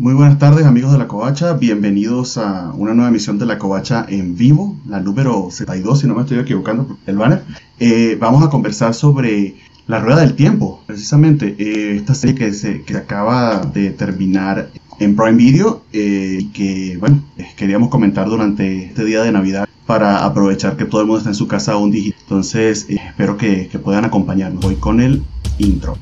Muy buenas tardes amigos de la Covacha, bienvenidos a una nueva emisión de la Covacha en vivo, la número 72 si no me estoy equivocando, el banner. Eh, vamos a conversar sobre La Rueda del Tiempo, precisamente eh, esta serie que se, que acaba de terminar en Prime Video eh, y que bueno, queríamos comentar durante este día de Navidad para aprovechar que todo el mundo está en su casa un día. Entonces espero que, que puedan acompañarnos. Voy con el intro.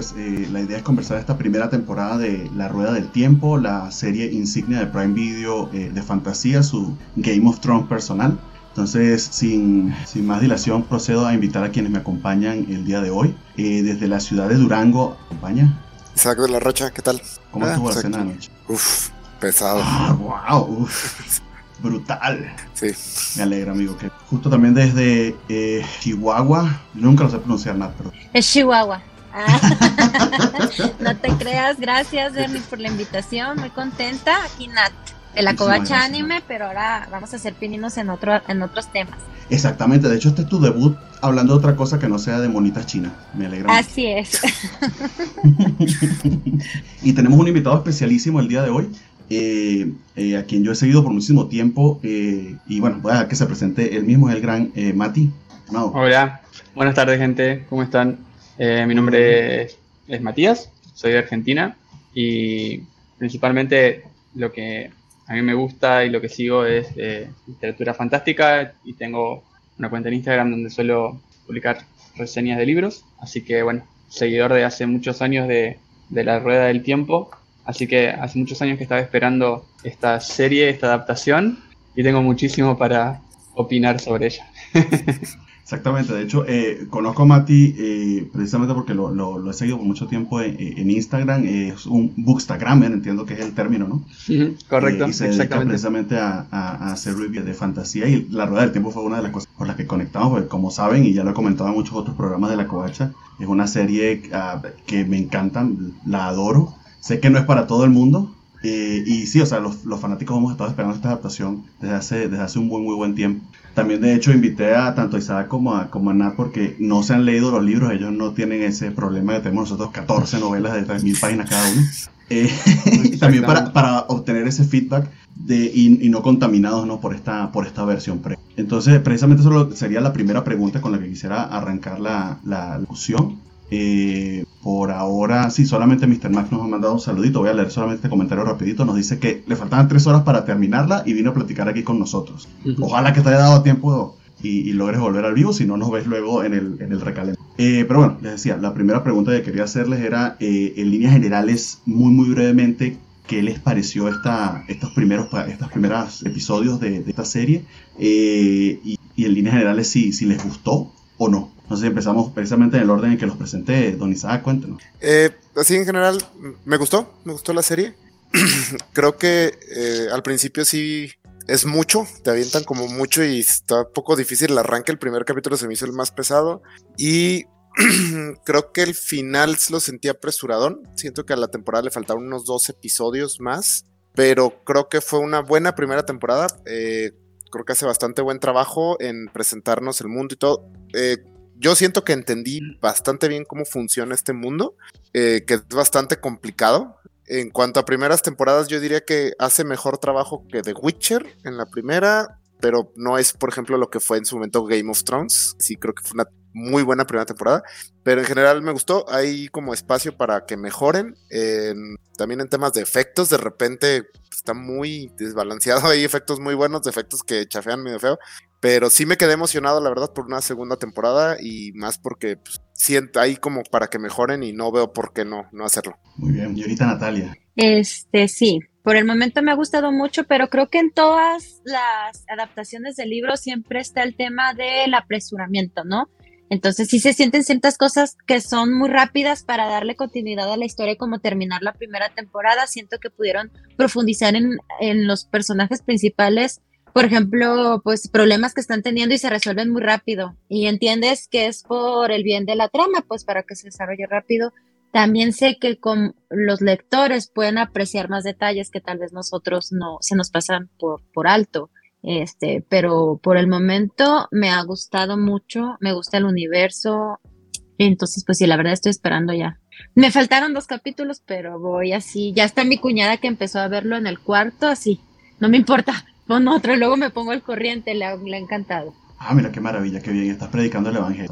Pues eh, la idea es conversar esta primera temporada de La Rueda del Tiempo, la serie insignia de Prime Video eh, de fantasía, su Game of Thrones personal. Entonces, sin, sin, más dilación, procedo a invitar a quienes me acompañan el día de hoy. desde la ciudad de Durango, ¿acompaña? Isaac de la Rocha, ¿qué tal? ¿Cómo estuvo la cena anoche? Uf, pesado. Ah, wow, uf, brutal. Sí. Me alegra, amigo. Que justo también desde eh, Chihuahua, nunca lo sé pronunciar nada, pero. Es Chihuahua. Ah. no te creas, gracias Bernie por la invitación, muy contenta. Aquí Nat, de la Covacha Anime, pero ahora vamos a hacer pininos en, otro, en otros temas. Exactamente, de hecho este es tu debut hablando de otra cosa que no sea de monitas chinas. Me alegra. Así es. y tenemos un invitado especialísimo el día de hoy. Eh, eh, a quien yo he seguido por muchísimo tiempo eh, y bueno, voy a que se presente él mismo, es el gran eh, Mati. No. Hola, buenas tardes gente, ¿cómo están? Eh, mi nombre es, es, Matías, soy de Argentina y principalmente lo que a mí me gusta y lo que sigo es literatura fantástica y tengo una cuenta en Instagram donde suelo publicar reseñas de libros, así que bueno, seguidor de hace muchos años de, de La Rueda del Tiempo. Así que hace muchos años que estaba esperando esta serie, esta adaptación, y tengo muchísimo para opinar sobre ella. Exactamente, de hecho, eh, conozco a Mati eh, precisamente porque lo, lo, lo, he seguido por mucho tiempo en, en Instagram, es un bookstagrammer, entiendo que es el término, ¿no? correcto, eh, y se dedica precisamente a, a, a, hacer reviews de fantasía y La Rueda del Tiempo fue una de las cosas por las que conectamos, porque como saben, y ya lo he comentado en muchos otros programas de La Covacha, es una serie uh, que me encanta, la adoro, Sé que no es para todo el mundo. Eh, y sí, o sea, los, los, fanáticos hemos estado esperando esta adaptación desde hace, desde hace un muy, muy buen tiempo. También, de hecho, invité a tanto a Isaac como a, como a Nat porque no se han leído los libros. Ellos no tienen ese problema que tenemos nosotros 14 novelas de 3.000 páginas cada uno. Eh, también para, para, obtener ese feedback de, y, y, no contaminados ¿no? Por, esta, por esta versión pre. Entonces, precisamente eso sería la primera pregunta con la que quisiera arrancar la, la discusión. Eh, por ahora, sí, solamente Mr. Max nos ha mandado un saludito. Voy a leer solamente este comentario rapidito. Nos dice que le faltaban tres horas para terminarla y vino a platicar aquí con nosotros. Uh -huh. Ojalá que te haya dado tiempo y, y, logres volver al vivo, si no nos ves luego en el, en el. Eh, pero bueno, les decía, la primera pregunta que quería hacerles era, eh, en líneas generales, muy muy brevemente, ¿qué les pareció esta, estos primeros estos primeros episodios de, de esta serie? Eh, y, y, en líneas generales, si, si les gustó o no. Entonces empezamos precisamente en el orden en que los presenté. Don Isaac, cuéntenos. Eh, así en general, me gustó, me gustó la serie. Creo que eh, al principio sí es mucho, te avientan como mucho y está un poco difícil el arranque. El primer capítulo se me hizo el más pesado y creo que el final lo sentí apresuradón. Siento que a la temporada le faltaron unos dos episodios más, pero creo que fue una buena primera temporada. Eh, creo que hace bastante buen trabajo en presentarnos el mundo y todo. Eh, yo siento que entendí bastante bien cómo funciona este mundo, eh, que es bastante complicado. En cuanto a primeras temporadas, yo diría que hace mejor trabajo que The Witcher en la primera, pero no es, por ejemplo, lo que fue en su momento Game of Thrones. Sí, creo que fue una muy buena primera temporada, pero en general me gustó. Hay como espacio para que mejoren. En, también en temas de efectos, de repente está muy desbalanceado. Hay efectos muy buenos, efectos que chafean medio feo. Pero sí me quedé emocionado, la verdad, por una segunda temporada y más porque pues, siento ahí como para que mejoren y no veo por qué no, no hacerlo. Muy bien, y ahorita Natalia. Este, sí, por el momento me ha gustado mucho, pero creo que en todas las adaptaciones del libro siempre está el tema del apresuramiento, ¿no? Entonces sí se sienten ciertas cosas que son muy rápidas para darle continuidad a la historia como terminar la primera temporada. Siento que pudieron profundizar en, en los personajes principales, por ejemplo, pues problemas que están teniendo y se resuelven muy rápido. Y entiendes que es por el bien de la trama, pues para que se desarrolle rápido. También sé que con los lectores pueden apreciar más detalles que tal vez nosotros no se nos pasan por, por alto. Este, pero por el momento me ha gustado mucho, me gusta el universo. Entonces, pues sí, la verdad estoy esperando ya. Me faltaron dos capítulos, pero voy así. Ya está mi cuñada que empezó a verlo en el cuarto, así. No me importa, pon otro, luego me pongo el corriente, le ha, le ha encantado. Ah, mira qué maravilla, qué bien, estás predicando el evangelio.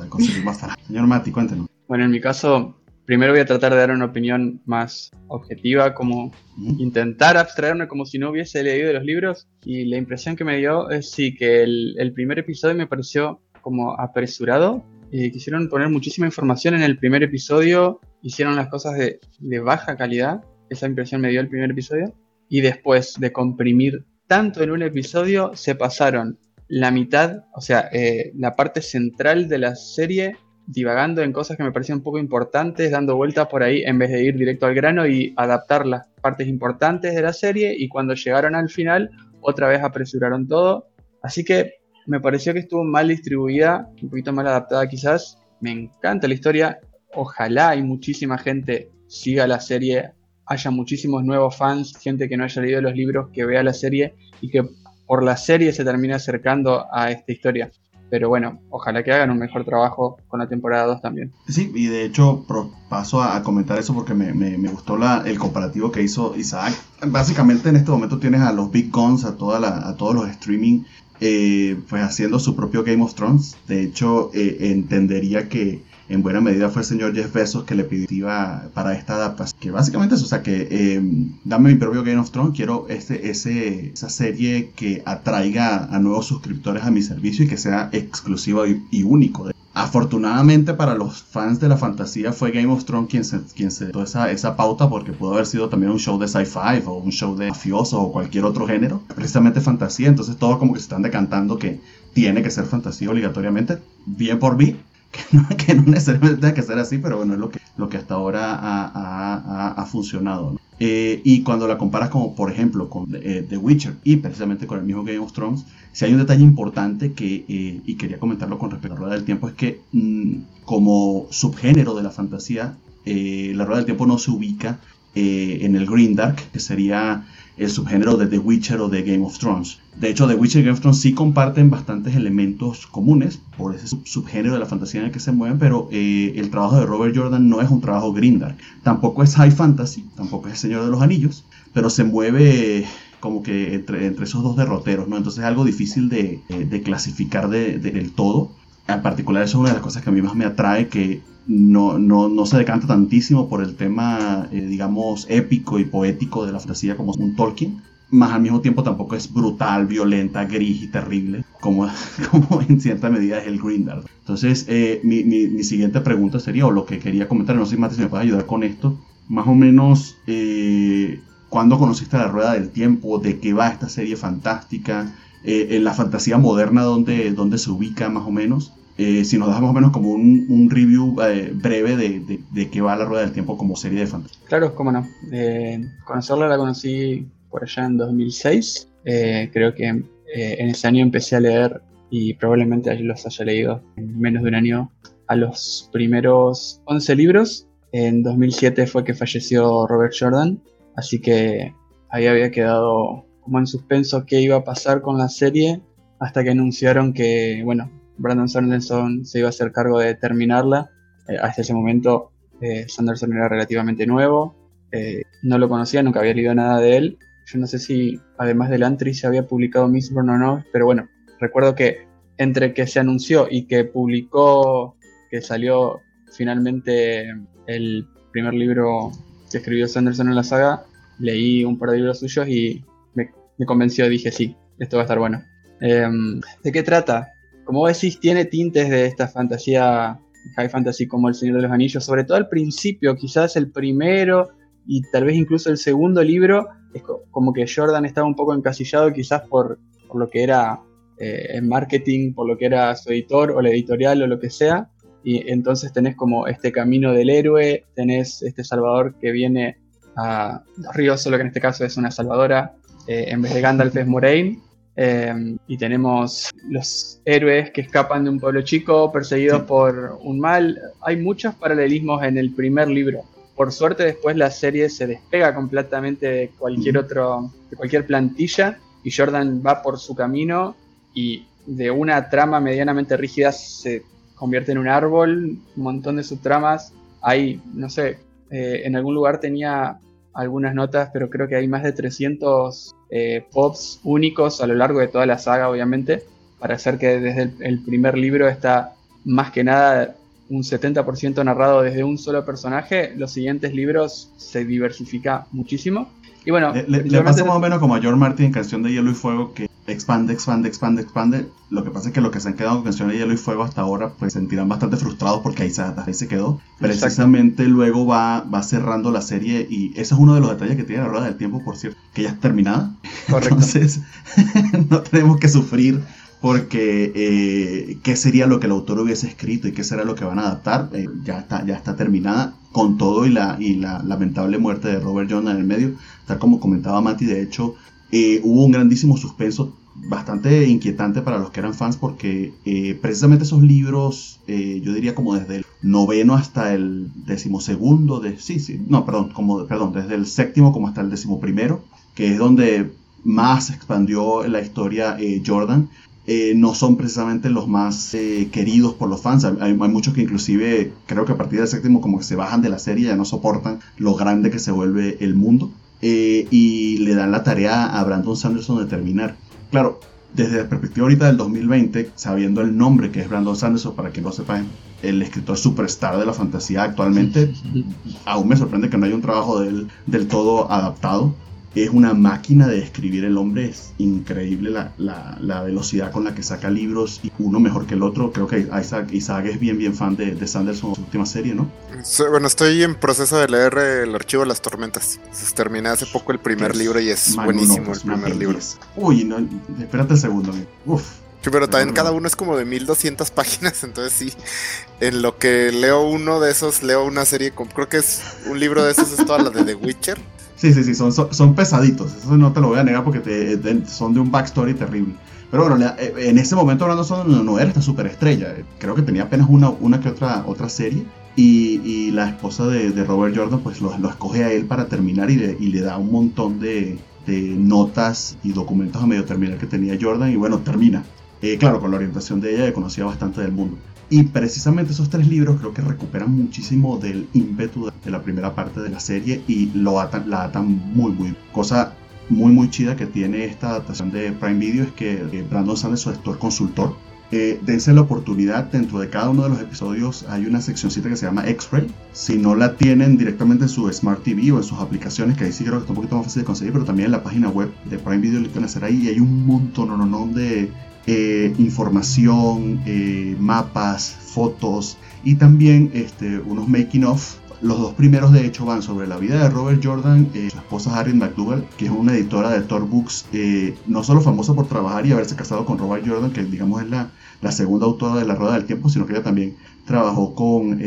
Señor Mati, cuéntenos. Bueno, en mi caso, primero voy a tratar de dar una opinión más objetiva, como intentar abstraerme como si no hubiese leído los libros. Y la impresión que me dio es sí que el, el primer episodio me pareció como apresurado. Eh, quisieron poner muchísima información en el primer episodio, hicieron las cosas de, de baja calidad. Esa impresión me dio el primer episodio. Y después de comprimir tanto en un episodio, se pasaron la mitad, o sea, eh, la parte central de la serie divagando en cosas que me parecían un poco importantes, dando vueltas por ahí en vez de ir directo al grano y adaptar las partes importantes de la serie y cuando llegaron al final otra vez apresuraron todo. Así que me pareció que estuvo mal distribuida, un poquito mal adaptada quizás. Me encanta la historia, ojalá hay muchísima gente siga la serie, haya muchísimos nuevos fans, gente que no haya leído los libros, que vea la serie y que por la serie se termine acercando a esta historia. Pero bueno, ojalá que hagan un mejor trabajo con la temporada 2 también. Sí, y de hecho paso a, comentar eso porque me, me- me gustó el comparativo que hizo Isaac. Básicamente en este momento tienes a los Big Guns, a, toda la, a todos los streaming, eh, pues haciendo su propio Game of Thrones. De hecho, eh, entendería que en buena medida fue el señor Jeff Bezos que le pidió para esta adaptación. Que básicamente es, o sea, que eh, dame mi propio Game of Thrones, quiero este, ese, esa serie que atraiga a nuevos suscriptores a mi servicio y que sea exclusivo y, y único. Afortunadamente para los fans de la fantasía fue Game of Thrones quien se, quien se dio esa, esa pauta porque pudo haber sido también un show de sci-fi o un show de mafioso o cualquier otro género, precisamente fantasía, entonces todo como que se están decantando que tiene que ser fantasía obligatoriamente, bien por mí, que no, que no necesariamente tenga que ser así, pero bueno, es lo que, lo que hasta ahora ha, ha- ha- funcionado. Eh, y cuando la comparas como por ejemplo con eh, The Witcher y precisamente con el mismo Game of Thrones, si hay un detalle importante que, eh, y quería comentarlo con respecto a la Rueda del Tiempo, es que mm, como subgénero de la fantasía, la Rueda del Tiempo no se ubica en el Green Dark, que sería el subgénero de The Witcher o de Game of Thrones. De hecho, The Witcher y Game of Thrones sí comparten bastantes elementos comunes por ese sub- subgénero de la fantasía en el que se mueven, pero eh, el trabajo de Robert Jordan no es un trabajo Grindark. Tampoco es High Fantasy, tampoco es El Señor de los Anillos, pero se mueve como que entre, esos dos derroteros, ¿no? Entonces es algo difícil de, de clasificar de- del todo. En particular, eso es una de las cosas que a mí más me atrae, que no, no, no se decanta tantísimo por el tema, eh, digamos, épico y poético de la fantasía como un Tolkien, más al mismo tiempo tampoco es brutal, violenta, gris y terrible, como, como en cierta medida es el Grindar. Entonces, eh, mi, mi, mi siguiente pregunta sería, o lo que quería comentar, no sé Mati, si me puedes ayudar con esto, más o menos, eh, ¿cuándo conociste la Rueda del Tiempo? ¿De qué va esta serie fantástica? Eh, en la fantasía moderna, ¿dónde, dónde se ubica más o menos? Eh, si nos das más o menos como un, review eh, breve de, de, de qué va la Rueda del Tiempo como serie de fantasía. Claro, cómo no. Eh, conocerla la conocí por allá en 2006. Eh, creo que en ese año empecé a leer y probablemente los haya leído en menos de un año a los primeros 11 libros. En 2007 fue que falleció Robert Jordan, así que ahí había quedado como en suspenso qué iba a pasar con la serie hasta que anunciaron que, bueno, Brandon Sanderson se iba a hacer cargo de terminarla. Eh, hasta ese momento eh, Sanderson era relativamente nuevo, eh, no lo conocía, nunca había leído nada de él. Yo no sé si además del Antri se había publicado Mistborn o no, pero bueno, recuerdo que entre que se anunció y que publicó, que salió finalmente el primer libro que escribió Sanderson en la saga, leí un par de libros suyos y me, me convenció, dije sí, esto va a estar bueno. Eh, ¿De qué trata? Como decís, tiene tintes de esta fantasía high fantasy como El Señor de los Anillos, sobre todo al principio, quizás el primero y tal vez incluso el segundo libro es como que Jordan estaba un poco encasillado quizás por, por lo que era eh, el marketing, por lo que era su editor o la editorial o lo que sea. Y entonces tenés como este camino del héroe, tenés este Salvador que viene a Río, solo que en este caso es una salvadora, eh, en vez de Gandalf es Moraine. Eh, y tenemos los héroes que escapan de un pueblo chico, perseguidos por un mal. Hay muchos paralelismos en el primer libro. Por suerte después la serie se despega completamente de cualquier otro, de cualquier plantilla y Jordan va por su camino y de una trama medianamente rígida se convierte en un árbol, un montón de subtramas. Hay, no sé, eh, en algún lugar tenía algunas notas, pero creo que hay más de 300 eh, pops únicos a lo largo de toda la saga, obviamente, para hacer que desde el, primer libro está más que nada un 70% narrado desde un solo personaje. Los siguientes libros se diversifica muchísimo. Y bueno, le, pasa más o menos como a George Martin en Canción de Hielo y Fuego, que expande, expande, expande, expande. Lo que pasa es que los que se han quedado con Canción de Hielo y Fuego hasta ahora, pues se sentirán bastante frustrados porque ahí se, ahí se quedó. Precisamente luego va, va cerrando la serie y ese es uno de los detalles que tiene la rueda del tiempo, por cierto, que ya es terminada. Correcto. Entonces, no tenemos que sufrir porque eh, qué sería lo que el autor hubiese escrito y qué será lo que van a adaptar, eh, ya, está, ya está terminada con todo y la, y la lamentable muerte de Robert John en el medio, tal como comentaba Mati, de hecho eh, hubo un grandísimo suspenso bastante inquietante para los que eran fans porque eh, precisamente esos libros, eh, yo diría como desde el noveno hasta el decimosegundo, de, sí, sí, no, perdón, como, perdón, desde el séptimo como hasta el decimoprimero, que es donde más expandió la historia Jordan, no son precisamente los más queridos por los fans. Hay, hay, muchos que inclusive creo que a partir del séptimo como que se bajan de la serie, ya no soportan lo grande que se vuelve el mundo. Eh, y le dan la tarea a Brandon Sanderson de terminar. Claro, desde la perspectiva ahorita del 2020, sabiendo el nombre que es Brandon Sanderson, para que no sepan, el escritor superstar de la fantasía actualmente, aún me sorprende que no haya un trabajo de él del todo adaptado es una máquina de escribir el hombre, es increíble la, la, velocidad con la que saca libros y uno mejor que el otro. Creo que Isaac, Isaac es bien, bien fan de, de Sanderson, su última serie, ¿no? bueno, estoy en proceso de leer el archivo de las tormentas. terminé hace poco el primer libro y es buenísimo el primer libro. Uy, no, espérate un segundo, uf. pero también cada uno es como de 1200 páginas, entonces sí, en lo que leo uno de esos, leo una serie, creo que es un libro de esos, es toda la de The Witcher. Sí, sí, sí, son, son, pesaditos. Eso no te lo voy a negar porque te, son de un backstory terrible. Pero bueno, eh, en ese momento hablando no, era esta superestrella. Creo que tenía apenas una, una que otra, otra serie. Y, y la esposa de, de, Robert Jordan pues lo, lo, escoge a él para terminar y le, y le da un montón de, de, notas y documentos a medio terminar que tenía Jordan. Y bueno, termina. Eh, claro, con la orientación de ella, que conocía bastante del mundo. Y precisamente esos tres libros creo que recuperan muchísimo del ímpetu de la primera parte de la serie y lo atan, la atan muy, muy. Cosa muy, muy chida que tiene esta adaptación de Prime Video es que Brandon Sanders es actor consultor. Eh, dense la oportunidad, dentro de cada uno de los episodios hay una seccioncita que se llama X-Ray. Si no la tienen directamente en su Smart TV o en sus aplicaciones, que ahí sí creo que está un poquito más fácil de conseguir, pero también en la página web de Prime Video lo pueden hacer ahí y hay un montón, no, no, de eh, información, eh, mapas, fotos y también este, unos making of. Los dos primeros de hecho van sobre la vida de Robert Jordan, eh, su esposa Harriet McDougall, que es una editora de Thor Books, no solo famosa por trabajar y haberse casado con Robert Jordan, que digamos es la, la segunda autora de La Rueda del Tiempo, sino que ella también trabajó con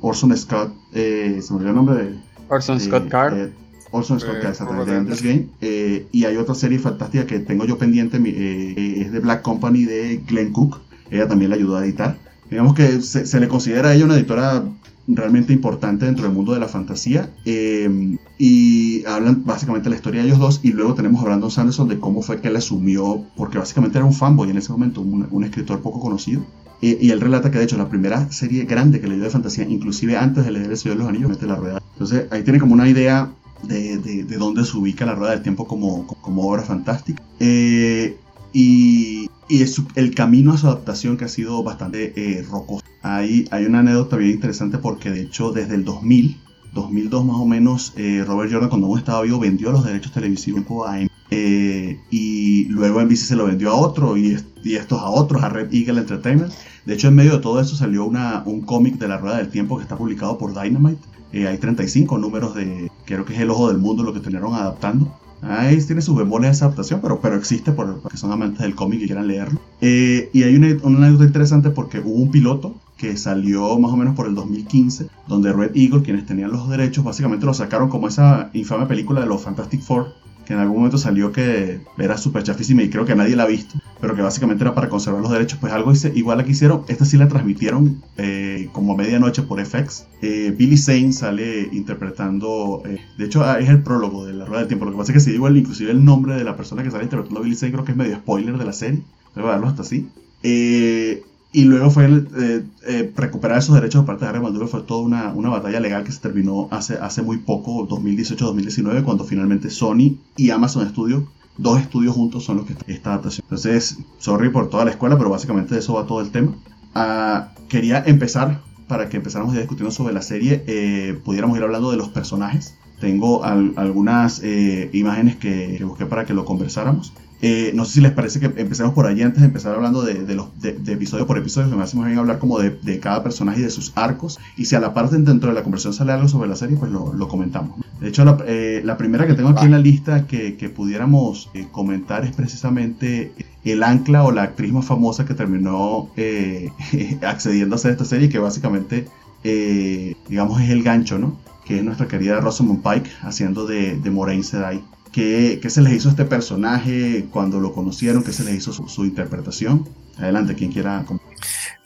Orson Scott, se me olvidó el nombre de... Orson Scott Card Orson Scott Card, de Endless Game. Eh, y hay otra serie fantástica que tengo yo pendiente, eh, es de Black Company de Glenn Cook. Ella también la ayudó a editar. Digamos que se, le considera a ella una editora realmente importante dentro del mundo de la fantasía. Eh, y hablan básicamente la historia de ellos dos. Y luego tenemos a Brandon Sanderson de cómo fue que él asumió, porque básicamente era un fanboy en ese momento, un, escritor poco conocido. y él relata que de hecho la primera serie grande que le dio de fantasía, inclusive antes de leer El Señor de los Anillos, mete la rueda. Entonces ahí tiene como una idea de, de, dónde se ubica la Rueda del Tiempo como, como obra fantástica. Eh, y, y es el camino a su adaptación que ha sido bastante eh, rocoso. Hay, hay una anécdota bien interesante porque de hecho desde el 2000, 2002 más o menos, eh, Robert Jordan cuando aún estaba vivo vendió los derechos televisivos a eh, y luego NBC se lo vendió a otro y, y, estos a otros, a Red Eagle Entertainment. De hecho en medio de todo eso salió una, un cómic de la Rueda del Tiempo que está publicado por Dynamite. Hay 35 números de, creo que es El Ojo del Mundo lo que terminaron adaptando. Ahí tiene sus bemoles esa adaptación, pero, pero existe por, porque son amantes del cómic y quieran leerlo. Eh, y hay una, una anécdota interesante porque hubo un piloto que salió más o menos por el 2015, donde Red Eagle, quienes tenían los derechos, básicamente lo sacaron como esa infame película de los Fantastic Four, que en algún momento salió que era súper chafísima y creo que nadie la ha visto, pero que básicamente era para conservar los derechos. Pues algo igual la que hicieron, esta sí la transmitieron eh, como a medianoche por FX. Eh, Billy Zane sale interpretando, eh, de hecho ah, es el prólogo de la Rueda del Tiempo, lo que pasa es que si digo el, inclusive el nombre de la persona que sale interpretando a Billy Zane, creo que es medio spoiler de la serie, voy a darlo hasta así. Y luego fue eh, recuperar esos derechos de parte de Harry Maduro fue toda una, una, batalla legal que se terminó hace, hace muy poco, 2018-2019, cuando finalmente Sony y Amazon Studios, dos estudios juntos son los que esta adaptación. Entonces, sorry por toda la escuela, pero básicamente de eso va todo el tema. Ah, quería empezar, para que empezáramos ya discutiendo sobre la serie, eh, pudiéramos ir hablando de los personajes. Tengo algunas imágenes que, que busqué para que lo conversáramos. Eh, no sé si les parece que empecemos por allí antes de empezar hablando de, de, episodio por episodio, que me hace más bien hablar como de, cada personaje y de sus arcos. Y si a la parte dentro de la conversación sale algo sobre la serie, pues lo, comentamos. De hecho, la, eh, primera que tengo aquí en la lista que, pudiéramos eh, comentar es precisamente el ancla o la actriz más famosa que terminó accediendo a hacer esta serie, que básicamente, digamos, es el gancho, ¿no? Que es nuestra querida Rosamund Pike haciendo de, de Moraine Sedai. ¿Qué, se les hizo a este personaje cuando lo conocieron? ¿Qué se les hizo su, interpretación? Adelante, quien quiera.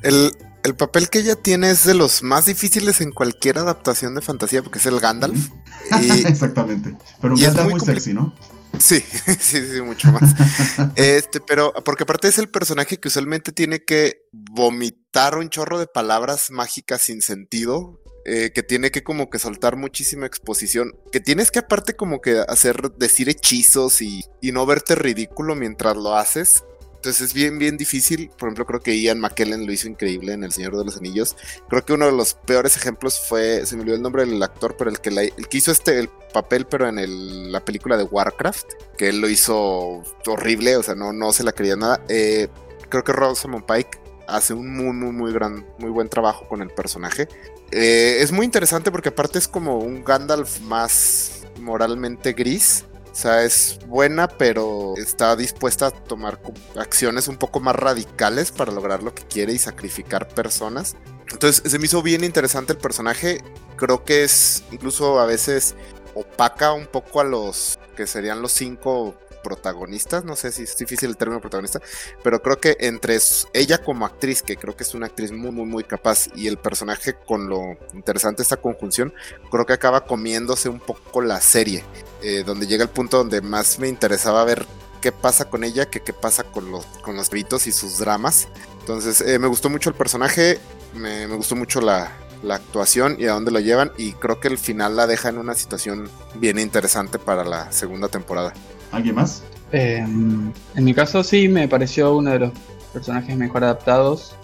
El, el, papel que ella tiene es de los más difíciles en cualquier adaptación de fantasía, porque es el Gandalf. Exactamente. Pero un Gandalf muy, sexy, ¿no? Sí, sí, sí, mucho más. este, pero porque aparte es el personaje que usualmente tiene que vomitar un chorro de palabras mágicas sin sentido eh, que tiene que como que soltar muchísima exposición, que tienes que aparte como que hacer, decir hechizos y, no verte ridículo mientras lo haces. Entonces es bien, bien difícil. Por ejemplo, creo que Ian McKellen lo hizo increíble en El Señor de los Anillos. Creo que uno de los peores ejemplos fue, se me olvidó el nombre del actor, pero el que, hizo este el papel, pero en la película de Warcraft, que él lo hizo horrible, o sea, no, no se la quería nada. Eh, creo que Rosamund Pike hace un muy, muy, muy gran, muy buen trabajo con el personaje. Eh, es muy interesante porque aparte es como un Gandalf más moralmente gris. O sea, es buena, pero está dispuesta a tomar acciones un poco más radicales para lograr lo que quiere y sacrificar personas. Entonces, se me hizo bien interesante el personaje. Creo que es incluso a veces opaca un poco a los que serían los cinco protagonistas, no sé si es difícil el término protagonista, pero creo que entre ella como actriz, que creo que es una actriz muy, muy, muy capaz, y el personaje con lo interesante esta conjunción, creo que acaba comiéndose un poco la serie, eh, donde llega el punto donde más me interesaba ver qué pasa con ella que qué pasa con los, con los gritos y sus dramas. Entonces, eh, me gustó mucho el personaje, me, me gustó mucho la, la actuación y a dónde lo llevan y creo que el final la deja en una situación bien interesante para la segunda temporada. ¿Alguien más? Em, en mi caso sí, me pareció uno de los personajes mejor adaptados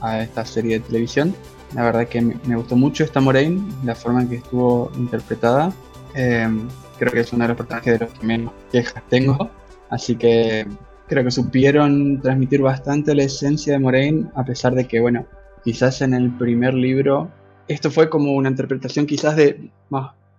a esta serie de televisión. La verdad que me, gustó mucho esta Moraine, la forma en que estuvo interpretada. Em, creo que es uno de los personajes de los que menos quejas tengo. Así que creo que supieron transmitir bastante la esencia de Moraine, a pesar de que, bueno, quizás en el primer libro, esto fue como una interpretación quizás de,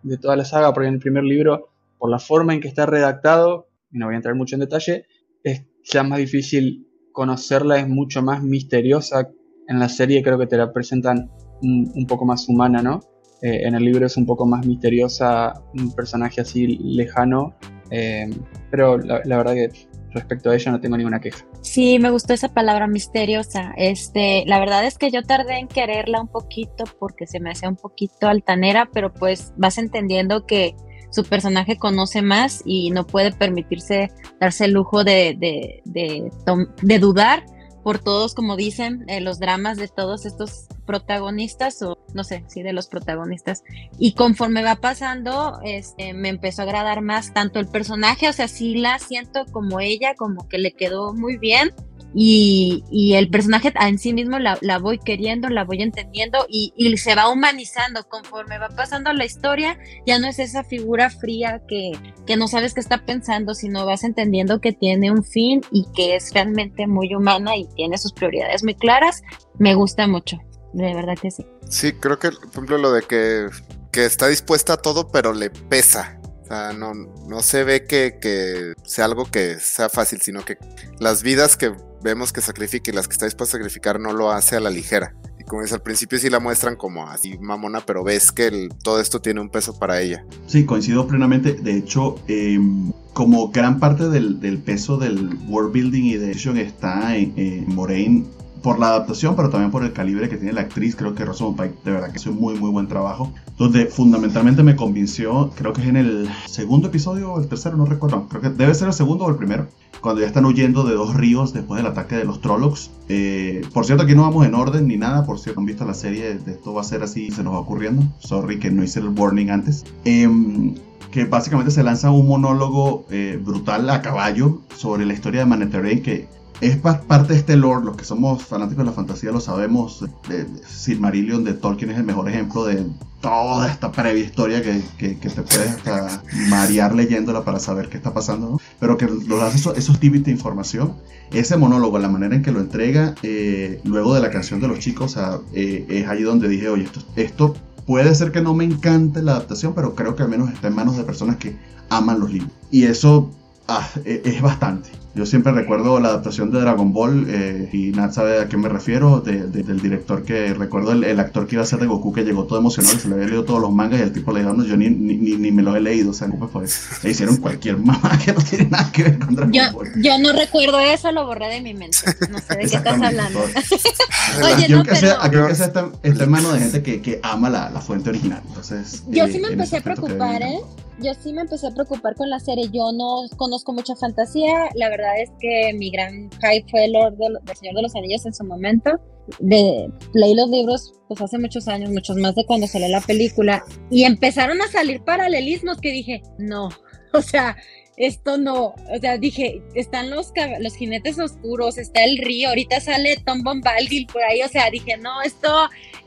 de toda la saga, porque en el primer libro por la forma en que está redactado, y no voy a entrar mucho en detalle, es ya más difícil conocerla, es mucho más misteriosa. En la serie creo que te la presentan un, poco más humana, ¿no? Eh, en el libro es un poco más misteriosa, un personaje así lejano, eh, pero la, verdad que respecto a ella no tengo ninguna queja. Sí, me gustó esa palabra misteriosa. Este, la verdad es que yo tardé en quererla un poquito porque se me hacía un poquito altanera, pero pues vas entendiendo que su personaje conoce más y no puede permitirse darse el lujo de, de, dudar por todos, como dicen, eh, los dramas de todos estos protagonistas, o no sé, sí, de los protagonistas. Y conforme va pasando, este, me empezó a agradar más tanto el personaje, o sea, sí la siento como ella, como que le quedó muy bien, y, el personaje en sí mismo la, voy queriendo, la voy entendiendo y, se va humanizando conforme va pasando la historia, ya no es esa figura fría que, que no sabes qué está pensando, sino vas entendiendo que tiene un fin y que es realmente muy humana y tiene sus prioridades muy claras. Me gusta mucho, de verdad que sí. Sí, creo que, por ejemplo, lo de que, que está dispuesta a todo, pero le pesa O sea, no, no se ve que, que sea algo que sea fácil, sino que las vidas que vemos que sacrifica y las que está dispuesto a sacrificar no lo hace a la ligera. Y como es al principio sí la muestran como así mamona, pero ves que todo esto tiene un peso para ella. Sí, coincido plenamente. De hecho, em, como gran parte del, peso del world building y de action está en, en Moraine por la adaptación, pero también por el calibre que tiene la actriz. Creo que Rosamund Pike de verdad que hizo muy, muy buen trabajo. Donde fundamentalmente me convenció, creo que es en el segundo episodio o el tercero, no recuerdo. Creo que debe ser el segundo o el primero. Cuando ya están huyendo de dos ríos después del ataque de los Trollocs. Eh, por cierto, aquí no vamos en orden ni nada. Por cierto, han visto la serie, de esto va a ser así, se nos va ocurriendo. Sorry que no hice el warning antes. Em, que básicamente se lanza un monólogo eh, brutal a caballo sobre la historia de Maneteren que es parte de este lore, los que somos fanáticos de la fantasía lo sabemos, de, Silmarillion de Tolkien es el mejor ejemplo de toda esta previa historia que, te puedes hasta marear leyéndola para saber qué está pasando, pero que lo hace esos, esos de información. Ese monólogo, la manera en que lo entrega, eh, luego de la canción de los chicos, eh, es ahí donde dije, oye, esto puede ser que no me encante la adaptación, pero creo que al menos está en manos de personas que aman los libros. Y eso ah, e, es bastante. Yo siempre recuerdo la adaptación de Dragon Ball, eh, y Nat sabe a qué me refiero, del director que recuerdo el, actor que iba a ser de Goku que llegó todo emocionado, se le había leído todos los mangas y el tipo le dijo, no, yo ni, ni, me los he leído, o sea, no por eso. Le hicieron cualquier mamá que no tiene nada que ver con Dragon yo, Ball. Yo no recuerdo eso, lo borré de mi mente. No sé de qué estás hablando. Oye, no, que sea, pero... que sea está, en manos de gente que, que ama la, la, fuente original. Entonces, yo sí me empecé a preocupar, ¿eh? Yo sí me empecé a preocupar con la serie. Yo no conozco mucha fantasía. La verdad es que mi gran hype fue Lord del, Señor de los Anillos en su momento. De, leí los libros pues hace muchos años, muchos más de cuando salió la película. Y empezaron a salir paralelismos que dije, no. O sea, esto no, o sea, dije, están los, los jinetes oscuros, está el río, ahorita sale Tom Bombadil por ahí, o sea, dije, no, esto,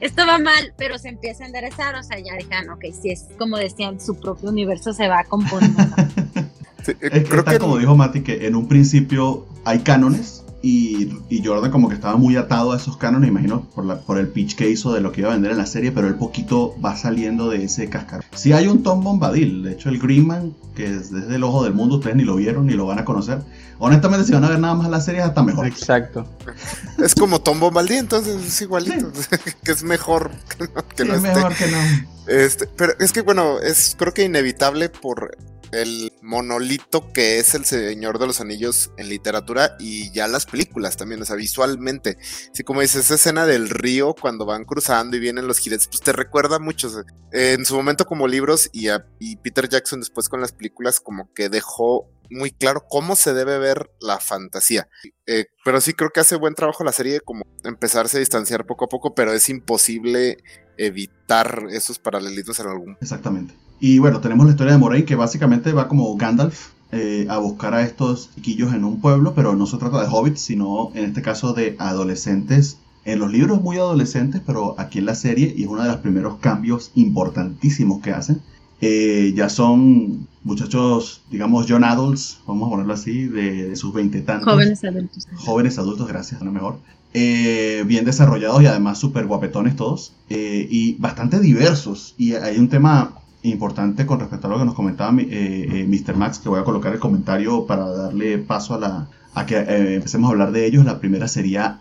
esto va mal, pero se empieza a enderezar, o sea, ya dije, ah, ok, si es como decían, su propio universo se va a componer. Eh, creo que como dijo Mati, que en un principio hay cánones y, Jordan como que estaba muy atado a esos cánones, imagino, por, la, por el pitch que hizo de lo que iba a vender en la serie, pero él poquito va saliendo de ese cascarón. Si hay un Tom Bombadil, de hecho el Greenman, que es desde el ojo del mundo, ustedes ni lo vieron ni lo van a conocer. Honestamente, si van a ver nada más la serie, hasta mejor. Exacto. Es como Tom Bombadil, entonces es igualito, que es mejor que no, es mejor que no. Este, pero es que bueno, es creo que inevitable por el monolito que es el Señor de los Anillos en literatura y ya las películas también, o sea, visualmente. Así como dices, esa escena del río cuando van cruzando y vienen los jinetes, pues te recuerda mucho. en su momento como libros y, y Peter Jackson después con las películas como que dejó muy claro cómo se debe ver la fantasía. Eh, pero sí creo que hace buen trabajo la serie como empezarse a distanciar poco a poco, pero es imposible evitar esos paralelismos en algún Exactamente. Y bueno, tenemos la historia de Moraine que básicamente va como Gandalf eh, a buscar a estos chiquillos en un pueblo, pero no se trata de hobbits, sino en este caso de adolescentes. En los libros muy adolescentes, pero aquí en la serie, y es uno de los primeros cambios importantísimos que hacen, eh, ya son muchachos, digamos, young adults, vamos a ponerlo así, de, sus veintitantos. Jóvenes adultos. Jóvenes adultos, gracias, a lo mejor. Eh, bien desarrollados y además súper guapetones todos, y bastante diversos. Y hay un tema importante con respecto a lo que nos comentaba Mr. Eh, Max, que voy a colocar el comentario para darle paso a, la, a que eh, empecemos a hablar de ellos. La primera sería.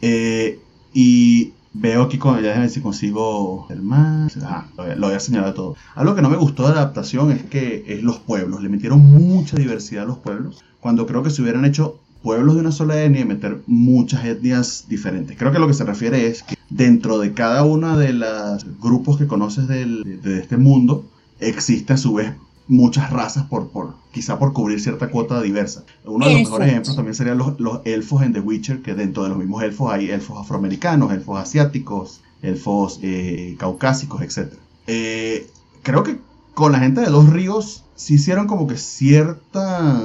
Eh, y veo aquí, con, ya si consigo el más. lo, voy a señalar todo. Algo que no me gustó de la adaptación es que es los pueblos. Le metieron mucha diversidad a los pueblos. Cuando creo que se hubieran hecho pueblos de una sola etnia y meter muchas etnias diferentes. Creo que lo que se refiere es que dentro de cada uno de los grupos que conoces de este mundo, existe a su vez muchas razas por, por quizá por cubrir cierta cuota diversa. Uno de los mejores ejemplos también serían los, elfos en The Witcher, que dentro de los mismos elfos hay elfos afroamericanos, elfos asiáticos, elfos eh, caucásicos, etc. Eh, creo que con la gente de Dos Ríos sí hicieron como que cierta,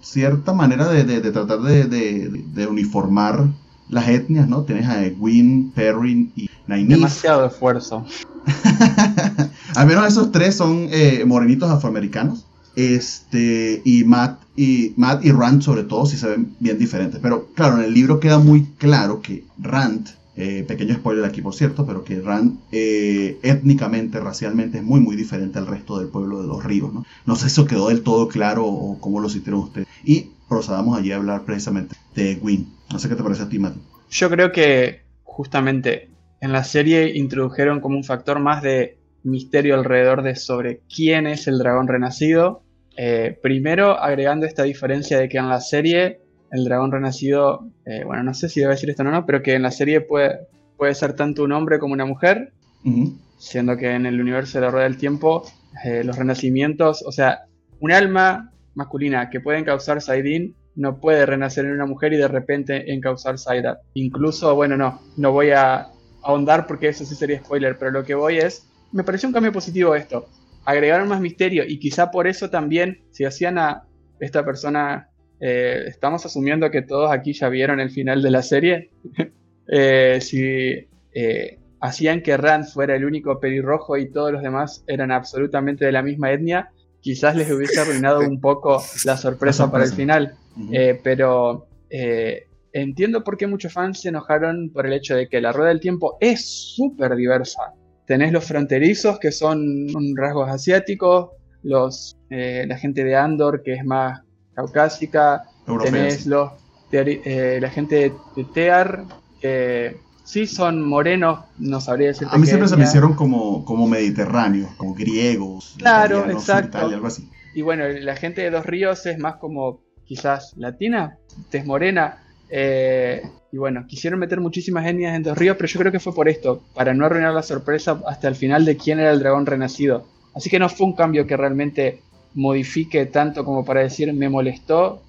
cierta manera de, tratar de, uniformar las etnias, ¿no? Tienes a Egwin, Perrin y Nynaeve. Demasiado esfuerzo. Al menos esos tres son eh, morenitos afroamericanos. Este, y Matt y Matt y Rand sobre todo sí se ven bien diferentes. Pero claro, en el libro queda muy claro que Rand eh, pequeño spoiler aquí por cierto, pero que Rand eh, étnicamente, racialmente es muy muy diferente al resto del pueblo de los ríos. ¿no? no sé si eso quedó del todo claro o cómo lo sintieron ustedes. Y procedamos allí a hablar precisamente de Gwyn. No sé qué te parece a ti, Mati. Yo creo que justamente en la serie introdujeron como un factor más de misterio alrededor de sobre quién es el dragón renacido. Eh, primero agregando esta diferencia de que en la serie el dragón renacido, eh, bueno, no sé si debe decir esto o no, pero que en la serie puede, puede ser tanto un hombre como una mujer, siendo que en el universo de la rueda del tiempo eh, los renacimientos, o sea, un alma masculina que puede causar Saidin no puede renacer en una mujer y de repente encauzar Saidat. Incluso, bueno, no, no voy a ahondar porque eso sí sería spoiler, pero lo que voy es, me pareció un cambio positivo esto. Agregaron más misterio y quizá por eso también, si hacían a esta persona, eh, estamos asumiendo que todos aquí ya vieron el final de la serie, eh, si eh, hacían que Rand fuera el único pelirrojo y todos los demás eran absolutamente de la misma etnia, quizás les hubiese arruinado un poco la sorpresa, para el final. pero entiendo por qué muchos fans se enojaron por el hecho de que la rueda del tiempo es súper diversa. Tenés los fronterizos, que son rasgos asiáticos, los, eh, la gente de Andor, que es más caucásica, tenés los, eh, la gente de, Tear, que sí son morenos, no sabría decir. A mí siempre se me hicieron como, como mediterráneos, como griegos. Claro, exacto. algo así. Y bueno, la gente de Dos Ríos es más como quizás latina, tez morena. Eh, y bueno, quisieron meter muchísimas etnias en Dos Ríos, pero yo creo que fue por esto, para no arruinar la sorpresa hasta el final de quién era el dragón renacido. Así que no fue un cambio que realmente modifique tanto como para decir me molestó,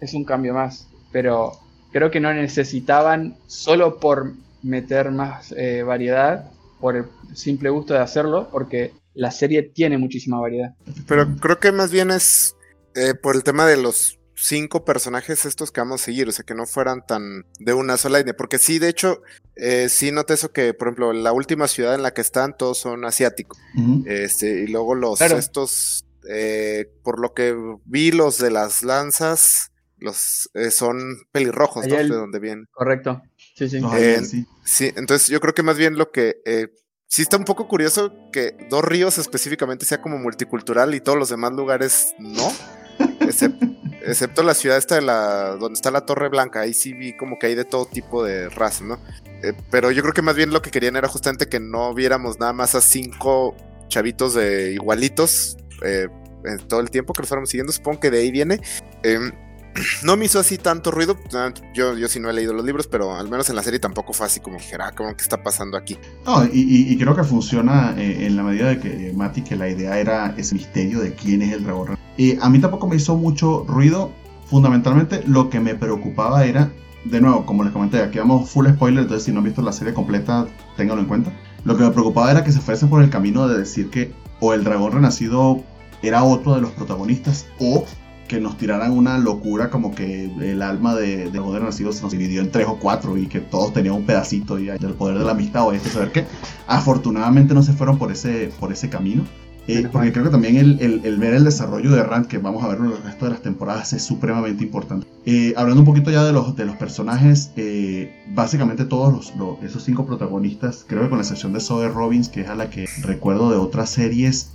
es un cambio más. Pero creo que no necesitaban, solo por meter más eh, variedad, por el simple gusto de hacerlo, porque la serie tiene muchísima variedad. Pero creo que más bien es eh, por el tema de los cinco personajes estos que vamos a seguir, o sea, que no fueran tan de una sola línea, porque sí, de hecho, eh, sí noté eso que, por ejemplo, la última ciudad en la que están todos son asiáticos, este, y luego los estos, eh, por lo que vi, los de las lanzas, los eh, son pelirrojos, ¿no? de donde vienen. Correcto, sí, sí. sí. sí. entonces yo creo que más bien lo que sí está un poco curioso que Dos Ríos específicamente sea como multicultural y todos los demás lugares no. Excepto la ciudad esta de la donde está la Torre Blanca, ahí sí vi como que hay de todo tipo de razas, ¿no? Eh, pero yo creo que más bien lo que querían era justamente que no viéramos nada más a cinco chavitos de igualitos eh, en todo el tiempo que los fuéramos siguiendo, supongo que de ahí viene. Em, no me hizo así tanto ruido. Ah, yo, sí no he leído los libros, pero al menos en la serie tampoco fue así como dijera, ah, ¿qué está pasando aquí? No, y, creo que funciona eh, en la medida de que, Mati, que la idea era ese misterio de quién es el dragón. Y a mí tampoco me hizo mucho ruido. Fundamentalmente, lo que me preocupaba era, de nuevo, como les comenté, aquí vamos full spoiler, entonces si no han visto la serie completa, ténganlo en cuenta. Lo que me preocupaba era que se fuese por el camino de decir que o el dragón renacido era otro de los protagonistas o que nos tiraran una locura como que el alma de, de Poder Nacido se nos dividió en tres o cuatro y que todos tenían un pedacito y del poder de la amistad o este saber que afortunadamente no se fueron por ese, por ese camino. Eh, porque creo que también el, el, ver el desarrollo de Rand, que vamos a ver en el resto de las temporadas, es supremamente importante. Eh, hablando un poquito ya de los, de los personajes, eh, básicamente todos los, esos cinco protagonistas, creo que con la excepción de Zoe Robbins, que es a la que recuerdo de otras series,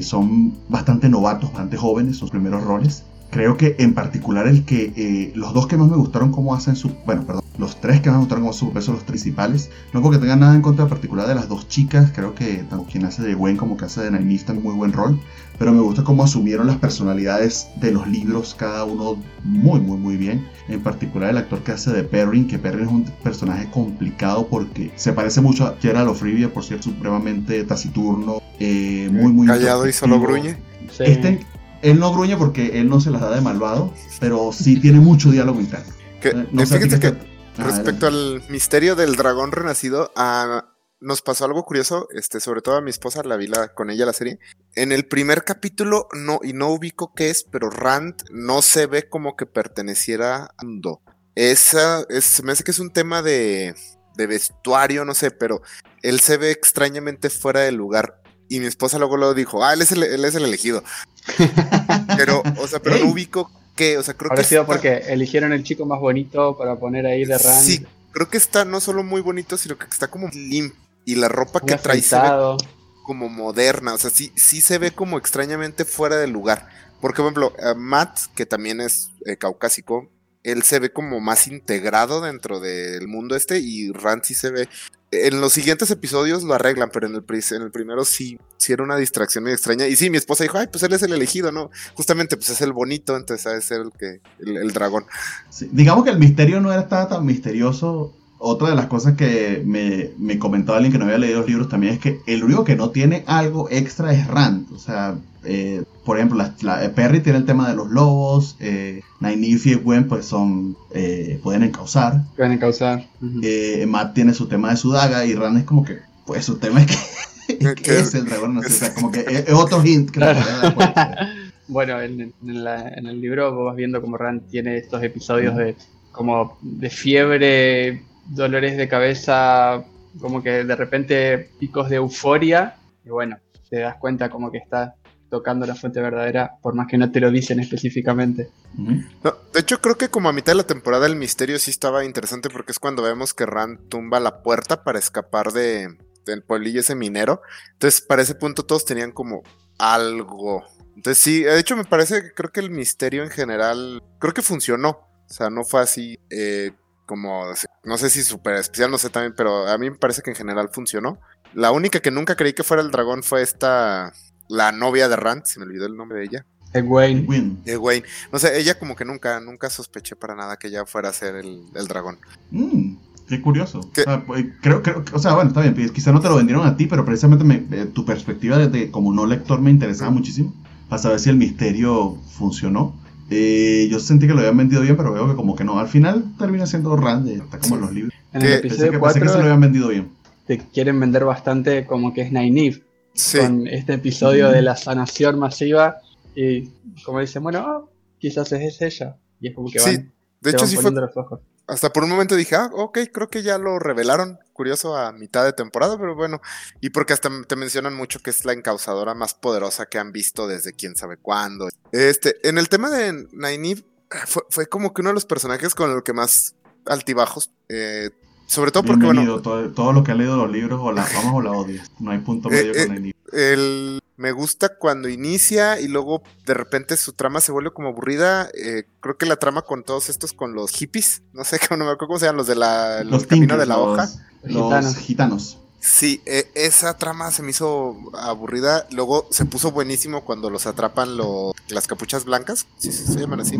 son bastante novatos, bastante jóvenes, sus primeros roles. Creo que en particular el que eh, los dos que más me gustaron cómo hacen su, bueno, perdón, los tres que más me gustaron como su peso los principales, no porque tengan nada en contra en particular de las dos chicas, creo que tanto quien hace de Gwen como que hace de Nainista muy buen rol, pero me gusta cómo asumieron las personalidades de los libros cada uno muy muy muy bien, en particular el actor que hace de Perrin, que Perrin es un personaje complicado porque se parece mucho a Gerald O'Frivia por ser supremamente taciturno, eh, muy muy callado y solo gruñe. Este, él no gruñe porque él no se las da de malvado, pero sí tiene mucho diálogo interno. Que, eh, fíjense que, ah, respecto al misterio del dragón renacido, ah, nos pasó algo curioso, este, sobre todo a mi esposa, la vi la, con ella la serie. En el primer capítulo, no, y no ubico qué es, pero Rand no se ve como que perteneciera a Ando. Esa, es, me hace que es un tema de, de vestuario, no sé, pero él se ve extrañamente fuera de lugar. Y mi esposa luego lo dijo, ah, él es el, él es el elegido. Pero, o sea, pero no ubico qué, o sea, creo que. sido porque eligieron el chico más bonito para poner ahí de Rand. Sí, creo que está no solo muy bonito, sino que está como limpio. Y la ropa que trae se como moderna. O sea, sí, sí se ve como extrañamente fuera del lugar. Porque, por ejemplo, Matt, que también es eh, caucásico, él se ve como más integrado dentro del mundo este y Rand sí se ve en los siguientes episodios lo arreglan, pero en el, en el primero sí, sí era una distracción muy extraña. Y sí, mi esposa dijo, ay, pues él es el elegido, ¿no? Justamente, pues es el bonito, entonces ha de ser el, que, el, dragón. digamos que el misterio no era tan misterioso. Otra de las cosas que me, me comentó alguien que no había leído los libros también es que el único que no tiene algo extra es Rand. O sea, eh, por ejemplo, la, eh, Perry tiene el tema de los lobos, eh, Nynaeve y Gwen pues son, eh, pueden encauzar. Pueden encauzar. Eh, Matt tiene su tema de su daga y Rand es como que, pues su tema es que, ¿qué es el dragón? No sé, o sea, como que es, otro hint. Claro. bueno, en, en, el libro vos vas viendo como Rand tiene estos episodios de como de fiebre, dolores de cabeza, como que de repente picos de euforia y bueno, te das cuenta como que está tocando la fuente verdadera, por más que no te lo dicen específicamente. de hecho, creo que como a mitad de la temporada el misterio sí estaba interesante porque es cuando vemos que Rand tumba la puerta para escapar de, del pueblillo ese minero. Entonces, para ese punto todos tenían como algo. Entonces, sí, de hecho me parece que creo que el misterio en general, creo que funcionó. O sea, no fue así eh, como, no sé si súper especial, no sé también, pero a mí me parece que en general funcionó. La única que nunca creí que fuera el dragón fue esta la novia de Rand, se me olvidó el nombre de ella. Egwene. Egwene. No sé, ella como que nunca, nunca sospeché para nada que ella fuera a ser el, dragón. Mm, qué curioso. O sea, pues, creo, creo, o sea, bueno, está bien, pues, quizá no te lo vendieron a ti, pero precisamente eh, tu perspectiva desde como no lector me interesaba muchísimo para saber si el misterio funcionó. Eh, yo sentí que lo habían vendido bien, pero veo que como que no. Al final termina siendo Rand, eh, está como en los libros. En el episodio que, 4 que se lo habían vendido bien. Te quieren vender bastante como que es Nynaeve con este episodio de la sanación masiva y como dicen, bueno, oh, quizás es ella. Y es como que van, sí, de hecho sí fue, los ojos. Hasta por un momento dije, ah, ok, creo que ya lo revelaron, curioso, a mitad de temporada, pero bueno. Y porque hasta te mencionan mucho que es la encausadora más poderosa que han visto desde quién sabe cuándo. Este, en el tema de Nynaeve, fue, fue como que uno de los personajes con el que más altibajos eh, sobre todo porque, bueno. Todo, lo que ha leído los libros, o la amas o la odias. No hay punto medio eh, con. El, me gusta cuando inicia y luego de repente su trama se vuelve como aburrida. Eh, creo que la trama con todos estos, con los hippies, no sé no me acuerdo cómo se llaman, los de la los, de la hoja. Los gitanos. Sí, e, esa trama se me hizo aburrida. Luego se puso buenísimo cuando los atrapan los, las capuchas blancas, si se llaman así,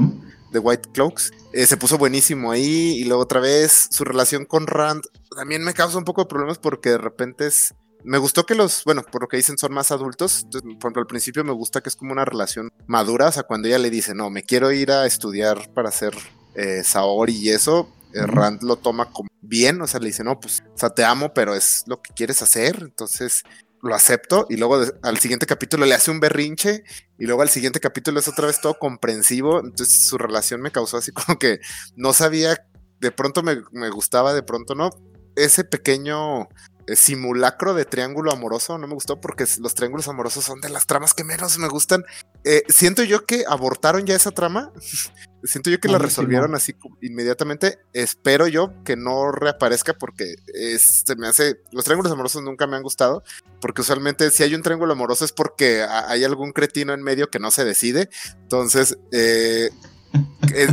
The White Cloaks. Eh, se puso buenísimo ahí. Y luego otra vez su relación con Rand también me causa un poco de problemas porque de repente es. Me gustó que los, bueno, por lo que dicen, son más adultos. por ejemplo, al principio me gusta que es como una relación madura. O sea, cuando ella le dice, no, me quiero ir a estudiar para ser eh, Saori y eso, eh, Rand lo toma como bien, o sea, le dice, no, pues, o sea, te amo, pero es lo que quieres hacer, entonces lo acepto y luego al siguiente capítulo le hace un berrinche y luego al siguiente capítulo es otra vez todo comprensivo, entonces su relación me causó así como que no sabía, de pronto me, me gustaba, de pronto no, ese pequeño simulacro de triángulo amoroso no me gustó porque los triángulos amorosos son de las tramas que menos me gustan. Eh, siento yo que abortaron ya esa trama. siento yo que la resolvieron así inmediatamente. Espero yo que no reaparezca porque se me hace. Los triángulos amorosos nunca me han gustado. Porque usualmente si hay un triángulo amoroso es porque hay algún cretino en medio que no se decide. Entonces, eh,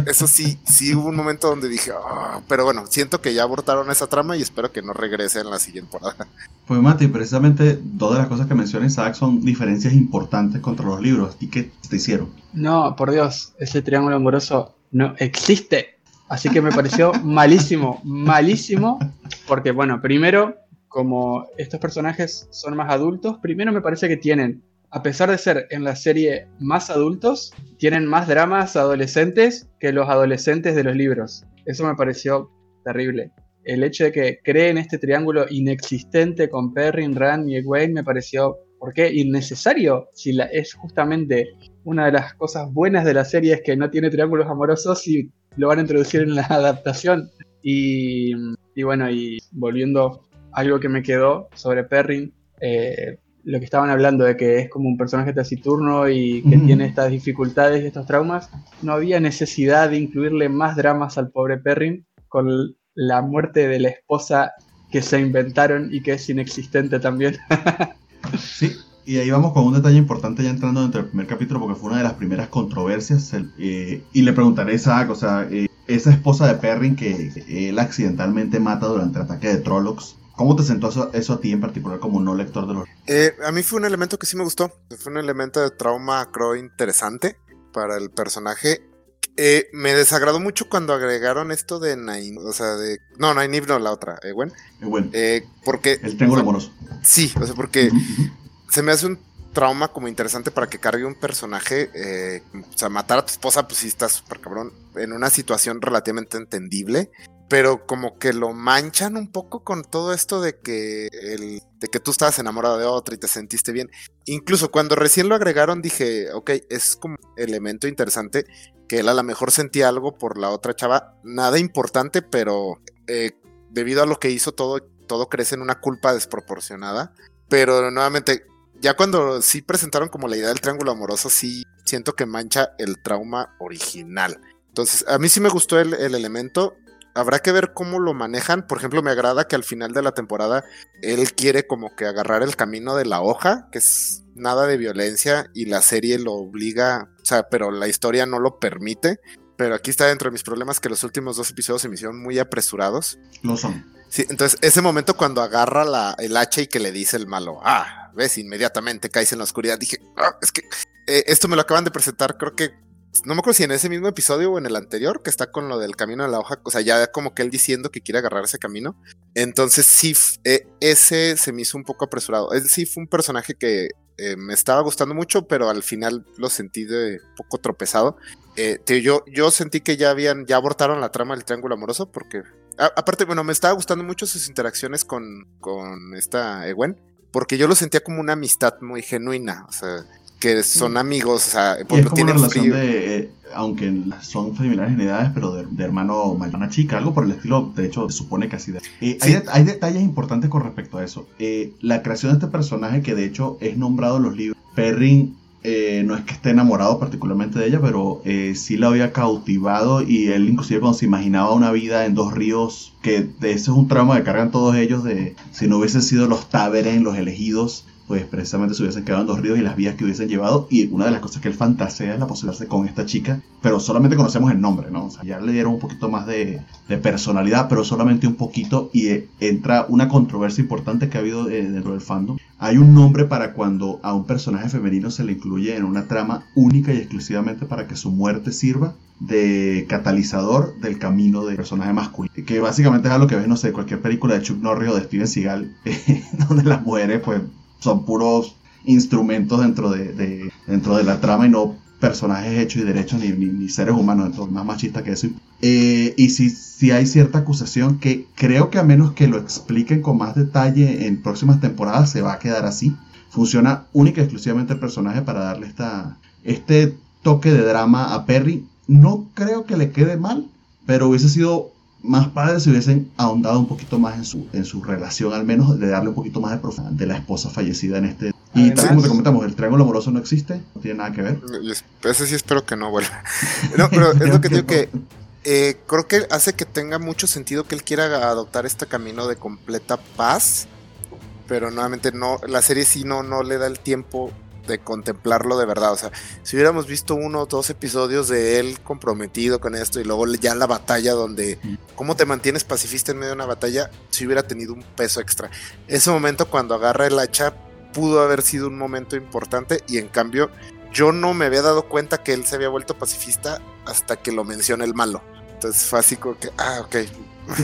eso sí, sí hubo un momento donde dije, ah", pero bueno, siento que ya abortaron esa trama y espero que no regrese en la siguiente temporada. Pues Mati, precisamente todas las cosas que menciona Isaac son diferencias importantes contra los libros. ¿Y qué te hicieron? No, por Dios, ese triángulo amoroso no existe. Así que me pareció malísimo, malísimo. Porque bueno, primero, como estos personajes son más adultos, primero me parece que tienen a pesar de ser en la serie más adultos, tienen más dramas adolescentes que los adolescentes de los libros. Eso me pareció terrible. El hecho de que creen este triángulo inexistente con Perrin, Rand y Egwene me pareció, ¿por qué? Innecesario. Si la, es justamente una de las cosas buenas de la serie es que no tiene triángulos amorosos y lo van a introducir en la adaptación. Y, bueno, y volviendo algo que me quedó sobre Perrin, eh, lo que estaban hablando de que es como un personaje taciturno y que tiene estas dificultades y estos traumas, no había necesidad de incluirle más dramas al pobre Perrin con la muerte de la esposa que se inventaron y que es inexistente también. sí, y ahí vamos con un detalle importante ya entrando dentro del primer capítulo porque fue una de las primeras controversias. Eh, y le preguntaré a Isaac, o sea, eh, esa esposa de Perrin que él accidentalmente mata durante el ataque de Trollocs. ¿Cómo te sentó eso, a ti en particular como no lector de los... Eh, a mí fue un elemento que sí me gustó. Fue un elemento de trauma, creo, interesante para el personaje. Eh, me desagradó mucho cuando agregaron esto de Nain, o sea, de... No, Nainiv no, la otra, eh, bueno. Eh, porque... El triángulo amoroso. Sí, o sea, porque se me hace un trauma como interesante para que cargue un personaje, eh, o sea, matar a tu esposa, pues sí está súper cabrón, en una situación relativamente entendible, pero como que lo manchan un poco con todo esto de que el, de que tú estabas enamorado de otra y te sentiste bien. Incluso cuando recién lo agregaron dije, ok, es como elemento interesante que él a lo mejor sentía algo por la otra chava, nada importante, pero eh, debido a lo que hizo todo, todo crece en una culpa desproporcionada. Pero nuevamente, ya cuando sí presentaron como la idea del triángulo amoroso, sí siento que mancha el trauma original. Entonces, a mí sí me gustó el, el elemento habrá que ver cómo lo manejan. Por ejemplo, me agrada que al final de la temporada él quiere como que agarrar el camino de la hoja, que es nada de violencia, y la serie lo obliga, o sea, pero la historia no lo permite. Pero aquí está dentro de mis problemas que los últimos dos episodios se me hicieron muy apresurados. Lo son. Sí, entonces ese momento cuando agarra la, el hacha y que le dice el malo, ah, ves, inmediatamente caes en la oscuridad, dije, ah, es que eh, esto me lo acaban de presentar, creo que no me acuerdo si en ese mismo episodio o en el anterior, que está con lo del camino de la hoja, o sea, ya como que él diciendo que quiere agarrar ese camino. Entonces sí, eh, ese se me hizo un poco apresurado. Él sí fue un personaje que eh, me estaba gustando mucho, pero al final lo sentí de poco tropezado. Eh, yo, yo sentí que ya habían, ya abortaron la trama del triángulo amoroso, porque aparte, bueno, me estaba gustando mucho sus interacciones con, con esta Ewen, porque yo lo sentía como una amistad muy genuina, o sea, que son amigos, o sea, es como una relación de, eh, aunque son familiares en edades, pero de, hermano mayor, una chica, algo por el estilo, de hecho, se supone que así de... Eh, hay, detalles importantes con respecto a eso. Eh, la creación de este personaje, que de hecho es nombrado en los libros, Perrin no es que esté enamorado particularmente de ella, pero sí la había cautivado y él inclusive cuando se imaginaba una vida en dos ríos, que de ese es un trauma que cargan todos ellos de si no hubiesen sido los Taveren, los elegidos, pues precisamente se hubiesen quedado en dos ríos y las vías que hubiesen llevado. Y una de las cosas que él fantasea es la posibilidad con esta chica, pero solamente conocemos el nombre, ¿no? O sea, ya le dieron un poquito más de, personalidad, pero solamente un poquito. Y eh, entra una controversia importante que ha habido eh, dentro del fandom. Hay un nombre para cuando a un personaje femenino se le incluye en una trama única y exclusivamente para que su muerte sirva de catalizador del camino del personaje masculino. Que básicamente es algo que ves, no sé, cualquier película de Chuck Norris o de Steven Seagal, donde las mujeres, pues son puros instrumentos dentro de, dentro de la trama y no personajes hechos y derechos ni, ni, seres humanos, entonces más machista que eso. Eh, y si, si hay cierta acusación que creo que a menos que lo expliquen con más detalle en próximas temporadas se va a quedar así. Funciona única y exclusivamente el personaje para darle esta, este toque de drama a Perry. No creo que le quede mal, pero hubiese sido más padres si hubiesen ahondado un poquito más en su, en su relación, al menos de darle un poquito más de profundidad de la esposa fallecida en este. Y tal como te comentamos, el triángulo amoroso no existe, no tiene nada que ver. Ese sí espero que no vuelva. No, pero es lo que digo que eh, creo que hace que tenga mucho sentido que él quiera adoptar este camino de completa paz, pero nuevamente no, la serie sí no, no le da el tiempo de contemplarlo de verdad. O sea, si hubiéramos visto uno o dos episodios de él comprometido con esto y luego ya la batalla donde cómo te mantienes pacifista en medio de una batalla, si hubiera tenido un peso extra. Ese momento cuando agarra el hacha pudo haber sido un momento importante y en cambio yo no me había dado cuenta que él se había vuelto pacifista hasta que lo menciona el malo. Entonces fue así como que, ah, ok.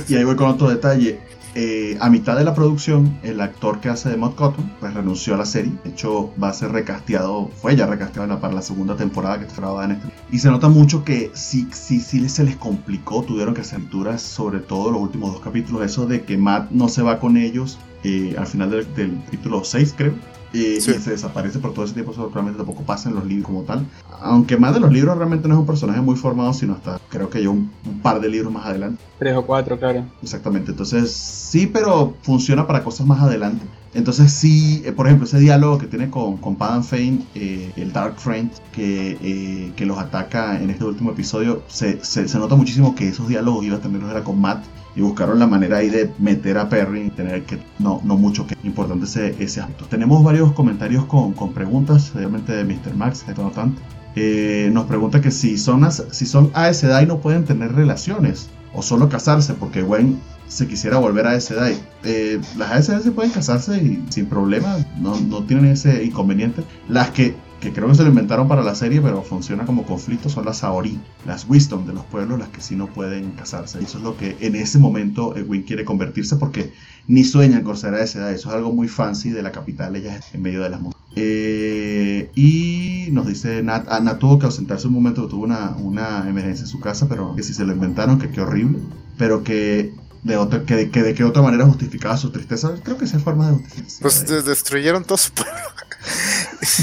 Y ahí voy con otro detalle eh, a mitad de la producción, el actor que hace de Mod Cotton pues renunció a la serie. De hecho, va a ser recasteado, fue ya recasteado para la segunda temporada que está en este. Y se nota mucho que sí, sí, sí se les complicó, tuvieron que hacer sobre todo los últimos dos capítulos, eso de que Matt no se va con ellos eh, al final del, del capítulo 6, creo y se desaparece por todo ese tiempo, eso realmente tampoco pasa en los libros como tal. Aunque más de los libros realmente no es un personaje muy formado, sino hasta creo que yo un, par de libros más adelante. Tres o cuatro, claro. Exactamente, entonces sí, pero funciona para cosas más adelante. Entonces sí, eh, por ejemplo, ese diálogo que tiene con, con Padam Fane, eh, el Dark Friend, que, eh, que los ataca en este último episodio, se, se, nota muchísimo que esos diálogos iba a tenerlos era con Matt y buscaron la manera ahí de meter a Perry y tener que no, no mucho que importante ese, ese aspecto. Tenemos varios comentarios con, con preguntas, obviamente de Mr. Max, de tanto. Eh, nos pregunta que si son, si son a esa edad y no pueden tener relaciones o solo casarse, porque Gwen se quisiera volver a esa edad. Eh, las ASD se pueden casarse y, sin problema, no, no tienen ese inconveniente. Las que que creo que se lo inventaron para la serie, pero funciona como conflicto, son las Saori, las Wisdom de los pueblos, las que sí no pueden casarse. Eso es lo que en ese momento Edwin quiere convertirse porque ni sueñan con ser a esa edad. Eso es algo muy fancy de la capital, ella es en medio de las montañas. Eh, y nos dice Nat, ah, Nat tuvo que ausentarse un momento, tuvo una, una emergencia en su casa, pero que si se lo inventaron, que qué horrible, pero que de otra, que, que de qué otra manera justificaba su tristeza. Creo que esa forma de justificar. Pues destruyeron todo su pueblo.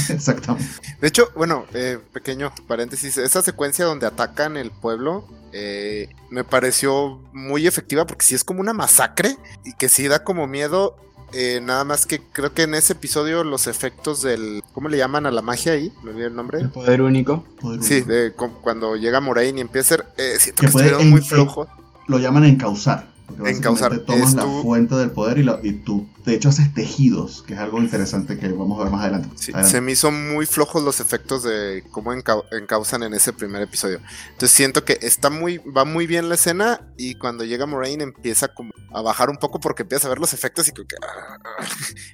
Exactamente. De hecho, bueno, eh, pequeño paréntesis, esa secuencia donde atacan el pueblo eh, me pareció muy efectiva porque sí es como una masacre y que sí da como miedo. Eh, nada más que creo que en ese episodio los efectos del. ¿Cómo le llaman a la magia ahí? ¿Me olvidé el nombre? El poder único. sí, De, cuando llega Moraine y empieza a ser. siento que, que muy flojo. Lo llaman encauzar. Encauzar. Tomas la fuente del poder y, y, tú, de hecho, haces tejidos, que es algo interesante que vamos a ver más adelante. Se me hizo muy flojos los efectos de cómo encausan en ese primer episodio. Entonces siento que está muy, va muy bien la escena y cuando llega Moraine empieza como a bajar un poco porque empieza a ver los efectos y que...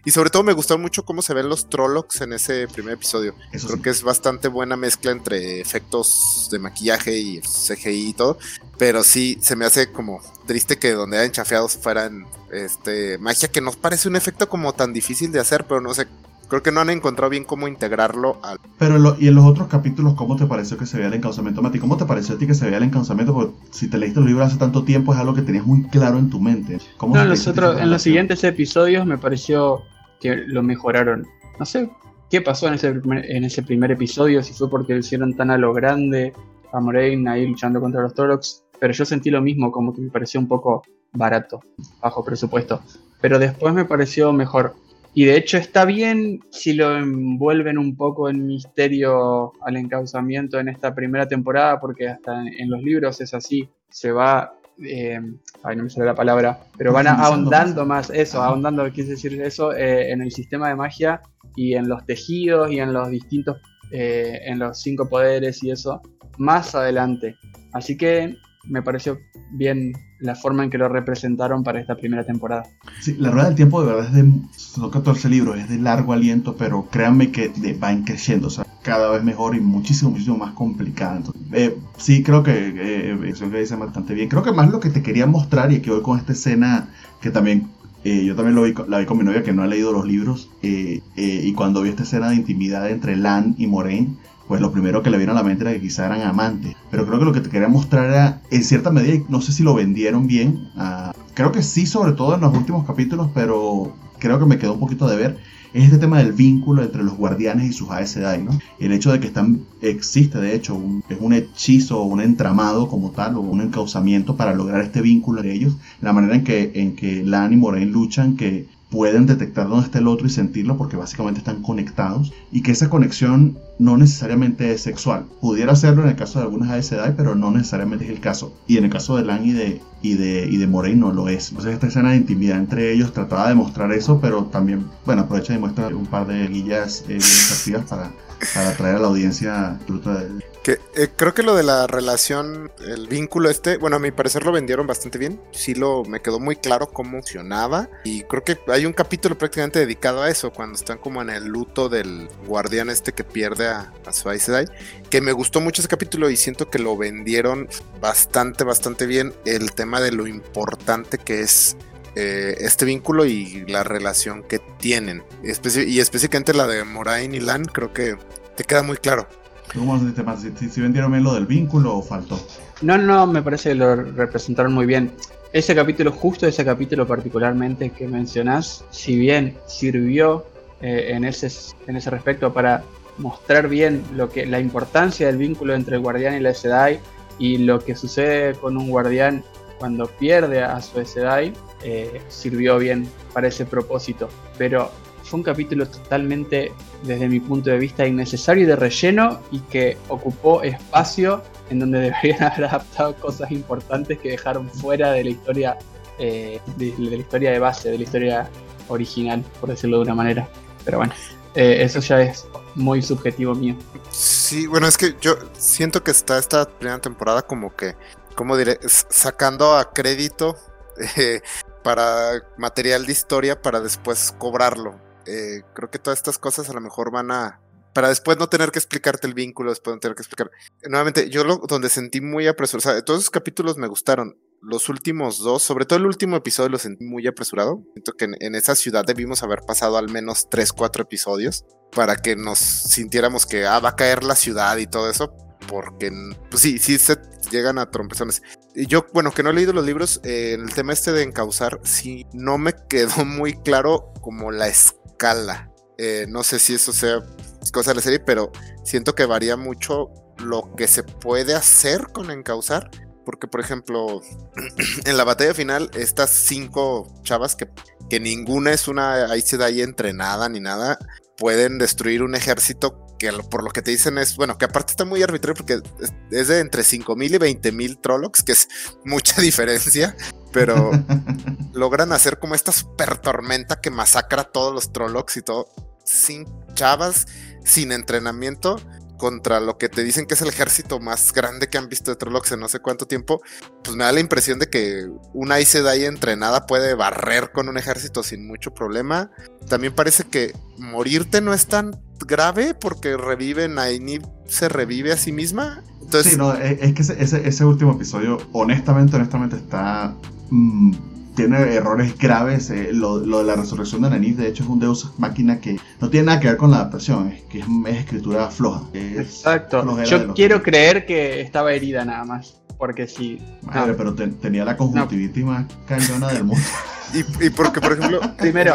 y sobre todo me gustó mucho cómo se ven los Trollocs en ese primer episodio. Creo que es bastante buena mezcla entre efectos de maquillaje y CGI y todo. Pero sí, se me hace como triste que donde hayan chafeados fueran este, magia, que nos parece un efecto como tan difícil de hacer, pero no sé, creo que no han encontrado bien cómo integrarlo al... Pero y en los otros capítulos, ¿cómo te pareció que se veía el encauzamiento, Mati? ¿Cómo te pareció a ti que se veía el encauzamiento? Porque si te leíste el libro hace tanto tiempo es algo que tenías muy claro en tu mente. ¿Cómo no, en los, en los siguientes episodios me pareció que lo mejoraron. No sé qué pasó en ese, en ese primer episodio, si fue porque lo hicieron tan a lo grande a Moraine ahí luchando contra los Torox pero yo sentí lo mismo, como que me pareció un poco barato, bajo presupuesto. Pero después me pareció mejor. Y de hecho está bien si lo envuelven un poco en misterio al encauzamiento en esta primera temporada, porque hasta en, los libros es así, se va, eh, ay no me sale la palabra, pero van ahondando más eso, ahondando, quise decir eso, eh, en el sistema de magia y en los tejidos y en los distintos, eh, en los cinco poderes y eso, más adelante. Así que me pareció bien la forma en que lo representaron para esta primera temporada. Sí, La Rueda del Tiempo de verdad es de, son 14 libros, es de largo aliento, pero créanme que va creciendo, o sea, cada vez mejor y muchísimo, muchísimo más complicada. Eh, sí, creo que eh, eso que dice bastante bien. Creo que más lo que te quería mostrar y que hoy con esta escena que también eh, yo también lo vi, la vi con mi novia que no ha leído los libros y cuando vi esta escena de intimidad entre Lan y Moraine, pues lo primero que le vino a la mente era que quizá eran amantes. Pero creo que lo que te quería mostrar era, en cierta medida, no sé si lo vendieron bien. Uh, creo que sí, sobre todo en los últimos capítulos, pero creo que me quedó un poquito de ver. Es este tema del vínculo entre los guardianes y sus Aes ¿no? El hecho de que están, existe de hecho un, es un hechizo o un entramado como tal, o un encauzamiento para lograr este vínculo de ellos. La manera en que, en que Lan y Moraine luchan, que pueden detectar dónde está el otro y sentirlo porque básicamente están conectados y que esa conexión no necesariamente es sexual. Pudiera serlo en el caso de algunas Aes Sedai, pero no necesariamente es el caso. Y en el caso de Lan y de, y de, y de Moraine no lo es. Entonces esta escena de intimidad entre ellos trataba de mostrar eso, pero también, bueno, aprovecha y muestra un par de guillas eh, para para atraer a la audiencia eh, creo que lo de la relación, el vínculo este, bueno, a mi parecer lo vendieron bastante bien. Sí lo me quedó muy claro cómo funcionaba y creo que hay un capítulo prácticamente dedicado a eso cuando están como en el luto del guardián este que pierde a, a su que me gustó mucho ese capítulo y siento que lo vendieron bastante bastante bien el tema de lo importante que es eh, este vínculo y la relación que tienen. y específicamente la de Moraine y Lan, creo que te queda muy claro. ¿Cómo se ¿Si, vendieron bien lo del vínculo o faltó? No, no, me parece que lo representaron muy bien. Ese capítulo, justo ese capítulo particularmente que mencionás, si bien sirvió eh, en, ese, en ese respecto para mostrar bien lo que, la importancia del vínculo entre el guardián y la Sedai y lo que sucede con un guardián cuando pierde a su Sedai, eh, sirvió bien para ese propósito. Pero fue un capítulo totalmente, desde mi punto de vista, innecesario y de relleno y que ocupó espacio en donde deberían haber adaptado cosas importantes que dejaron fuera de la historia, eh, de, la historia de base, de la historia original, por decirlo de una manera. Pero bueno, eh, eso ya es muy subjetivo mío. Sí, bueno, es que yo siento que está esta primera temporada como que, como diré, sacando a crédito eh, para material de historia para después cobrarlo. Eh, creo que todas estas cosas a lo mejor van a... Para después no tener que explicarte el vínculo, después no tener que explicar. Nuevamente, yo lo, donde sentí muy apresurado, o sea, todos esos capítulos me gustaron. Los últimos dos, sobre todo el último episodio, lo sentí muy apresurado. Siento que en, esa ciudad debimos haber pasado al menos tres, cuatro episodios para que nos sintiéramos que ah, va a caer la ciudad y todo eso. Porque, pues sí, sí se llegan a trompezones. Yo, bueno, que no he leído los libros, eh, el tema este de encauzar, sí, no me quedó muy claro como la escala eh, no sé si eso sea cosa de la serie, pero siento que varía mucho lo que se puede hacer con encauzar. Porque, por ejemplo, en la batalla final, estas cinco chavas que, que ninguna es una Aes ahí entrenada ni nada, pueden destruir un ejército que por lo que te dicen es, bueno, que aparte está muy arbitrario porque es, de entre 5000 y 20000 Trollocs, que es mucha diferencia, pero logran hacer como esta super tormenta que masacra a todos los Trollocs y todo, sin chavas, sin entrenamiento, contra lo que te dicen que es el ejército más grande que han visto de Trollocs en no sé cuánto tiempo, pues me da la impresión de que una Aes Sedai entrenada puede barrer con un ejército sin mucho problema. También parece que morirte no es tan grave porque revive, Nynaeve se revive a sí misma. Entonces, sí, no, es, que ese, último episodio, honestamente, honestamente, está. Mm, tiene errores graves. Eh, lo, de la resurrección de Nynaeve, de hecho, es un Deus máquina que no tiene nada que ver con la adaptación, es que es, escritura floja. Exacto. Yo quiero creer que estaba herida nada más. Porque sí. Madre, pero tenía la conjuntivitis más cañona del mundo. y, y, porque, por ejemplo. Primero,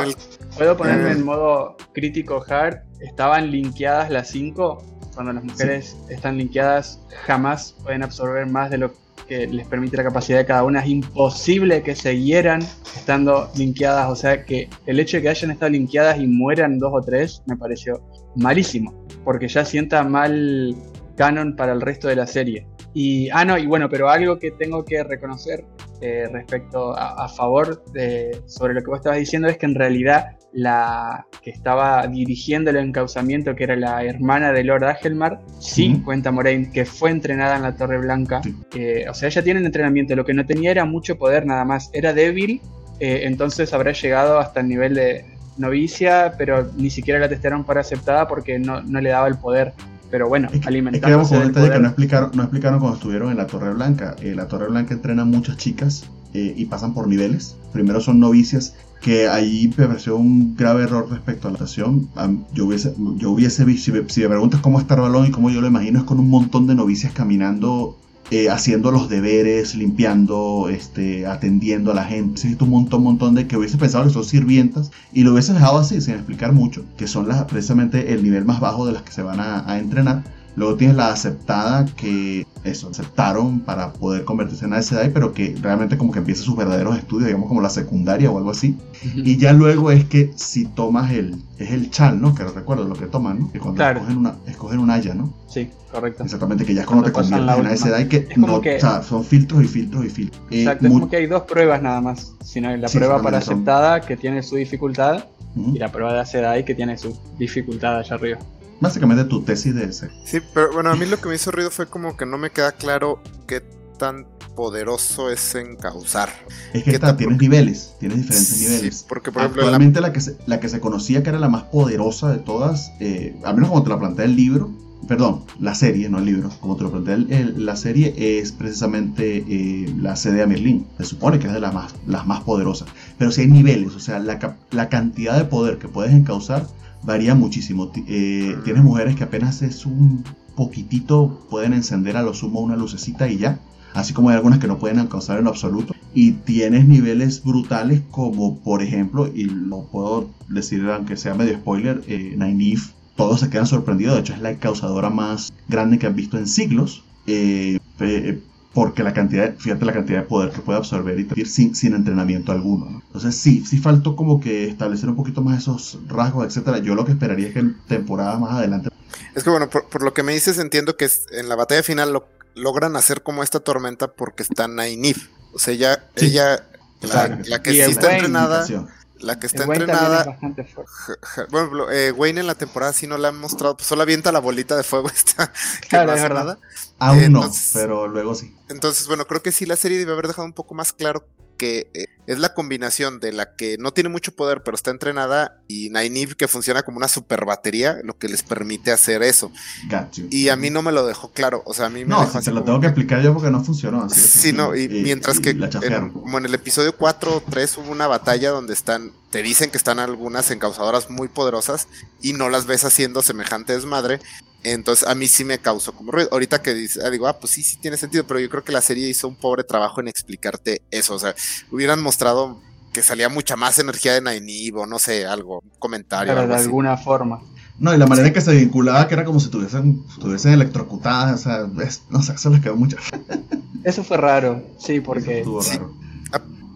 puedo ponerme en modo crítico hard estaban linkeadas las 5, cuando las mujeres están linkeadas jamás pueden absorber más de lo que les permite la capacidad de cada una. Es imposible que siguieran estando linkeadas, o sea que el hecho de que hayan estado linkeadas y mueran dos o tres me pareció malísimo, porque ya sienta mal canon para el resto de la serie. Y, ah, no, y bueno, pero algo que tengo que reconocer eh, respecto a, favor de, sobre lo que vos estabas diciendo es que en realidad la que estaba dirigiendo el encauzamiento, que era la hermana de Lord Agelmar, sí, cuenta Moraine, que fue entrenada en la Torre Blanca. Eh, o sea, ella tiene un entrenamiento, lo que no tenía era mucho poder nada más, era débil, eh, entonces habrá llegado hasta el nivel de novicia, pero ni siquiera la testaron para aceptada porque no, no le daba el poder pero bueno, es que, alimentándose es que que no explicaron, no explicaron cuando estuvieron en la Torre Blanca. Eh, la Torre Blanca entrena muchas chicas eh, y pasan por niveles. Primero son novicias, que ahí me pareció un grave error respecto a la estación. Yo hubiese, yo hubiese visto, si me, preguntas cómo está el balón y cómo yo lo imagino, es con un montón de novicias caminando eh, haciendo los deberes, limpiando, este, atendiendo a la gente. Sí, un montón, montón de que hubiese pensado que son sirvientas y lo hubiese dejado así, sin explicar mucho, que son las, precisamente el nivel más bajo de las que se van a entrenar Luego tienes la aceptada que eso, aceptaron para poder convertirse en ASDI, pero que realmente como que empieza sus verdaderos estudios, digamos como la secundaria o algo así. Y ya luego es que si tomas el, es el chal, ¿no? Que recuerdo lo que toman, ¿no? Que cuando escogen, una, escogen un haya, ¿no? Sí, correcto. Exactamente, que ya es cuando, te conviertes en ASDI, que, no, o sea, son filtros y filtros y filtros. Eh, Exacto, es como que hay dos pruebas nada más, sino la prueba para aceptada que tiene su dificultad y la prueba de ASDI que tiene su dificultad allá arriba básicamente tu tesis de ese. Sí, pero bueno, a mí lo que me hizo ruido fue como que no me queda claro qué tan poderoso es encauzar. Es que está, tienes niveles, tienes diferentes niveles. Porque por ejemplo, Actualmente la... que se, la que se conocía que era la más poderosa de todas, eh, al menos como te la plantea el libro, perdón, la serie, no el libro, como te lo plantea la serie, es precisamente eh, la sede de Merlin. Se supone que es de las más, las más poderosas. Pero si hay niveles, o sea, la, la cantidad de poder que puedes encauzar varía muchísimo. Eh, tienes mujeres que apenas es un poquitito, pueden encender a lo sumo una lucecita y ya. Así como hay algunas que no pueden causar en lo absoluto. Y tienes niveles brutales como por ejemplo, y lo puedo decir aunque sea medio spoiler, eh, Nynaeve, todos se quedan sorprendidos. De hecho es la causadora más grande que han visto en siglos. Eh, porque la cantidad, fíjate la cantidad de poder que puede absorber y sin, sin entrenamiento alguno. ¿no? Entonces sí, sí faltó como que establecer un poquito más esos rasgos, etcétera. Yo lo que esperaría es que en temporada más adelante. Es que bueno, por, lo que me dices entiendo que en la batalla final lo, logran hacer como esta tormenta porque está Nainif. O sea, ella, ella la, que sí está entrenada la que está entrenada. Bueno, eh, Wayne en la temporada sí no la han mostrado, pues solo avienta la bolita de fuego. Está, claro, es verdad. Aún no, pero luego sí. Entonces, bueno, creo que sí la serie debe haber dejado un poco más claro que eh, es la combinación de la que no tiene mucho poder, pero está entrenada, y Nynaeve que funciona como una super batería, lo que les permite hacer eso. Y a mí no me lo dejó claro. O sea, a mí me No, te lo tengo que explicar yo porque no funcionó. Así sí, no, y, mientras que como en el episodio 4 o 3 hubo una batalla donde están, te dicen que están algunas encausadoras muy poderosas y no las ves haciendo semejante desmadre. Entonces a mí sí me causó como ruido. Ahorita que ah, digo, ah, pues sí, sí tiene sentido, pero yo creo que la serie hizo un pobre trabajo en explicarte eso. O sea, hubieran mostrado que salía mucha más energía de Nynaeve o no sé, algo, un comentario. Pero de alguna forma. No, y la manera en que se vinculaba, que era como si estuviesen, estuviesen electrocutadas, o sea, no sé, eso les quedó mucho. Eso fue raro, sí, porque... Estuvo raro.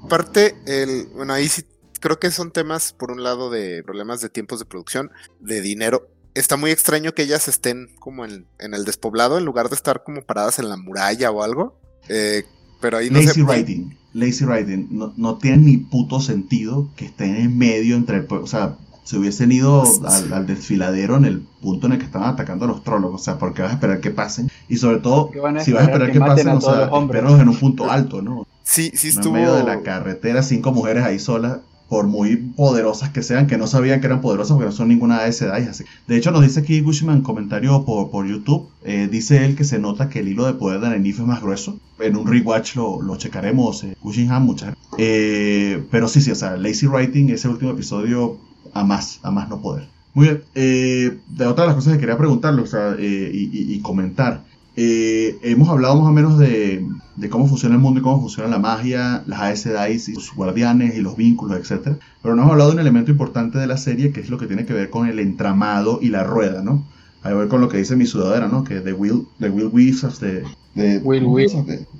Aparte, el, bueno, ahí sí creo que son temas, por un lado, de problemas de tiempos de producción, de dinero, está muy extraño que ellas estén como en, el despoblado en lugar de estar como paradas en la muralla o algo. Eh, pero ahí no Lazy writing. Lazy writing. No, no, tiene ni puto sentido que estén en medio entre el O sea, se hubiesen ido al, desfiladero en el punto en el que estaban atacando a los trólogos. O sea, porque vas a esperar que pasen. Y sobre todo, si vas a esperar que, pasen, o sea, en un punto alto, ¿no? Sí, sí estuvo. en medio de la carretera, cinco mujeres ahí solas por muy poderosas que sean, que no sabían que eran poderosas porque no son ninguna de esas edades. De hecho, nos dice aquí Gushman en comentario por, por YouTube, eh, dice él que se nota que el hilo de poder de Nenif es más grueso. En un rewatch lo, lo checaremos, eh, muchas eh, Pero sí, sí, o sea, Lazy Writing, ese último episodio, a más, a más no poder. Muy bien, eh, de otra de las cosas que quería preguntarle o sea, y, y comentar. Eh, hemos hablado más o menos de, cómo funciona el mundo y cómo funciona la magia, las Aes y sus guardianes y los vínculos, etc. Pero no hemos hablado de un elemento importante de la serie que es lo que tiene que ver con el entramado y la rueda, ¿no? A ver con lo que dice mi sudadera, ¿no? Que the wheel, the wheel weaves as the, wheel weaves,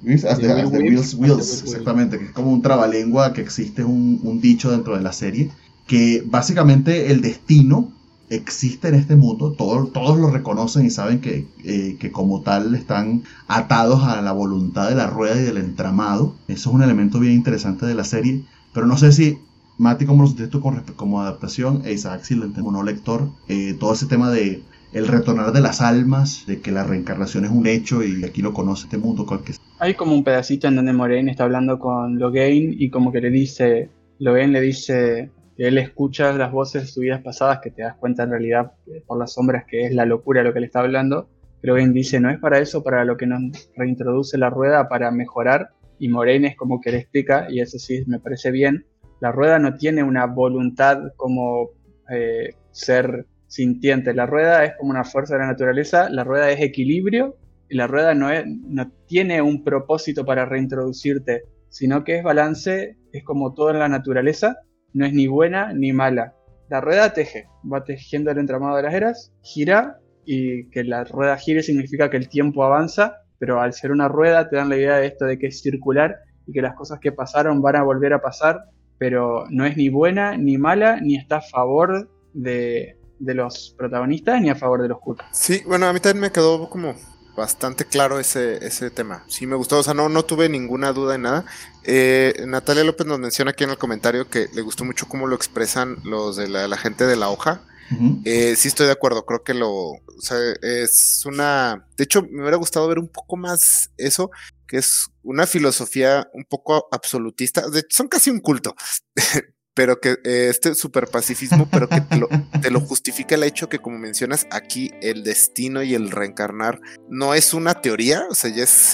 wheels, wheels, exactamente, que es como un trabalengua que existe un, un dicho dentro de la serie, que básicamente el destino existe en este mundo, todos, lo reconocen y saben eh, que, como tal están atados a la voluntad de la rueda y del entramado. Eso es un elemento bien interesante de la serie, pero no sé si Mati, ¿cómo lo sentiste tú con como adaptación? E Isaac, si lo como no lector, eh, todo ese tema de el retornar de las almas, de que la reencarnación es un hecho y aquí lo conoce este mundo. Que... Hay como un pedacito en donde Moraine está hablando con Logain y como que le dice, Logain le dice, él escucha las voces de sus vidas pasadas, que te das cuenta en realidad eh, por las sombras que es la locura lo que le está hablando, pero bien dice, no es para eso, para lo que nos reintroduce la rueda, para mejorar, y Moraine es como que le explica, y eso sí me parece bien, la rueda no tiene una voluntad como eh, ser sintiente, la rueda es como una fuerza de la naturaleza, la rueda es equilibrio, y la rueda no, es, no tiene un propósito para reintroducirte, sino que es balance, es como todo en la naturaleza, no es ni buena ni mala. La rueda teje, va tejiendo el entramado de las eras, gira y que la rueda gire significa que el tiempo avanza, pero al ser una rueda te dan la idea de esto de que es circular y que las cosas que pasaron van a volver a pasar, pero no es ni buena ni mala, ni está a favor de, de los protagonistas ni a favor de los cultos. Sí, bueno, a mí también me quedó como bastante claro ese, ese tema. Sí me gustó, o sea, no, no tuve ninguna duda en nada. Eh, Natalia López nos menciona aquí en el comentario que le gustó mucho cómo lo expresan los de la, gente de la hoja. Eh, sí estoy de acuerdo, creo que lo, o sea, es una, de hecho me hubiera gustado ver un poco más eso, que es una filosofía un poco absolutista, de, son casi un culto, pero que eh, este super pacifismo, pero que te lo, justifica el hecho que, como mencionas, aquí el destino y el reencarnar no es una teoría, o sea, ya es,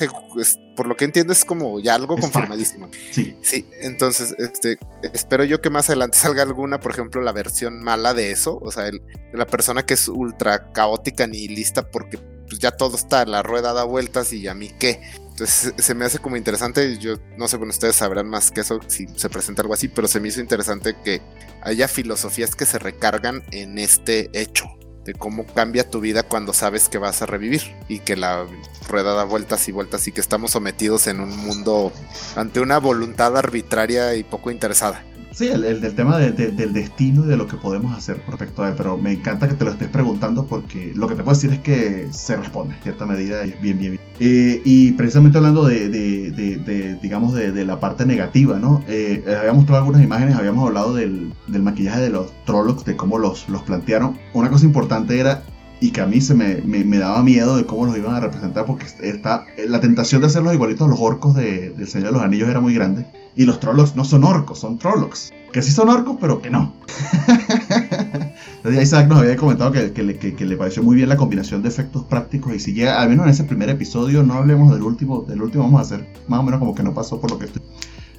por lo que entiendo, es como ya algo confirmadísimo. Sí. Sí, entonces, este, espero yo que más adelante salga alguna, por ejemplo, la versión mala de eso, o sea, la persona que es ultra caótica ni lista porque pues ya todo está, la rueda da vueltas y a mí qué. Entonces se me hace como interesante, yo no sé, bueno, ustedes sabrán más que eso si se presenta algo así, pero se me hizo interesante que haya filosofías que se recargan en este hecho de cómo cambia tu vida cuando sabes que vas a revivir y que la rueda da vueltas y vueltas y que estamos sometidos en un mundo ante una voluntad arbitraria y poco interesada. Sí, el, del tema del destino y de lo que podemos hacer respecto a él, pero me encanta que te lo estés preguntando porque lo que te puedo decir es que se responde en cierta medida y bien, bien, bien. Eh, y precisamente hablando de, digamos, de, la parte negativa, ¿no? Eh, habíamos mostrado algunas imágenes, habíamos hablado del, maquillaje de los Trollocs, de cómo los, los plantearon. Una cosa importante era y que a mí se me, me, daba miedo de cómo los iban a representar porque está, la tentación de hacerlos igualitos a los orcos de, del Señor de los Anillos era muy grande. Y los Trollocs no son orcos, son Trollocs. Que sí son orcos, pero que no. Entonces Isaac nos había comentado que, que, le, que, le pareció muy bien la combinación de efectos prácticos y si llega, al menos en ese primer episodio, no hablemos del último, del último vamos a hacer más o menos como que no pasó por lo que estoy.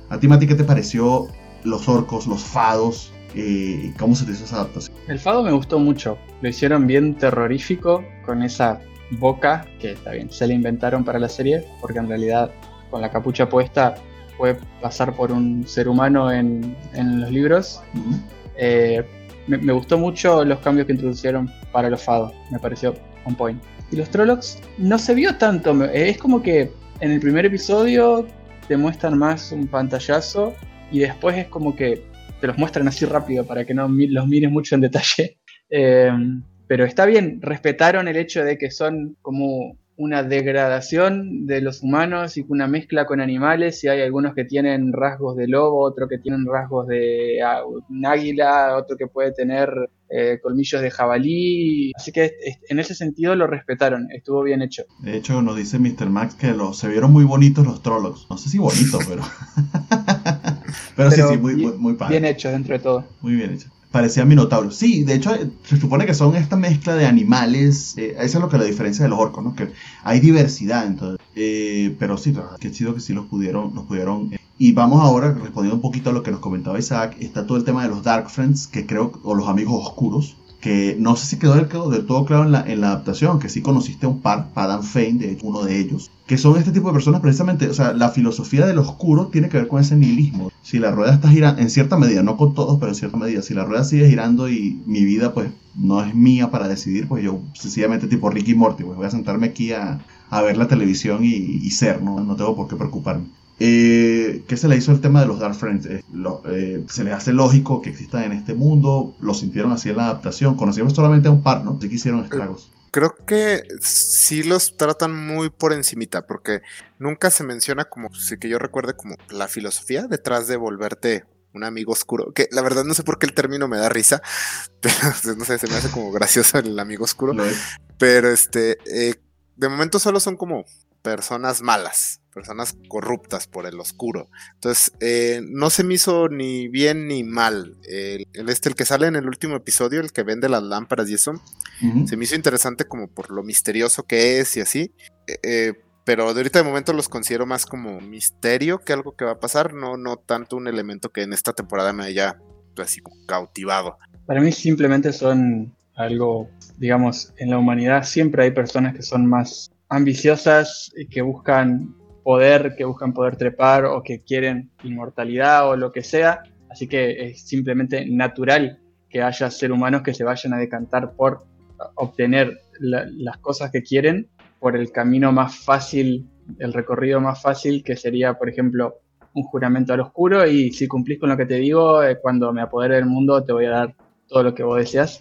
A ti, Mati, ¿qué te pareció los orcos, los fados? Eh, ¿Cómo se te hizo esa adaptación? El fado me gustó mucho. Lo hicieron bien terrorífico con esa boca que está bien, se le inventaron para la serie, porque en realidad con la capucha puesta puede pasar por un ser humano en, los libros. Eh, me, gustó mucho los cambios que introducieron para los fados, me pareció on point. Y los Trollocs no se vio tanto, es como que en el primer episodio te muestran más un pantallazo y después es como que te los muestran así rápido para que no los mires mucho en detalle. Eh, pero está bien, respetaron el hecho de que son como una degradación de los humanos y una mezcla con animales, y hay algunos que tienen rasgos de lobo, otro que tienen rasgos de ah, un águila, otro que puede tener eh, colmillos de jabalí, así que en ese sentido lo respetaron, estuvo bien hecho. De hecho, nos dice Mr. Max que los, se vieron muy bonitos los Trollocs, no sé si bonitos, pero... pero, sí, sí, muy, muy, muy padre. Bien hecho dentro de todo. Muy bien hecho parecía Minotauro. Sí, de hecho, se supone que son esta mezcla de animales. Eh, eso es lo que la diferencia de los orcos, ¿no? Que hay diversidad, entonces. Eh, pero sí, qué chido que sí los pudieron. Los pudieron eh. Y vamos ahora, respondiendo un poquito a lo que nos comentaba Isaac, está todo el tema de los Dark Friends, que creo, o los amigos oscuros, que no sé si quedó del, todo claro en la, adaptación, que sí conociste un par, Padam Fane, de hecho, uno de ellos, que son este tipo de personas precisamente, o sea, la filosofía del oscuro tiene que ver con ese nihilismo. Si la rueda está girando, en cierta medida, no con todos, pero en cierta medida, si la rueda sigue girando y mi vida pues no es mía para decidir, pues yo sencillamente tipo Ricky Morty, pues voy a sentarme aquí a, a ver la televisión y, y ser, ¿no? no tengo por qué preocuparme. Eh, ¿Qué se le hizo el tema de los Dark Friends? Eh, eh, se les hace lógico que existan en este mundo, lo sintieron así en la adaptación, conocimos solamente a un par, ¿no? Sí que hicieron estragos. Creo que sí los tratan muy por encimita, porque nunca se menciona como, si que yo recuerde como la filosofía detrás de volverte un amigo oscuro, que la verdad no sé por qué el término me da risa, pero no sé, se me hace como gracioso el amigo oscuro, pero este, de momento solo son como personas malas, personas corruptas por el oscuro. Entonces, eh, no se me hizo ni bien ni mal. El, este, el que sale en el último episodio, el que vende las lámparas y eso, se me hizo interesante como por lo misterioso que es y así. Eh, eh, pero de ahorita de momento los considero más como misterio que algo que va a pasar, no, no tanto un elemento que en esta temporada me haya así cautivado. Para mí simplemente son algo, digamos, en la humanidad siempre hay personas que son más ambiciosas y que buscan poder, que buscan poder trepar o que quieren inmortalidad o lo que sea. Así que es simplemente natural que haya seres humanos que se vayan a decantar por obtener las cosas que quieren por el camino más fácil, el recorrido más fácil que sería, por ejemplo, un juramento al oscuro y si cumplís con lo que te digo, eh, cuando me apodere del mundo te voy a dar todo lo que vos deseas.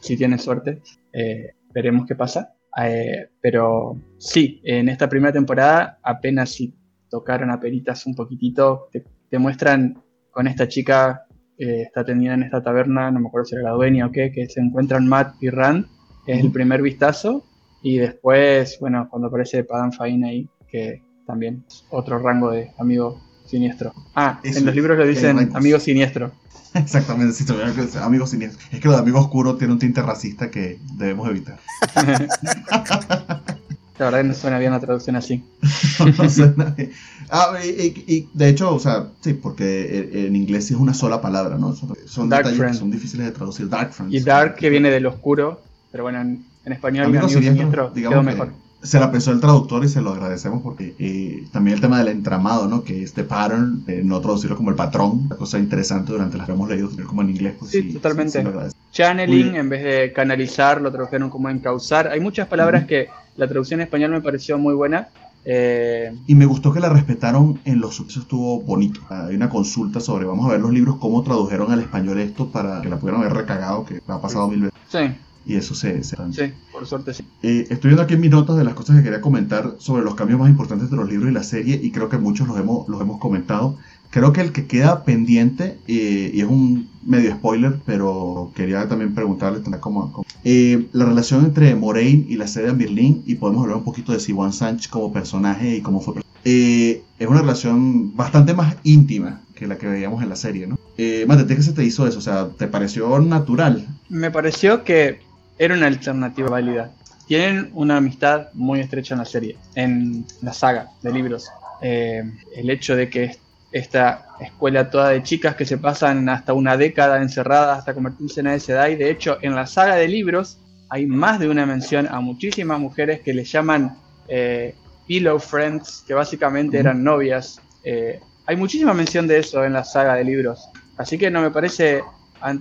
Si tienes suerte, eh, veremos qué pasa. Eh, pero sí, en esta primera temporada apenas si tocaron a peritas un poquitito, te, muestran con esta chica que está atendida en esta taberna, no me acuerdo si era la dueña o qué, que se encuentran Matt y Rand, es el primer vistazo, y después, bueno, cuando aparece Padam Fain ahí, que también es otro rango de amigo siniestro. Ah, en los libros lo dicen amigo siniestro. Exactamente, sí, amigos siniestros. Es que lo de amigo oscuro tiene un tinte racista que debemos evitar. La verdad que no suena bien la traducción así. no, suena bien. Ah, y, de hecho, o sea, sí, porque en inglés es una sola palabra, ¿no? Son, detalles que son difíciles de traducir. Dark Friends. Y dark que viene del oscuro, pero bueno, en, español amigo, siniestro, siniestro quedó mejor. Se la pensó el traductor y se lo agradecemos porque eh, también el tema del entramado, ¿no? Que este pattern, eh, no traducirlo como el patrón, una cosa interesante durante las que hemos leído, como en inglés. Pues, sí, totalmente. Channeling, en vez de canalizar, lo tradujeron como encauzar. Hay muchas palabras que la traducción en español me pareció muy buena. Eh, y me gustó que la respetaron en los subtítulos, estuvo bonito. Hay una consulta sobre, vamos a ver los libros, cómo tradujeron al español esto para que la pudieran haber recagado, que ha pasado mil veces. Sí. Y eso se... Sí, por suerte sí. Eh, estoy viendo aquí en mis notas de las cosas que quería comentar sobre los cambios más importantes de los libros y la serie, y creo que muchos los hemos, los hemos comentado. Creo que el que queda pendiente, eh, y es un medio spoiler, pero quería también preguntarle cómo, eh, la relación entre Moraine y la sede de Berlín, y podemos hablar un poquito de Siwan Sánchez como personaje y cómo fue. Eh, es una relación bastante más íntima que la que veíamos en la serie, ¿no? Eh, Mate, ¿qué se te hizo eso? O sea, ¿te pareció natural? Me pareció que era una alternativa válida. Tienen una amistad muy estrecha en la serie, en la saga de libros. el hecho de que esta escuela toda de chicas que se pasan hasta una década encerradas hasta convertirse en esa y De hecho, en la saga de libros hay más de una mención a muchísimas mujeres que les llaman eh, pillow friends, que básicamente eran novias. Eh, hay muchísima mención de eso en la saga de libros. Así que no me parece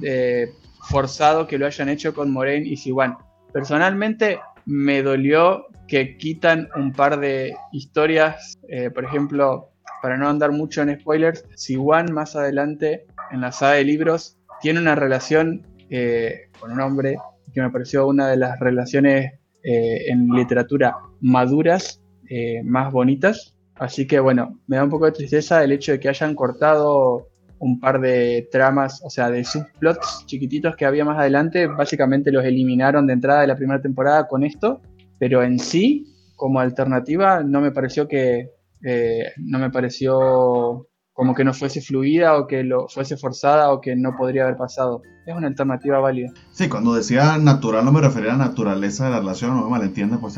eh, forzado que lo hayan hecho con Moraine y Siwan. Personalmente me dolió que quitan un par de historias, por ejemplo, para no andar mucho en spoilers, si Juan más adelante en la saga de libros tiene una relación eh, con un hombre que me pareció una de las relaciones eh, en literatura maduras eh, más bonitas. Así que bueno, me da un poco de tristeza el hecho de que hayan cortado un par de tramas, o sea, de subplots chiquititos que había más adelante, básicamente los eliminaron de entrada de la primera temporada con esto, pero en sí, como alternativa, no me pareció que, eh, no me pareció como que no fuese fluida o que lo fuese forzada o que no podría haber pasado. Es una alternativa válida. Sí, cuando decía natural no me refería a la naturaleza de la relación, no me malentiendas, pues.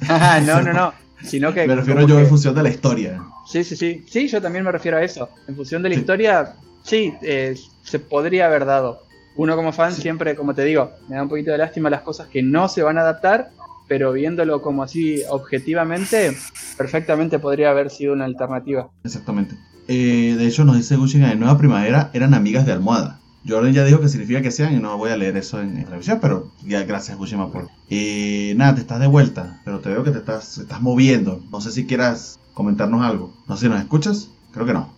no, no, no. Sino que, me refiero yo en función de la historia. Sí, sí, sí. Sí, yo también me refiero a eso. En función de la historia, sí, eh, se podría haber dado. Uno como fan siempre, como te digo, me da un poquito de lástima las cosas que no se van a adaptar pero viéndolo como así objetivamente, perfectamente podría haber sido una alternativa. Exactamente. Eh, de hecho, nos dice Gucci en Nueva Primavera eran amigas de almohada. Jordan ya dijo que significa que sean y no voy a leer eso en, la televisión, pero ya gracias Gushima por... Eh, nada, te estás de vuelta, pero te veo que te estás, estás moviendo. No sé si quieras comentarnos algo. No sé si nos escuchas, creo que no.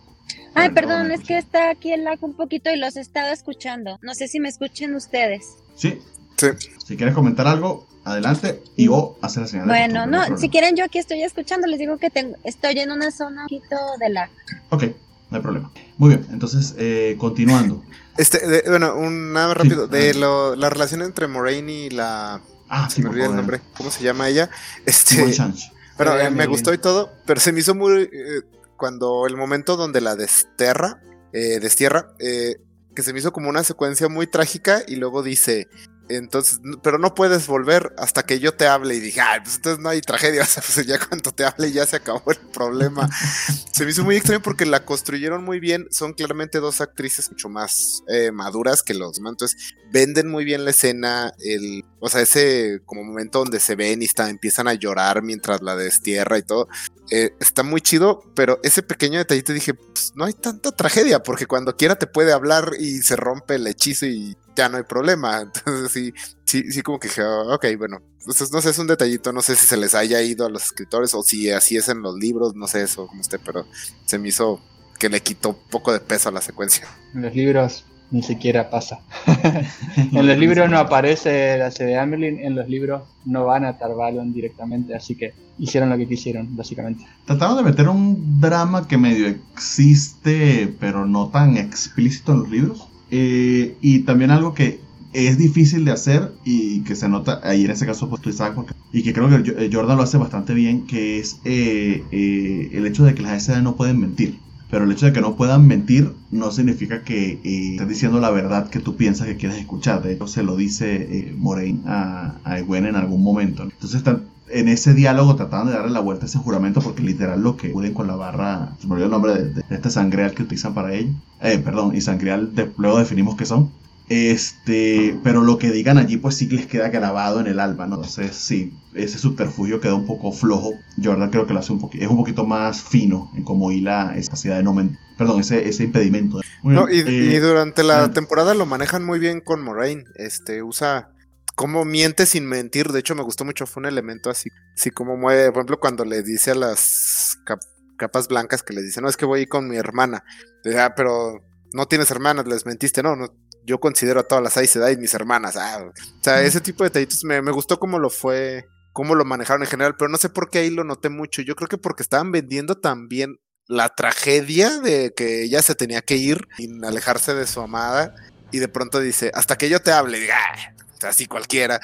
Ay, perdón, es que está aquí el lag un poquito y los he estado escuchando. No sé si me escuchen ustedes. Sí. Sí. Si quieres comentar algo, adelante y o hacer la señal. Bueno, no, si quieren yo aquí estoy escuchando, les digo que tengo, estoy en una zona un poquito de la... Ok, no hay problema. Muy bien, entonces eh, continuando. Este, bueno, un nada más rápido, de lo, la relación entre Moraine y la... Ah, se me olvidó el nombre, ¿cómo se llama ella? Este, bueno, eh, me gustó y todo, pero se me hizo muy... Eh, cuando el momento donde la desterra, destierra, que se me hizo como una secuencia muy trágica y luego dice, entonces, pero no puedes volver hasta que yo te hable y dije, ay, pues entonces no hay tragedia, o sea, pues ya cuando te hable ya se acabó el problema. se me hizo muy extraño porque la construyeron muy bien, son claramente dos actrices mucho más eh, maduras que los demás, entonces venden muy bien la escena, el, o sea, ese como momento donde se ven y está, empiezan a llorar mientras la destierra y todo, eh, está muy chido, pero ese pequeño detallito dije, pues no hay tanta tragedia, porque cuando quiera te puede hablar y se rompe el hechizo y ya no hay problema. Entonces sí, sí, sí como que dije, ah, ok, bueno, entonces no sé, es un detallito, no sé si se les haya ido a los escritores o si así es en los libros, no sé eso, como usted, pero se me hizo que le quitó un poco de peso a la secuencia. En los libros ni siquiera pasa. en los libros no aparece la sede de Amelin, en los libros no van a Tarvalon directamente, así que hicieron lo que quisieron, básicamente. Trataron de meter un drama que medio existe, pero no tan explícito en los libros. Eh, y también algo que es difícil de hacer y que se nota ahí en ese caso pues tú sabes y que creo que eh, Jordan lo hace bastante bien que es eh, el hecho de que las SD no pueden mentir pero el hecho de que no puedan mentir no significa que estés diciendo la verdad que tú piensas que quieres escuchar. De hecho, se lo dice Moraine a, a Gwen en algún momento. Entonces están en ese diálogo trataban de darle la vuelta a ese juramento porque literal lo que pueden con la barra, se me olvidó el nombre de, este sangreal que utilizan para ello, eh, perdón, y sangreal de, luego definimos qué son, Este, pero lo que digan allí, pues sí que les queda grabado en el alma, ¿no? Entonces, sí, ese subterfugio queda un poco flojo. Yo, verdad, creo que lo hace un poquito, es un poquito más fino en cómo hila esa capacidad de no perdón, ese, ese impedimento. no, y, y, eh, durante la temporada lo manejan muy bien con Moraine. Este, usa cómo miente sin mentir. De hecho, me gustó mucho. Fue un elemento así, así como mueve. Por ejemplo, cuando le dice a las capas blancas que le dice, no, es que voy con mi hermana. Ah, pero no tienes hermanas, les mentiste. No, no yo considero a todas las Aes Sedai mis hermanas. Ah, o sea, ese tipo de detallitos me, me gustó cómo lo fue, cómo lo manejaron en general, pero no sé por qué ahí lo noté mucho. Yo creo que porque estaban vendiendo también la tragedia de que ella se tenía que ir sin alejarse de su amada y de pronto dice, hasta que yo te hable, diga, ah, así cualquiera.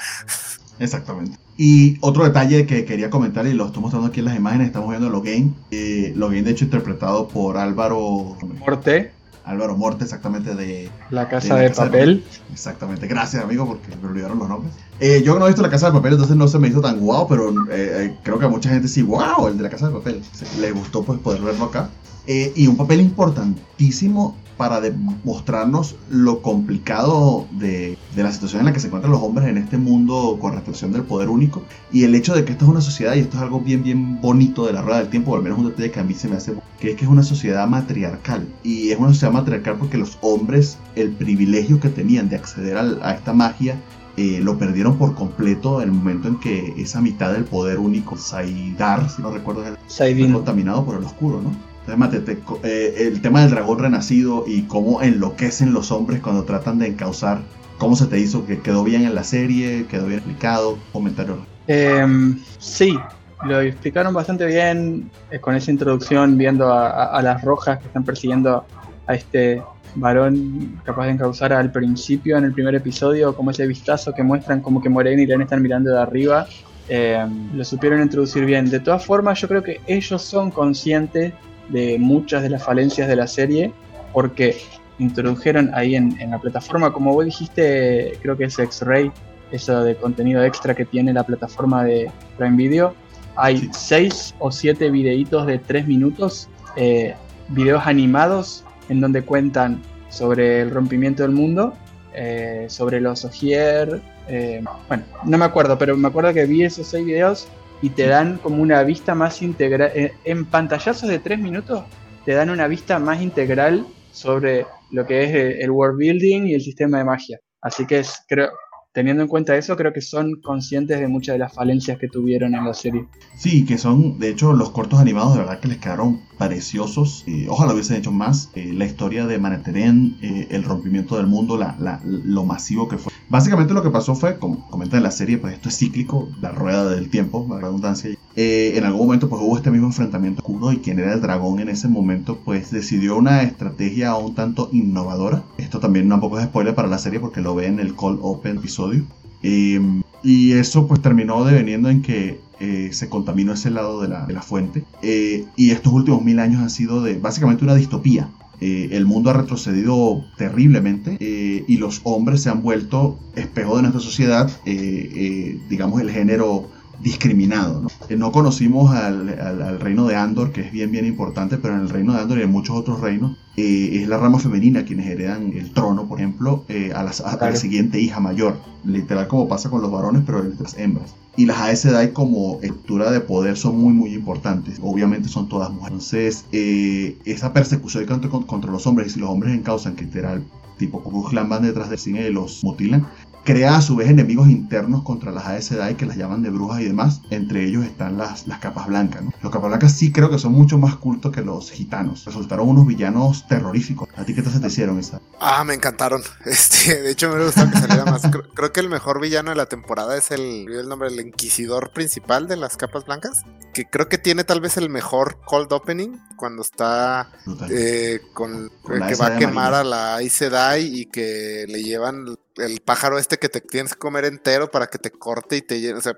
Exactamente. Y otro detalle que quería comentar, y lo estoy mostrando aquí en las imágenes, estamos viendo Logain. Eh, Logain, de hecho, interpretado por Álvaro Morte. Álvaro Morte, exactamente de... La Casa de, Papel. Exactamente, gracias amigo porque me olvidaron los nombres. Eh, yo no he visto La Casa de Papel, entonces no se me hizo tan guau, pero eh, eh, creo que a mucha gente sí, wow, el de La Casa de Papel. Le gustó pues poder verlo acá. y un papel importantísimo para demostrarnos lo complicado de, la situación en la que se encuentran los hombres en este mundo con restricción del poder único. Y el hecho de que esto es una sociedad y esto es algo bien bien bonito de la rueda del tiempo, o al menos un detalle que a mí se me hace que es que es una sociedad matriarcal. Y es una sociedad matriarcal porque los hombres el privilegio que tenían de acceder a, esta magia eh, lo perdieron por completo en el momento en que esa mitad del poder único, Saidar, si no recuerdo, fue contaminado por el oscuro, ¿no? Eh, el tema del dragón renacido y cómo enloquecen los hombres cuando tratan de encauzar. ¿Cómo se te hizo? ¿Que quedó bien en la serie? ¿Quedó bien explicado? Comentario. Em, sí, lo explicaron bastante bien eh, con esa introducción, viendo a, las rojas que están persiguiendo a este varón capaz de encauzar al principio en el primer episodio, como ese vistazo que muestran como que Moraine y Len están mirando de arriba. Em, lo supieron introducir bien. De todas formas, yo creo que ellos son conscientes de muchas de las falencias de la serie porque introdujeron ahí en, la plataforma, como vos dijiste, creo que es X-Ray, eso de contenido extra que tiene la plataforma de Prime Video. Hay seis o siete videitos de tres minutos, eh, videos animados en donde cuentan sobre el rompimiento del mundo, eh, sobre los Ogier. Eh, bueno, no me acuerdo, pero me acuerdo que vi esos seis videos y te dan como una vista más integral. Eh, en pantallazos de tres minutos te dan una vista más integral sobre lo que es eh, el world building y el sistema de magia. Así que es, creo, teniendo en cuenta eso, creo que son conscientes de muchas de las falencias que tuvieron en la serie. Sí, que son, de hecho, los cortos animados de verdad que les quedaron preciosos. Eh, ojalá hubiesen hecho más. La historia de Maneteren, eh, el rompimiento del mundo, la, lo masivo que fue. Básicamente lo que pasó fue, como comenta en la serie, pues esto es cíclico, la rueda del tiempo, la redundancia. en algún momento pues hubo este mismo enfrentamiento oscuro y quien era el dragón en ese momento pues decidió una estrategia un tanto innovadora. Esto también no poco es spoiler para la serie porque lo ve en el Cold Open episodio. y eso pues terminó deveniendo en que eh, se contaminó ese lado de la, de la fuente. Eh, y estos últimos mil años han sido de básicamente una distopía. Eh, el mundo ha retrocedido terriblemente y los hombres se han vuelto espejo de nuestra sociedad, digamos el género discriminado. ¿no? no conocimos al, al, reino de Andor, que es bien, bien importante, pero en el reino de Andor y en muchos otros reinos es la rama femenina quienes heredan el trono, por ejemplo, a, la siguiente hija mayor, literal como pasa con los varones, pero las hembras y las Aes Sedai como estructura de poder son muy muy importantes. Obviamente son todas mujeres. Entonces, eh, esa persecución contra, contra, los hombres, y si los hombres encausan que literal, tipo Ku Clan van detrás del cine y los mutilan, crea a su vez enemigos internos contra las Aes Sedai que las llaman de brujas y demás. Entre ellos están las, las capas blancas. ¿no? Los capas blancas sí creo que son mucho más cultos que los gitanos. Resultaron unos villanos terroríficos. ¿A ti qué te hicieron esa? Ah, me encantaron. Este, de hecho, me gustó que saliera más. Creo, que el mejor villano de la temporada es el, el nombre del inquisidor principal de las capas blancas. Que creo que tiene tal vez el mejor cold opening cuando está eh, con, que va a quemar a la Aes Sedai y que le llevan el pájaro este que te tienes que comer entero para que te corte y te llene. O sea,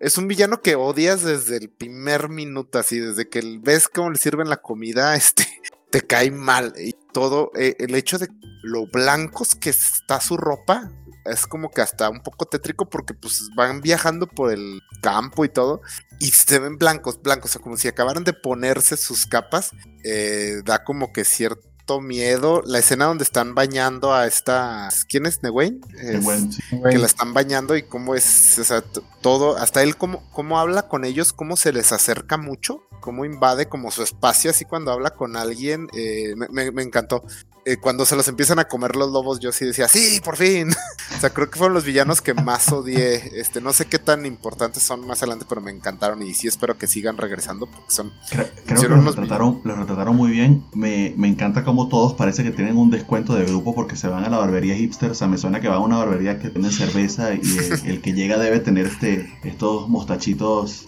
es, un villano que odias desde el primer minuto, así, desde que ves cómo le sirven la comida, este, te cae mal. Y todo, eh, el hecho de lo blancos que está su ropa, es como que hasta un poco tétrico porque pues van viajando por el campo y todo y se ven blancos, blancos, o sea, como si acabaran de ponerse sus capas, eh, da como que cierto miedo. La escena donde están bañando a esta. ¿Quién es? ¿Neguen? Que la están bañando y cómo es. O sea, todo. Hasta él, cómo, cómo habla con ellos, cómo se les acerca mucho, cómo invade como su espacio, así cuando habla con alguien. Eh, me, encantó. Eh, cuando se los empiezan a comer los lobos, yo sí decía, sí, por fin. o sea, creo que fueron los villanos que más odié. Este, no sé qué tan importantes son más adelante, pero me encantaron y sí espero que sigan regresando porque son. Creo, que los retrataron, los retrataron, muy bien. Me, me, encanta como todos parece que tienen un descuento de grupo porque se van a la barbería hipster. O sea, me suena que va a una barbería que tiene cerveza y el, que llega debe tener este estos mostachitos.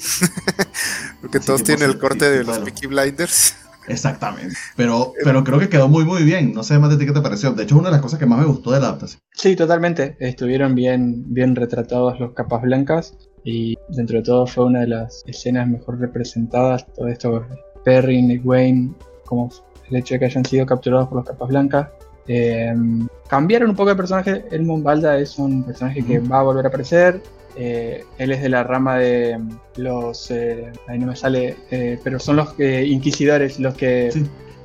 porque todos tienen el corte de los Peaky Blinders. Exactamente. Pero, pero creo que quedó muy, muy bien. No sé más de ti qué te pareció. De hecho, es una de las cosas que más me gustó de la adaptación. Sí, totalmente. Estuvieron bien, bien retratados los capas blancas. Y dentro de todo fue una de las escenas mejor representadas. Todo esto, Perry, Wayne, como el hecho de que hayan sido capturados por los capas blancas. Eh, cambiaron un poco el personaje. El Balda es un personaje que va a volver a aparecer. Eh, él es de la rama de los. Eh, ahí no me sale. Eh, pero son los inquisidores los que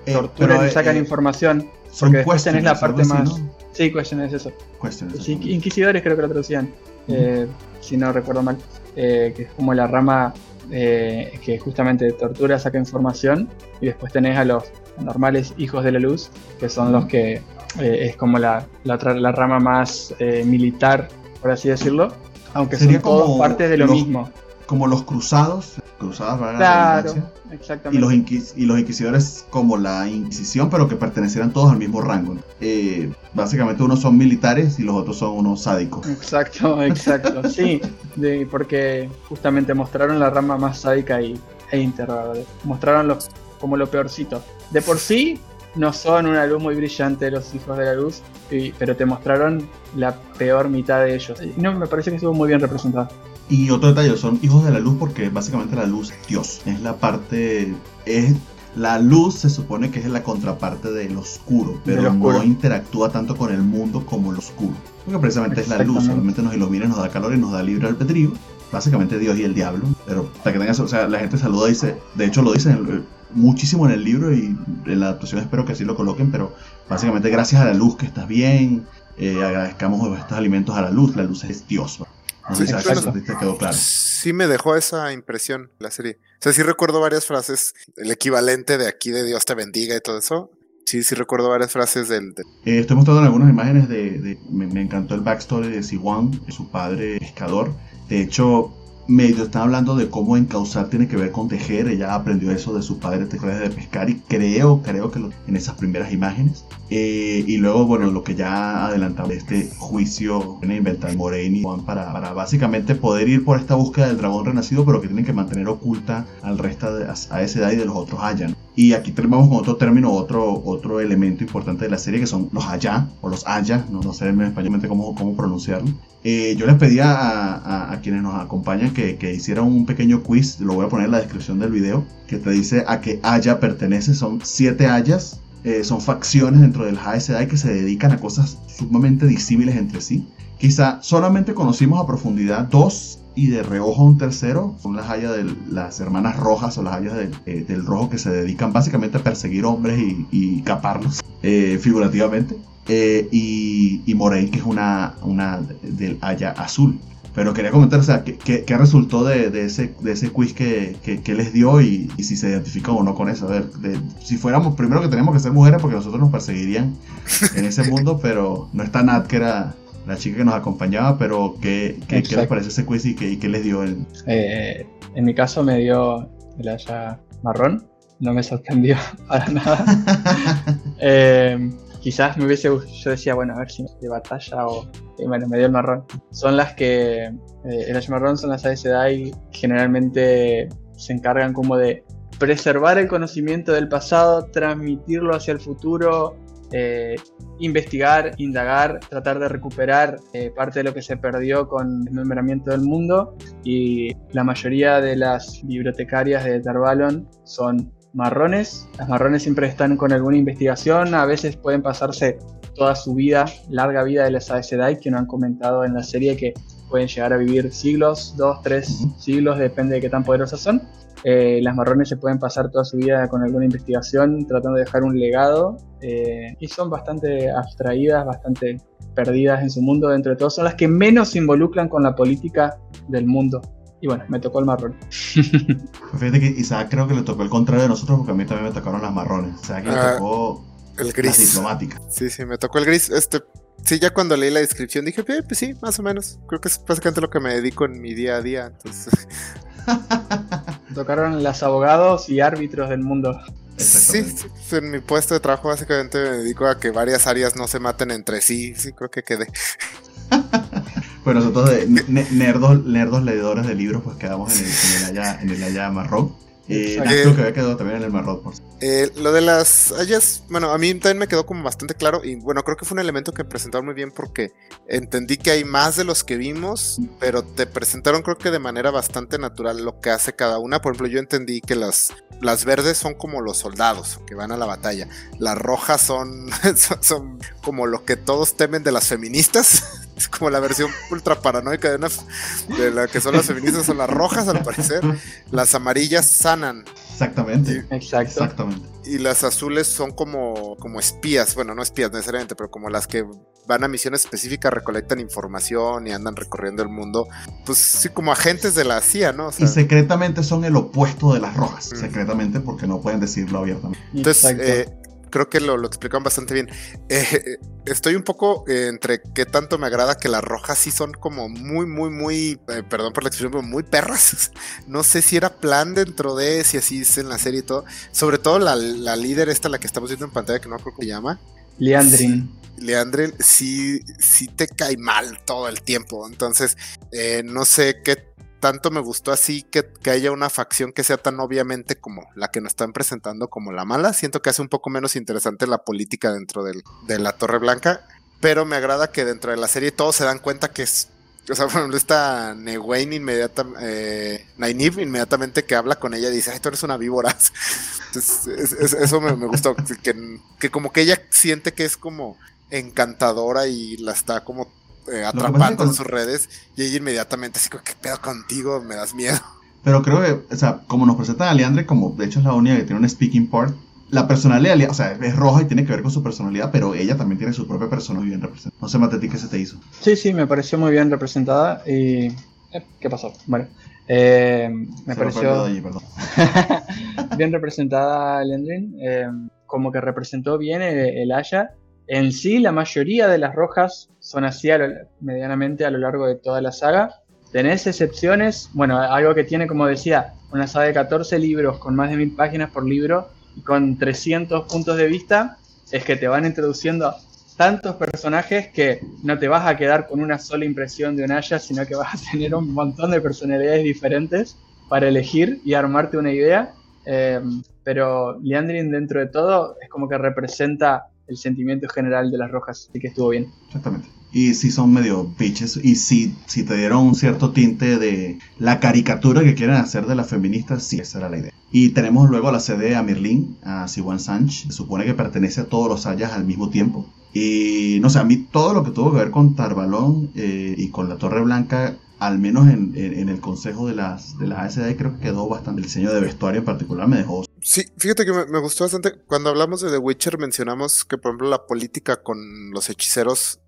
torturan y sacan información. Porque después tenés la parte más. Sí, questions es eso. inquisidores creo que lo traducían. si no recuerdo mal. que es como la rama que justamente tortura, saca información. Y después tenés a los normales hijos de la luz, que son los que. es como la, la, la rama más militar, por así decirlo aunque Sería son como parte de lo mismo. Como los cruzados, cruzadas claro, exactamente. Y los, y los inquisidores como la Inquisición, pero que pertenecieran todos al mismo rango. Eh, básicamente unos son militares y los otros son unos sádicos. Exacto, exacto, sí, porque justamente mostraron la rama más sádica y, e. Mostraron los, como lo peorcito. De por sí, no son una luz muy brillante los hijos de la luz, pero te mostraron la peor mitad de ellos. Y no, me parece que estuvo muy bien representado. Y otro detalle, son hijos de la luz porque básicamente la luz es Dios. Es la parte. Es, la luz se supone que es la contraparte del oscuro, pero no interactúa tanto con el mundo como el oscuro. Porque precisamente es la luz, solamente nos ilumina, nos da calor y nos da libre albedrío. Básicamente Dios y el diablo. Pero para que tengas, o sea, la gente saluda y dice, de hecho lo dice muchísimo en el libro y en la adaptación espero que así lo coloquen, pero básicamente gracias a la luz que estás bien, eh, agradezcamos estos alimentos a la luz, la luz es Dios. No te quedó claro. Sí me dejó esa impresión la serie. O sea, sí recuerdo varias frases, el equivalente de aquí de Dios te bendiga y todo eso. Sí, sí recuerdo varias frases del... Eh, estoy mostrando algunas imágenes de... me, me, encantó el backstory de Siwan, su padre pescador. De hecho, medio están hablando de cómo encauzar tiene que ver con tejer. Ella aprendió eso de su padre de pescar y creo, creo que en esas primeras imágenes. Eh, y luego, bueno, lo que ya adelantaba este juicio a inventar Juan para, para, básicamente poder ir por esta búsqueda del dragón renacido, pero que tienen que mantener oculta al resto de, a, esa edad y de los otros Hayan. Y aquí tenemos con otro término, otro, otro elemento importante de la serie que son los Haya o los Haya, no, no sé en español cómo, cómo pronunciarlo. Eh, yo les pedía a, a, quienes nos acompañan que, que, hicieran un pequeño quiz, lo voy a poner en la descripción del video, que te dice a qué Haya pertenece. Son siete Hayas eh, son facciones dentro del High que se dedican a cosas sumamente disímiles entre sí. Quizá solamente conocimos a profundidad dos y de reojo un tercero, son las hayas de las hermanas rojas o las hayas eh, del rojo que se dedican básicamente a perseguir hombres y, caparlos eh, figurativamente. y, y Moraine, que es una, una del haya azul. Pero quería comentar, o sea, ¿qué, resultó de, ese, de ese quiz que, les dio y, si se identifica o no con eso? A ver, si fuéramos, primero que tenemos que ser mujeres porque nosotros nos perseguirían en ese mundo, pero no está Nat, que era la chica que nos acompañaba, pero ¿qué, qué, les parece ese quiz y qué, les dio él? Eh, en mi caso me dio el haya marrón, no me sorprendió para nada. eh, quizás me hubiese yo decía bueno a ver si de batalla o bueno me dio el marrón son las que eh, el marrón son las Aes Sedai generalmente se encargan como de preservar el conocimiento del pasado transmitirlo hacia el futuro eh, investigar, indagar, tratar de recuperar eh, parte de lo que se perdió con el membramiento del mundo y la mayoría de las bibliotecarias de Tarvalon son marrones. Las marrones siempre están con alguna investigación, a veces pueden pasarse toda su vida, larga vida de las Aes Sedai, que no han comentado en la serie que pueden llegar a vivir siglos, dos, tres siglos, depende de qué tan poderosas son. Eh, las marrones se pueden pasar toda su vida con alguna investigación tratando de dejar un legado eh, y son bastante abstraídas, bastante perdidas en su mundo dentro de todo. Son las que menos se involucran con la política del mundo. Y bueno, me tocó el marrón. Fíjate que Isaac creo que le tocó el contrario de nosotros porque a mí también me tocaron las marrones. O sea, que le ah, tocó el gris. diplomática. Sí, sí, me tocó el gris. Este, sí, ya cuando leí la descripción dije, eh, pues sí, más o menos. Creo que es básicamente lo que me dedico en mi día a día. Entonces... Tocaron las abogados y árbitros del mundo. Sí, en mi puesto de trabajo básicamente me dedico a que varias áreas no se maten entre sí. Sí, creo que quede. bueno, nosotros de nerdos, nerdos leedores de libros, pues quedamos en el, en el, allá, en el allá marrón. Eh, creo que había quedado también en el Marrot, por eh, Lo de las hayas, bueno, a mí también me quedó como bastante claro y bueno, creo que fue un elemento que presentaron muy bien porque entendí que hay más de los que vimos, pero te presentaron creo que de manera bastante natural lo que hace cada una. Por ejemplo, yo entendí que las, las verdes son como los soldados que van a la batalla, las rojas son, son, como lo que todos temen de las feministas. Es como la versión ultra paranoica de, una, de la que son las feministas, son las rojas al parecer. Las amarillas sanan. Exactamente. Exacto. Exactamente. Y las azules son como, como espías, bueno, no espías necesariamente, pero como las que van a misiones específicas, recolectan información y andan recorriendo el mundo, pues sí, como agentes de la CIA, ¿no? y secretamente son el opuesto de las rojas, secretamente porque no pueden decirlo abiertamente. Entonces, eh, creo que lo, lo explican bastante bien. Eh, estoy un poco eh, entre qué tanto me agrada que las rojas sí son como muy, muy, muy, eh, perdón por la expresión, pero muy perras. no sé si era plan dentro de, si así es en la serie y todo. Sobre todo la, la líder esta, la que estamos viendo en pantalla, que no creo cómo se llama. Leandrin. Leandrin sí, sí te cae mal todo el tiempo. Entonces, no sé qué tanto me gustó así que, haya una facción que sea tan obviamente como la que nos están presentando como la mala. Siento que hace un poco menos interesante la política dentro del, de la Torre Blanca. Pero me agrada que dentro de la serie todos se dan cuenta que es. O sea, por ejemplo, esta Newain inmediatamente. Eh, inmediatamente que habla con ella dice: Ay, tú eres una víbora. Entonces, eso me, me gustó. Que, que como que ella siente que es como encantadora y la está como eh, atrapando en sus redes y ella inmediatamente así como, ¿qué pedo contigo? Me das miedo. Pero creo que, o sea, como nos presentan a Leandre, como de hecho es la única que tiene un speaking part, la personalidad, o sea, es roja y tiene que ver con su personalidad, pero ella también tiene su propia personalidad bien representada. No sé, Mateti, ¿qué se te hizo? Sí, sí, me pareció muy bien representada y... Eh, ¿Qué pasó? Bueno, eh, me pareció... bien representada Leandrin, como que representó bien el, el Aya en sí, la mayoría de las rojas son así medianamente a lo largo de toda la saga. Tenés excepciones, bueno, algo que tiene, como decía, una saga de 14 libros con más de mil páginas por libro y con 300 puntos de vista, es que te van introduciendo tantos personajes que no te vas a quedar con una sola impresión de un Aya, sino que vas a tener un montón de personalidades diferentes para elegir y armarte una idea. Eh, pero Leandrin, dentro de todo, es como que representa el sentimiento general de las rojas, así que estuvo bien. Exactamente. Y sí son medio bitches, y si, si te dieron un cierto tinte de la caricatura que quieren hacer de las feministas, sí, esa era la idea. Y tenemos luego la sede a Mirlin, a Siwan Sanch, se supone que pertenece a todos los Ayas al mismo tiempo. Y no sé, a mí todo lo que tuvo que ver con Tarbalón eh, y con la Torre Blanca al menos en, el consejo de las, de las ASD creo que quedó bastante. El diseño de vestuario en particular me dejó. Sí, fíjate que me, gustó bastante. Cuando hablamos de The Witcher mencionamos que, por ejemplo, la política con los hechiceros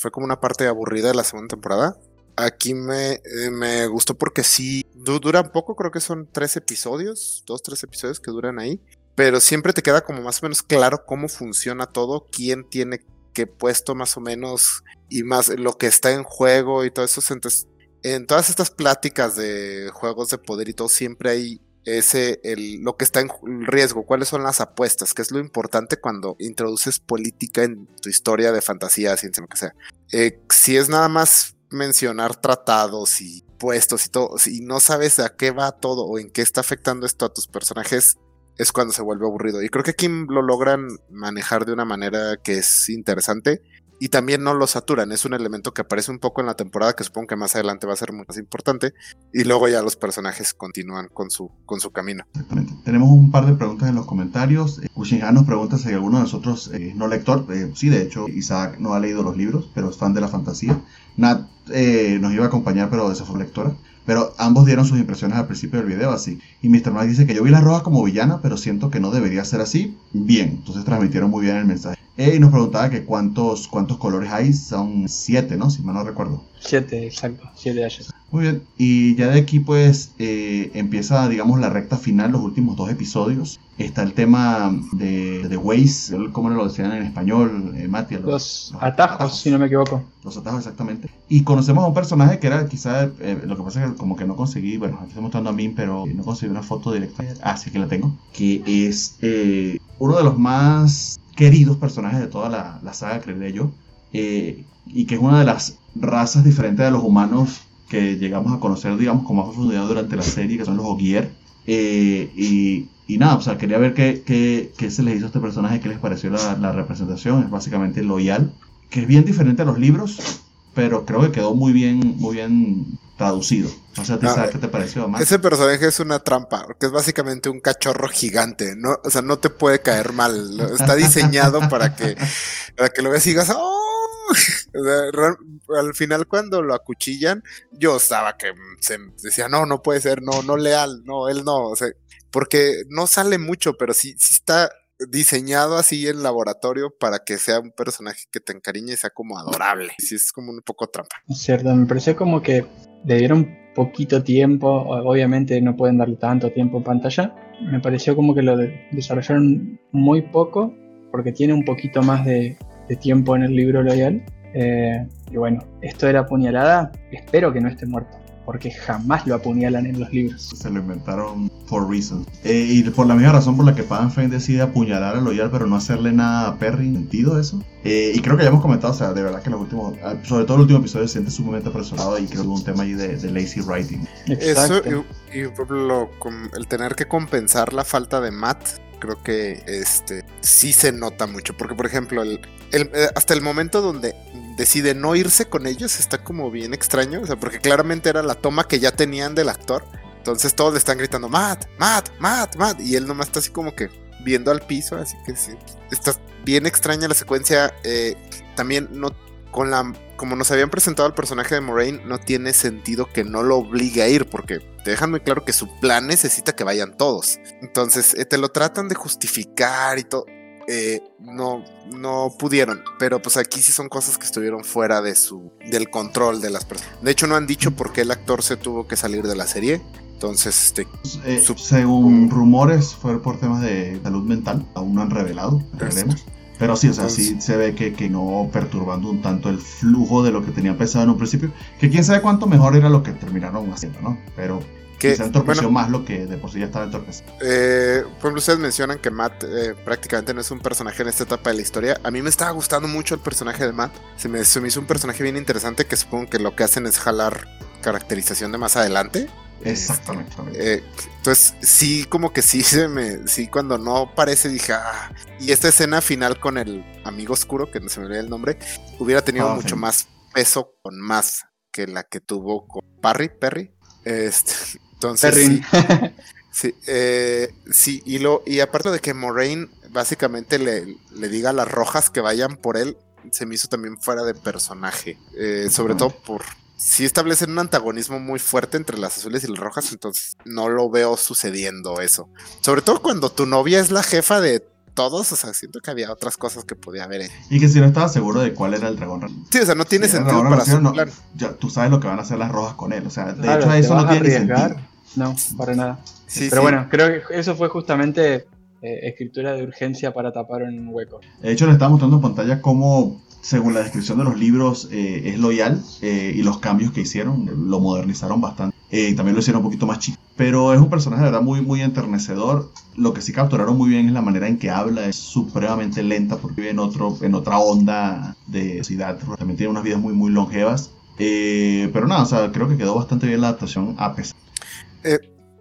fue como una parte aburrida de la segunda temporada. Aquí me, eh, me gustó porque sí, dura un poco, creo que son tres episodios, dos, tres episodios que duran ahí. Pero siempre te queda como más o menos claro cómo funciona todo, quién tiene qué puesto más o menos y más lo que está en juego y todo eso. Entonces en todas estas pláticas de juegos de poder y todo, siempre hay ese, el, lo que está en riesgo, cuáles son las apuestas, que es lo importante cuando introduces política en tu historia de fantasía, ciencia, lo que sea. Eh, si es nada más mencionar tratados y puestos y todo, si no sabes a qué va todo o en qué está afectando esto a tus personajes, es cuando se vuelve aburrido. Y creo que aquí lo logran manejar de una manera que es interesante y también no lo saturan. Es un elemento que aparece un poco en la temporada que supongo que más adelante va a ser más importante. Y luego ya los personajes continúan con su, con su camino. Exactamente. Tenemos un par de preguntas en los comentarios. Ushinhan nos pregunta si alguno de nosotros eh, no lector. Eh, sí, de hecho, Isaac no ha leído los libros, pero es fan de la fantasía. Nat eh, nos iba a acompañar, pero esa fue lectora. Pero ambos dieron sus impresiones al principio del video así. Y Mr. Mike dice que yo vi la roja como villana, pero siento que no debería ser así. Bien, entonces transmitieron muy bien el mensaje. Eh, y nos preguntaba que cuántos, cuántos colores hay. Son siete, ¿no? Si mal no recuerdo. Siete, exacto. Siete ayer. Muy bien. Y ya de aquí pues eh, empieza, digamos, la recta final, los últimos dos episodios. Está el tema de, de Waze, ¿cómo lo decían en español, eh, Mati? Los, los atajos, si no me equivoco. Los atajos, exactamente. Y conocemos a un personaje que era quizá, eh, lo que pasa es que como que no conseguí, bueno, aquí estoy mostrando a mí, pero no conseguí una foto directa. Ah, sí que la tengo. Que es eh, uno de los más queridos personajes de toda la, la saga, creeré yo. Eh, y que es una de las razas diferentes de los humanos que llegamos a conocer, digamos, con más profundidad durante la serie, que son los Ogier. Eh, y, y, nada, o sea, quería ver qué, qué, qué, se les hizo a este personaje, qué les pareció la, la, representación. Es básicamente loyal, que es bien diferente a los libros, pero creo que quedó muy bien, muy bien traducido. O sea, ¿te, ah, ¿qué te pareció más? Ese personaje es una trampa, porque es básicamente un cachorro gigante, ¿no? O sea, no te puede caer mal. Está diseñado para que, para que lo veas y digas, ¡oh! O sea, al final cuando lo acuchillan, yo estaba que se decía, no, no puede ser, no, no leal, no, él no, o sea, porque no sale mucho, pero sí, sí está diseñado así en laboratorio para que sea un personaje que te encariñe y sea como adorable. Sí, es como un poco trampa. Cierto, me pareció como que le dieron poquito tiempo, obviamente no pueden darle tanto tiempo en pantalla. Me pareció como que lo desarrollaron muy poco, porque tiene un poquito más de, de tiempo en el libro Loyal. Eh, y bueno, esto era puñalada, espero que no esté muerto porque jamás lo apuñalan en los libros. Se lo inventaron for reasons. Eh, y por la misma razón por la que Fane decide apuñalar a Loyal, pero no hacerle nada a Perry. ¿Sentido eso? Eh, y creo que ya hemos comentado, o sea, de verdad que los últimos, ah, sobre todo el último episodio, se siente sumamente apresurado y creo que hubo un tema ahí de, de lazy writing. Exacto. Eso y, y lo, el tener que compensar la falta de Matt creo que este sí se nota mucho. Porque, por ejemplo, el, el, eh, hasta el momento donde decide no irse con ellos está como bien extraño. O sea, porque claramente era la toma que ya tenían del actor. Entonces todos le están gritando, Matt, Matt, Matt, Matt. Y él nomás está así como que viendo al piso. Así que sí. Está bien extraña la secuencia. Eh, también no con la como nos habían presentado al personaje de Moraine, no tiene sentido que no lo obligue a ir, porque te dejan muy claro que su plan necesita que vayan todos. Entonces, eh, te lo tratan de justificar y todo. Eh, no, no pudieron, pero pues aquí sí son cosas que estuvieron fuera de su, del control de las personas. De hecho, no han dicho por qué el actor se tuvo que salir de la serie. Entonces, este, eh, según rumores, fue por temas de salud mental. Aún no han revelado, veremos. Pero sí, o sea, sí se ve que, que, no perturbando un tanto el flujo de lo que tenían pensado en un principio. Que quién sabe cuánto mejor era lo que terminaron haciendo, ¿no? Pero que se entorpeció más lo que de por sí ya estaba entorpecido. Eh, por ejemplo, ustedes mencionan que Matt eh, prácticamente no es un personaje en esta etapa de la historia. A mí me estaba gustando mucho el personaje de Matt. Se me, se me hizo un personaje bien interesante que supongo que lo que hacen es jalar caracterización de más adelante. Exactamente. Eh, entonces, sí, como que sí se me. Sí, cuando no parece, dije, ah. Y esta escena final con el amigo oscuro, que no se me olvida el nombre, hubiera tenido mucho más peso con más que la que tuvo con Parry, Perry. Este, entonces. Sí, sí, eh, sí, y, lo, y aparte de que Moraine básicamente le, le diga a las rojas que vayan por él, se me hizo también fuera de personaje. Eh, sobre todo por sí establecen un antagonismo muy fuerte entre las azules y las rojas, entonces no lo veo sucediendo eso. Sobre todo cuando tu novia es la jefa de todos, o sea, siento que había otras cosas que podía haber. Y que si no estaba seguro de cuál era el dragón. Sí, o sea, no tiene sentido para su no, Ya, tú sabes lo que van a hacer las rojas con él, o sea, de hecho eso no tiene sentido. No, para nada. Sí, Pero bueno, creo que eso fue justamente eh, escritura de urgencia para tapar un hueco. De hecho, le estaba mostrando en pantalla cómo según la descripción de los libros, eh, es loyal eh, y los cambios que hicieron lo modernizaron bastante. Eh, y también lo hicieron un poquito más chico. Pero es un personaje de verdad muy, muy enternecedor. Lo que sí capturaron muy bien es la manera en que habla. Es supremamente lenta porque vive en, otro, en otra onda de ciudad. También tiene unas vidas muy, muy longevas. pero nada, o sea, creo que quedó bastante bien la adaptación a pesar.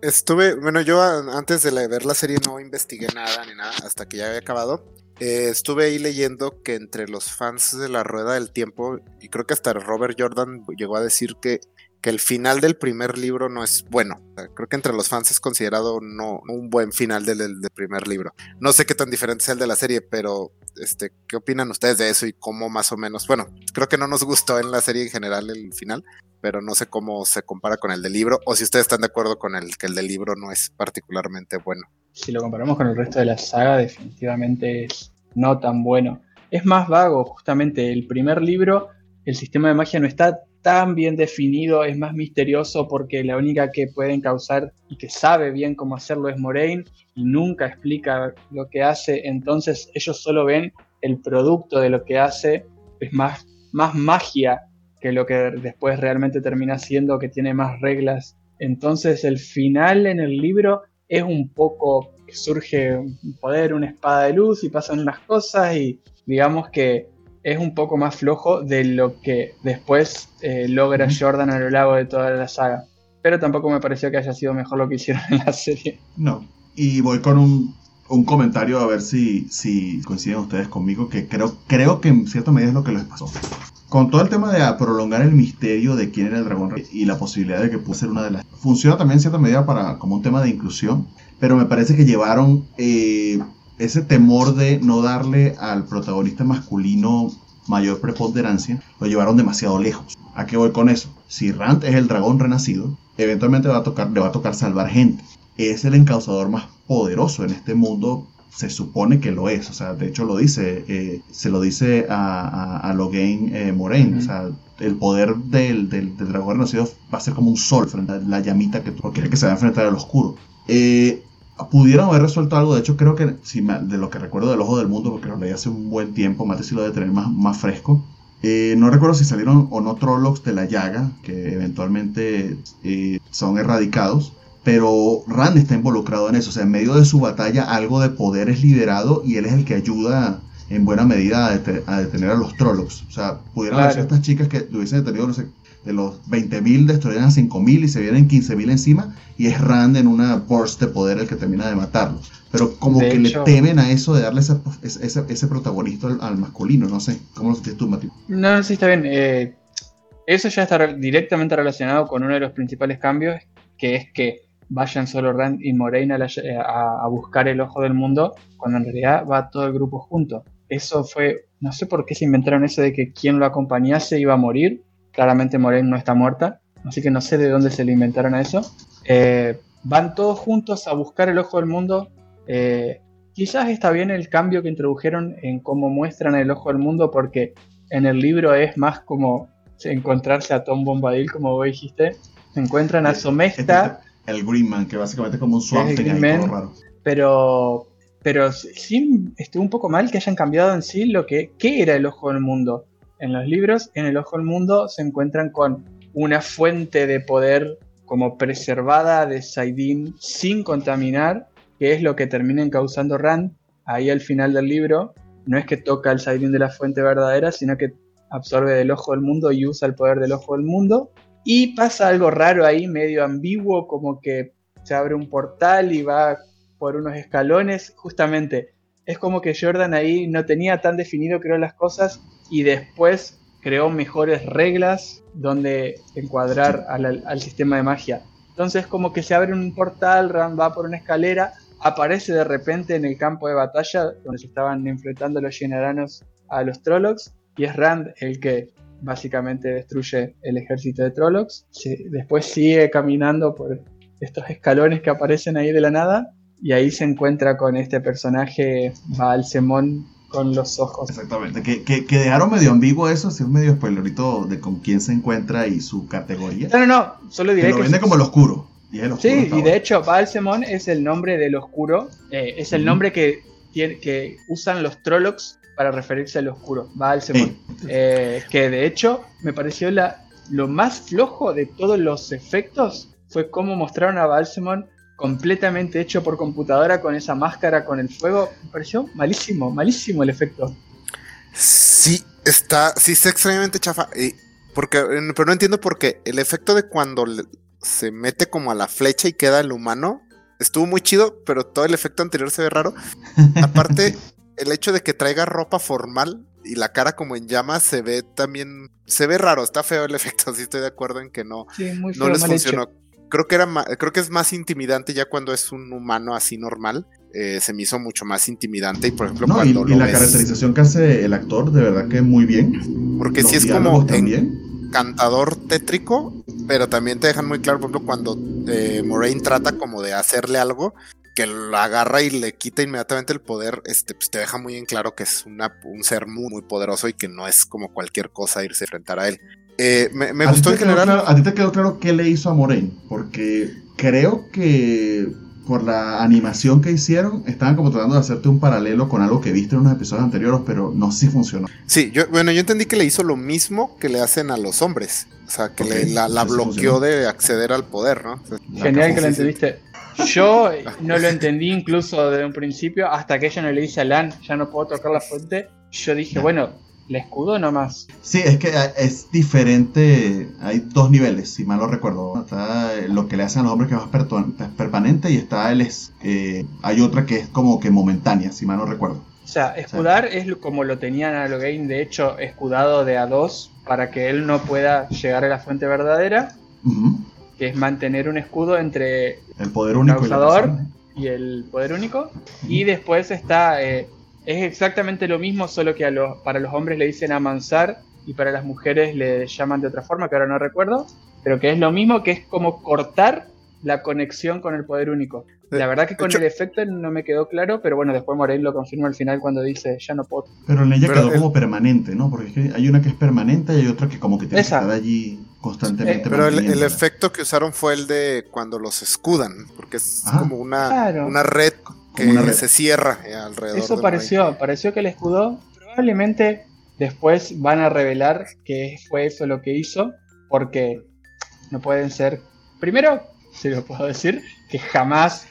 estuve, bueno, yo antes de ver la serie no investigué nada ni nada hasta que ya había acabado. Eh, estuve ahí leyendo que entre los fans de la Rueda del Tiempo, y creo que hasta Robert Jordan llegó a decir que que el final del primer libro no es bueno. creo que entre los fans es considerado no un buen final del, primer libro. No sé qué tan diferente sea el de la serie, pero este, ¿qué opinan ustedes de eso y cómo más o menos? Bueno, creo que no nos gustó en la serie en general el final, pero no sé cómo se compara con el del libro o si ustedes están de acuerdo con el que el del libro no es particularmente bueno. Si lo comparamos con el resto de la saga, definitivamente es no tan bueno. Es más vago, justamente el primer libro, el sistema de magia no está tan bien definido, es más misterioso porque la única que pueden causar y que sabe bien cómo hacerlo es Moraine y nunca explica lo que hace, entonces ellos solo ven el producto de lo que hace, es más, más magia que lo que después realmente termina siendo, que tiene más reglas. Entonces el final en el libro es un poco que surge un poder, una espada de luz y pasan unas cosas y digamos que es un poco más flojo de lo que después eh, logra Jordan a lo largo de toda la saga. Pero tampoco me pareció que haya sido mejor lo que hicieron en la serie. No. Y voy con un, un comentario a ver si, si coinciden ustedes conmigo, que creo, creo que en cierta medida es lo que les pasó. Con todo el tema de prolongar el misterio de quién era el dragón y la posibilidad de que pueda ser una de las... Funciona también en cierta medida para, como un tema de inclusión, pero me parece que llevaron eh, ese temor de no darle al protagonista masculino mayor preponderancia, lo llevaron demasiado lejos. ¿A qué voy con eso? Si Rand es el dragón renacido, eventualmente va a tocar, le va a tocar salvar gente. Es el encausador más poderoso en este mundo, se supone que lo es. O sea, de hecho lo dice, eh, se lo dice a, a, Logain eh, Moraine. O sea, el poder del, del, dragón renacido va a ser como un sol frente a la llamita que tú quieres que se va a enfrentar al oscuro. Eh, pudieron haber resuelto algo. De hecho, creo que si de lo que recuerdo del Ojo del Mundo, porque lo leí hace un buen tiempo, más si lo debe tener más, más fresco. Eh, no recuerdo si salieron o no Trollocs de la llaga, que eventualmente eh, son erradicados. Pero Rand está involucrado en eso. O sea, en medio de su batalla, algo de poder es liberado y él es el que ayuda en buena medida a, detener a los Trollocs. O sea, pudieron haber estas chicas que hubiesen detenido, no sé, de los 20.000 destruyeron a 5.000 y se vienen 15.000 encima y es Rand en una burst de poder el que termina de matarlos. Pero como que le temen a eso de darle ese, ese, ese protagonista al, masculino, no sé. ¿Cómo lo sientes tú, Mati? No, sí, está bien. Eh, eso ya está directamente relacionado con uno de los principales cambios, que es que vayan solo Rand y Moraine a, a, buscar el ojo del mundo, cuando en realidad va todo el grupo junto. Eso fue, no sé por qué se inventaron eso de que quien lo acompañase iba a morir, Claramente Moraine no está muerta, así que no sé de dónde se le inventaron a eso. Eh, van todos juntos a buscar el ojo del mundo. Eh, quizás está bien el cambio que introdujeron en cómo muestran el ojo del mundo, porque en el libro es más como encontrarse a Tom Bombadil, como vos dijiste. Se encuentran a Somesta. El Greenman, que básicamente es como un swamp raro. Pero, pero sí estuvo un poco mal que hayan cambiado en sí lo que qué era el ojo del mundo en los libros, en el Ojo del Mundo se encuentran con una fuente de poder como preservada de Saidin sin contaminar, que es lo que termina causando Rand ahí al final del libro. No es que toca el Saidin de la fuente verdadera, sino que absorbe del Ojo del Mundo y usa el poder del Ojo del Mundo. Y pasa algo raro ahí, medio ambiguo, como que se abre un portal y va por unos escalones. Justamente, es como que Jordan ahí no tenía tan definido, creo, las cosas y después creó mejores reglas donde encuadrar al, sistema de magia. Entonces como que se abre un portal, Rand va por una escalera, aparece de repente en el campo de batalla donde se estaban enfrentando los Generanos a los Trollocs y es Rand el que básicamente destruye el ejército de Trollocs. después sigue caminando por estos escalones que aparecen ahí de la nada y ahí se encuentra con este personaje Balsemón con los ojos. Exactamente, que, que, dejaron medio ambiguo eso, si es medio spoilerito de con quién se encuentra y su categoría. No, no, no, solo diré que... Lo vende como el oscuro. Y el oscuro sí, y de hecho Balsemon es el nombre del oscuro, eh, es el nombre que, tiene, que usan los Trollocs para referirse al oscuro, Balsemon. Eh, que de hecho me pareció la, lo más flojo de todos los efectos fue cómo mostraron a Balsemon completamente hecho por computadora con esa máscara con el fuego. Me pareció malísimo, malísimo el efecto. Sí, está, sí, está extrañamente chafa. Y porque, pero no entiendo por qué. El efecto de cuando se mete como a la flecha y queda el humano estuvo muy chido, pero todo el efecto anterior se ve raro. Aparte, el hecho de que traiga ropa formal y la cara como en llamas se ve también, se ve raro, está feo el efecto, sí estoy de acuerdo en que no, no les funcionó. Creo que, era creo que es más intimidante ya cuando es un humano así normal. Eh, se me hizo mucho más intimidante y por ejemplo cuando y, y la caracterización que hace el actor de verdad que muy bien porque si es como encantador tétrico pero también te dejan muy claro por ejemplo cuando eh, Moraine trata como de hacerle algo que lo agarra y le quita inmediatamente el poder, este, pues te deja muy en claro que es una, un ser muy, muy poderoso y que no es como cualquier cosa irse a enfrentar a él. Eh, me, gustó en general. a ti te quedó claro qué le hizo a Moraine, porque creo que por la animación que hicieron, estaban como tratando de hacerte un paralelo con algo que viste en unos episodios anteriores, pero no sí funcionó. Sí, yo, bueno, yo entendí que le hizo lo mismo que le hacen a los hombres. O sea, que la, bloqueó de acceder al poder, ¿no? Genial que lo entendiste. Yo no lo entendí incluso desde un principio, hasta que ella no le dice a Lan, ya no puedo tocar la fuente. Yo dije, bueno, le escudo nomás. Sí, es que es diferente. Hay dos niveles, si mal no recuerdo. Está lo que le hacen a los hombres que es más permanente y está el es, eh, hay otra que es como que momentánea, si mal no recuerdo. O sea, escudar es como lo tenían a Logain, de hecho, escudado de a dos para que él no pueda llegar a la fuente verdadera. Que es mantener un escudo entre el poder único y, el poder único. Y después está eh, es exactamente lo mismo, solo que a los, para los hombres le dicen amansar y para las mujeres le llaman de otra forma, que ahora no recuerdo, pero que es lo mismo, que es como cortar la conexión con el poder único. La verdad que con el efecto no me quedó claro, pero bueno, después Morel lo confirma al final cuando dice ya no puedo. Pero en ella quedó como permanente, ¿no? Porque hay una que es permanente y hay otra que como que tiene que estar allí constantemente. Eh, pero el, efecto que usaron fue el de cuando los escudan, porque es como una, una red que se cierra eh, alrededor. Eso pareció, pareció que el escudo probablemente después van a revelar que fue eso lo que hizo, porque no pueden ser, primero, si lo puedo decir, que jamás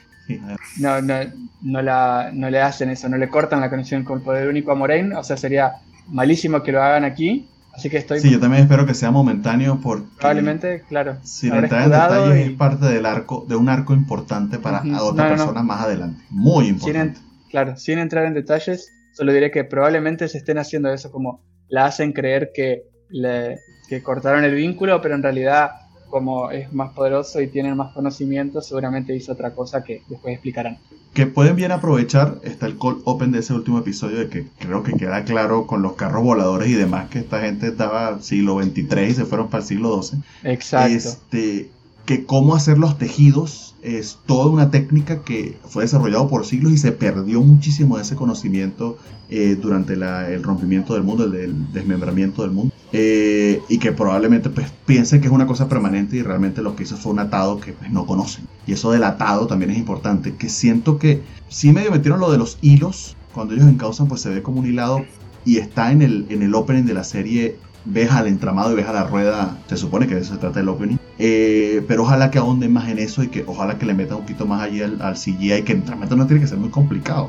no, no, no, la, no le hacen eso, no le cortan la conexión con el poder único a Moraine, o sea, sería malísimo que lo hagan aquí, Así que estoy. Sí, yo también espero que sea momentáneo porque. Probablemente, claro. Sin entrar en detalles, es parte del arco, de un arco importante para otra persona más adelante. Muy importante. claro, sin entrar en detalles, solo diré que probablemente se estén haciendo eso como la hacen creer que, le, que cortaron el vínculo, pero en realidad como es más poderoso y tienen más conocimiento, seguramente hizo otra cosa que después explicarán. Que pueden bien aprovechar, está el call open de ese último episodio, de que creo que queda claro con los carros voladores y demás, que esta gente estaba siglo 23 y se fueron para el siglo 12. Exacto. Este, que cómo hacer los tejidos es toda una técnica que fue desarrollado por siglos y se perdió muchísimo de ese conocimiento eh, durante el rompimiento del mundo, el, desmembramiento del mundo. Eh, y que probablemente pues, piensen que es una cosa permanente y realmente lo que hizo fue un atado que pues, no conocen. Y eso del atado también es importante, que siento que sí medio metieron lo de los hilos, cuando ellos encausan pues se ve como un hilado y está en el, en el opening de la serie ves al entramado y ves a la rueda, se supone que de eso se trata el opening. Eh, pero ojalá que ahonden más en eso y que ojalá que le metan un poquito más allí al, al CGI, que el entramado no tiene que ser muy complicado.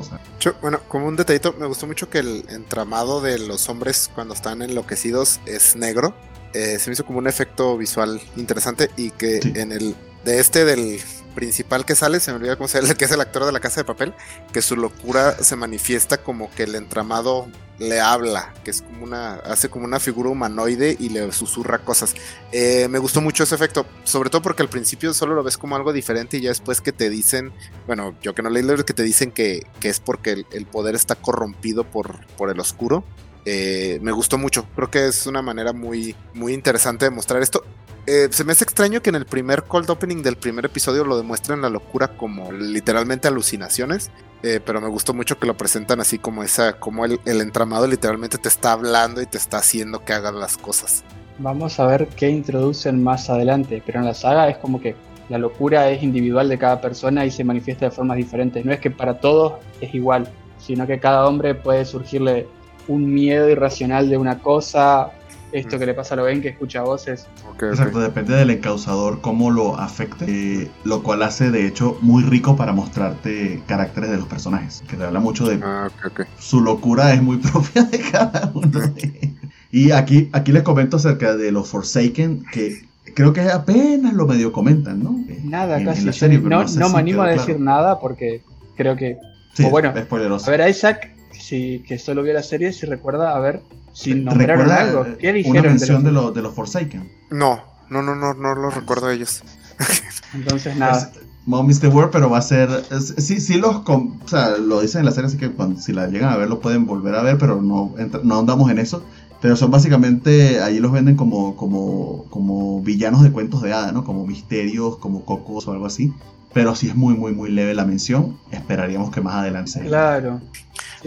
bueno, como un detallito, me gustó mucho que el entramado de los hombres cuando están enloquecidos es negro. Eh, se me hizo como un efecto visual interesante y que en el de este del principal que sale, se me olvida cómo se llama, que es el actor de la casa de papel, que su locura se manifiesta como que el entramado le habla, que es como una, hace como una figura humanoide y le susurra cosas. Eh, me gustó mucho ese efecto, sobre todo porque al principio solo lo ves como algo diferente y ya después que te dicen, bueno, yo que no leí que te dicen que, es porque el, poder está corrompido por, por el oscuro. Eh, me gustó mucho, creo que es una manera muy, muy interesante de mostrar esto. Eh, se me hace extraño que en el primer cold opening del primer episodio lo demuestren la locura como literalmente alucinaciones. Eh, pero me gustó mucho que lo presentan así como esa, como el, entramado literalmente te está hablando y te está haciendo que hagas las cosas. Vamos a ver qué introducen más adelante, pero en la saga es como que la locura es individual de cada persona y se manifiesta de formas diferentes. No es que para todos es igual, sino que cada hombre puede surgirle un miedo irracional de una cosa, esto que le pasa a Logan que escucha voces. Exacto, depende del encausador cómo lo afecte, eh, lo cual hace de hecho muy rico para mostrarte caracteres de los personajes, que te habla mucho de ah, su locura es muy propia de cada uno. y aquí, aquí les comento acerca de los Forsaken, que creo que apenas lo medio comentan, ¿no? Nada, casi. no, no, me animo a decir nada porque creo que... bueno, es a ver, Isaac si, que solo vio la serie si recuerda a ver si nombraron algo. ¿Qué dijeron? Una mención de, los, de los Forsaken. No, no, no, no, no lo recuerdo a ellos. Entonces, nada. Mom the Word, pero va a ser. sí, sí, los. o sea, lo dicen en la serie, así que cuando, si la llegan a ver, lo pueden volver a ver, pero no, no andamos en eso. Pero son básicamente, ahí los venden como, como, como villanos de cuentos de hada, ¿no? Como misterios, como cocos o algo así. Pero si es muy, muy, muy leve la mención. Esperaríamos que más adelante se Claro.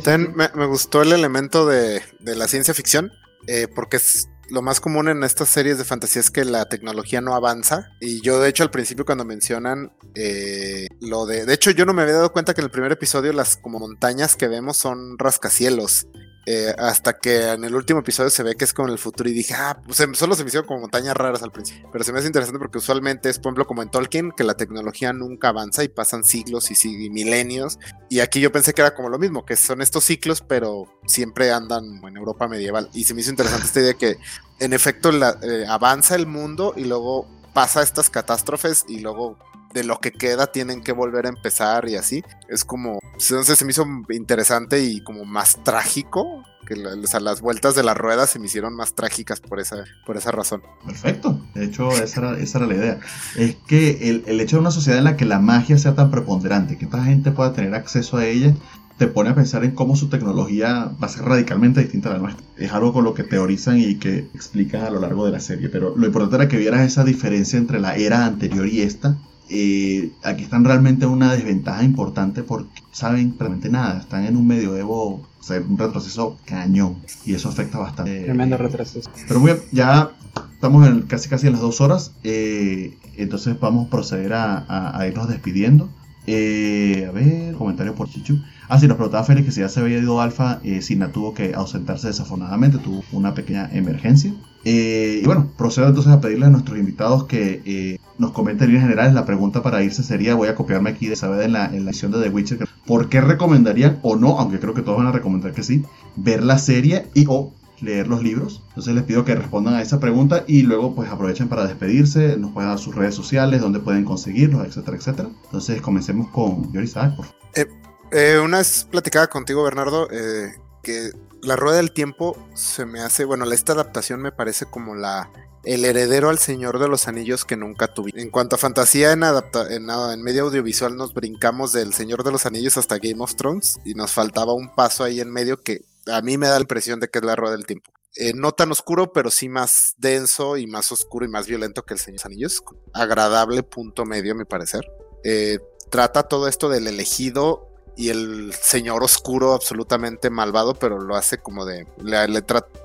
También me, gustó el elemento de, de la ciencia ficción, eh, porque es lo más común en estas series de fantasía es que la tecnología no avanza. Y yo, de hecho, al principio cuando mencionan eh, lo de... De hecho, yo no me había dado cuenta que en el primer episodio las como montañas que vemos son rascacielos. Eh, hasta que en el último episodio se ve que es como en el futuro y dije, ah, pues em, solo se me hicieron como montañas raras al principio. Pero se me hace interesante porque usualmente es, por ejemplo, como en Tolkien, que la tecnología nunca avanza y pasan siglos y, milenios. Y aquí yo pensé que era como lo mismo, que son estos ciclos, pero siempre andan en Europa medieval. Y se me hizo interesante esta idea que en efecto eh, avanza el mundo y luego pasa estas catástrofes y luego de lo que queda tienen que volver a empezar y así. Es como, entonces se me hizo interesante y como más trágico. Que las vueltas de la rueda se me hicieron más trágicas por esa, por esa razón. Perfecto. De hecho, esa era, esa era la idea. Es que el, el, hecho de una sociedad en la que la magia sea tan preponderante, que esta gente pueda tener acceso a ella, te pone a pensar en cómo su tecnología va a ser radicalmente distinta a la nuestra. Es algo con lo que teorizan y que explican a lo largo de la serie. Pero lo importante era que vieras esa diferencia entre la era anterior y esta eh, aquí están realmente en una desventaja importante porque saben realmente nada, están en un medioevo, o sea, un retroceso cañón y eso afecta bastante. Tremendo retroceso. Pero muy bien, ya estamos en casi casi en las dos horas, eh, entonces vamos a proceder a, irnos despidiendo. Eh, a ver, comentario por Chichu. Ah, sí, nos preguntaba Félix que si ya se había ido Alfa, eh, Sina tuvo que ausentarse desafortunadamente, tuvo una pequeña emergencia. y bueno, procedo entonces a pedirle a nuestros invitados que nos comenta en generales. La pregunta para irse sería, voy a copiarme aquí de saber en la, en la edición de The Witcher, ¿por qué recomendarían o no, aunque creo que todos van a recomendar que sí, ver la serie y o leer los libros? Entonces les pido que respondan a esa pregunta y luego pues aprovechen para despedirse, nos pueden dar sus redes sociales, donde pueden conseguirlos, etcétera, etcétera. Entonces comencemos con Yoris por eh, eh, una vez platicaba contigo, Bernardo, eh, que la rueda del tiempo se me hace, bueno, esta adaptación me parece como la el heredero al Señor de los Anillos que nunca tuve. En cuanto a fantasía en, en, en, medio audiovisual nos brincamos del Señor de los Anillos hasta Game of Thrones y nos faltaba un paso ahí en medio que a mí me da la impresión de que es la rueda del tiempo. Eh, no tan oscuro, pero sí más denso y más oscuro y más violento que el Señor de los Anillos. Agradable punto medio, a mi parecer. Eh, trata todo esto del elegido y el señor oscuro absolutamente malvado, pero lo hace como de...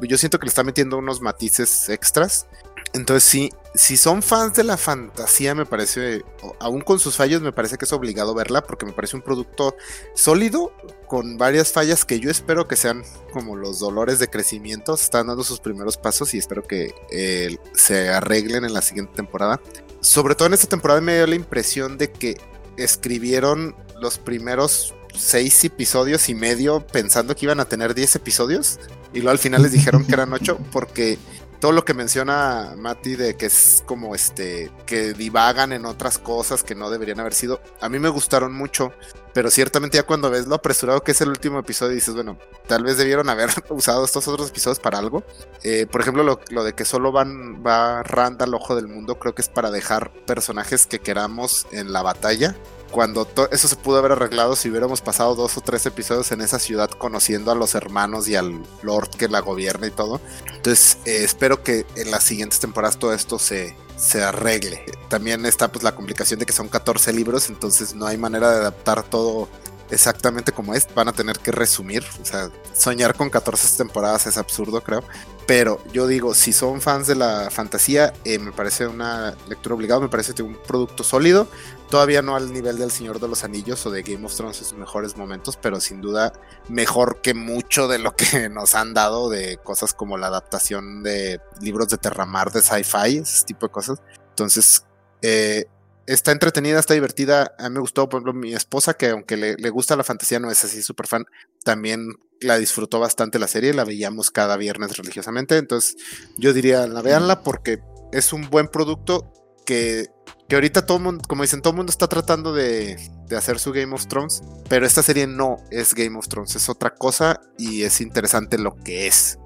yo siento que le está metiendo unos matices extras. Entonces sí, si son fans de la fantasía, me parece, aún con sus fallos, me parece que es obligado verla porque me parece un producto sólido, con varias fallas que yo espero que sean como los dolores de crecimiento. Están dando sus primeros pasos y espero que eh, se arreglen en la siguiente temporada. Sobre todo en esta temporada me dio la impresión de que escribieron los primeros seis episodios y medio pensando que iban a tener 10 episodios. Y luego al final les dijeron que eran 8 porque todo lo que menciona Mati de que es como este que divagan en otras cosas que no deberían haber sido, a mí me gustaron mucho, pero ciertamente ya cuando ves lo apresurado que es el último episodio dices, bueno, tal vez debieron haber usado estos otros episodios para algo. Eh, por ejemplo, lo, lo, de que solo van va Rand al ojo del mundo, creo que es para dejar personajes que queramos en la batalla cuando eso se pudo haber arreglado si hubiéramos pasado dos o tres episodios en esa ciudad conociendo a los hermanos y al lord que la gobierna y todo. Entonces eh, espero que en las siguientes temporadas todo esto se, se arregle. También está pues la complicación de que son 14 libros, entonces no hay manera de adaptar todo exactamente como es. Van a tener que resumir. O sea, soñar con 14 temporadas es absurdo, creo. Pero yo digo, si son fans de la fantasía, eh, me parece una lectura obligada, me parece un producto sólido. Todavía no al nivel del Señor de los Anillos o de Game of Thrones sus mejores momentos, pero sin duda mejor que mucho de lo que nos han dado de cosas como la adaptación de libros de Terramar, de sci-fi, ese tipo de cosas. Entonces, eh, está entretenida, está divertida. A mí me gustó, por ejemplo, mi esposa, que aunque le, le gusta la fantasía, no es así súper fan, también la disfrutó bastante la serie, la veíamos cada viernes religiosamente. Entonces, yo diría, la véanla porque es un buen producto que, que ahorita todo mundo, como dicen, todo el mundo está tratando de, de hacer su Game of Thrones, pero esta serie no es Game of Thrones, es otra cosa y es interesante lo que es.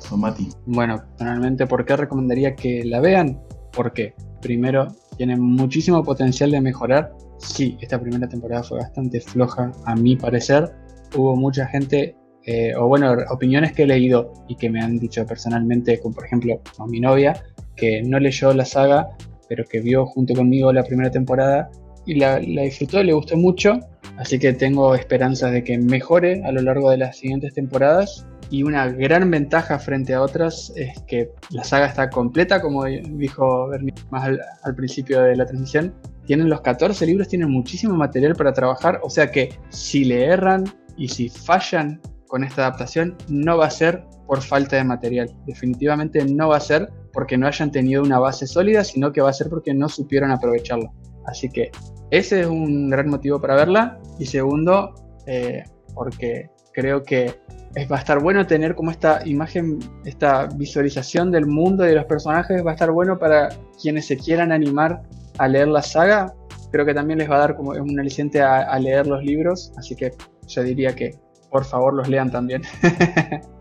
Bueno, personalmente, ¿por qué recomendaría que la vean? Porque, primero, tiene muchísimo potencial de mejorar. Sí, esta primera temporada fue bastante floja, a mi parecer. Hubo mucha gente, eh, o bueno, opiniones que he leído y que me han dicho personalmente, como por ejemplo con mi novia, que no leyó la saga, pero que vio junto conmigo la primera temporada y la, la disfrutó, le gustó mucho. Así que tengo esperanzas de que mejore a lo largo de las siguientes temporadas y una gran ventaja frente a otras es que la saga está completa, como dijo Bernie más al, principio de la transmisión. Tienen los 14 libros, tienen muchísimo material para trabajar, o sea que si le erran y si fallan con esta adaptación, no va a ser por falta de material. Definitivamente no va a ser porque no hayan tenido una base sólida, sino que va a ser porque no supieron aprovecharla. Así que ese es un gran motivo para verla. Y segundo, eh, porque creo que va a estar bueno tener como esta imagen, esta visualización del mundo y de los personajes, va a estar bueno para quienes se quieran animar a leer la saga. Creo que también les va a dar como un aliciente a leer los libros, así que yo diría que por favor los lean también.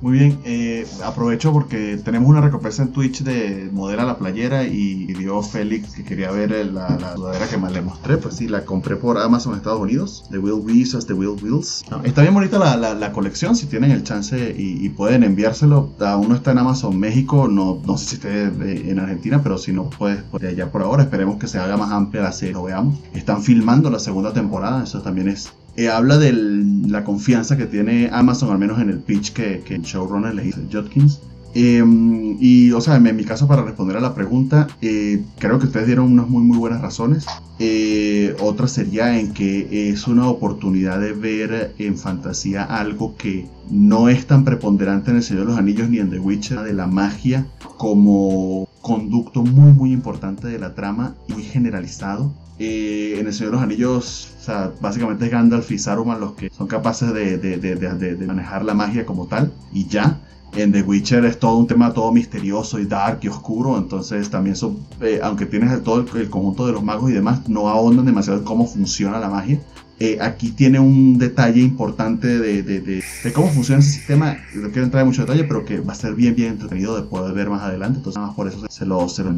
Muy bien, eh, aprovecho porque tenemos una recompensa en Twitch de Modera la Playera y dio Félix que quería ver la, la sudadera que más le mostré. Pues sí, la compré por Amazon Estados Unidos, de Will Wheels de Will Wheels. está bien bonita la, colección, si tienen el chance y, pueden enviárselo. Aún no está en Amazon México, no, no sé si esté en Argentina, pero si no, pues, pues de allá por ahora. Esperemos que se haga más amplia la serie, lo veamos. Están filmando la segunda temporada, eso también es eh, habla de la confianza que tiene Amazon, al menos en el pitch que, que el showrunner le hizo Judkins. Em, y, o sea, en mi caso, para responder a la pregunta, eh, creo que ustedes dieron unas muy, muy buenas razones. Eh, otra sería en que es una oportunidad de ver en fantasía algo que no es tan preponderante en El Señor de los Anillos ni en The Witcher, de la magia como conducto muy, muy importante de la trama, muy generalizado. Eh, en El Señor de los Anillos, o sea, básicamente es Gandalf y Saruman los que son capaces de, de, de, de, manejar la magia como tal, y ya. En The Witcher es todo un tema todo misterioso y dark y oscuro, entonces también son, eh, aunque tienes todo el, conjunto de los magos y demás, no ahondan demasiado en cómo funciona la magia. Eh, aquí tiene un detalle importante de, de, de, cómo funciona ese sistema. No quiero entrar en mucho detalle, pero que va a ser bien, bien entretenido de poder ver más adelante. Entonces, nada más por eso se lo, se lo.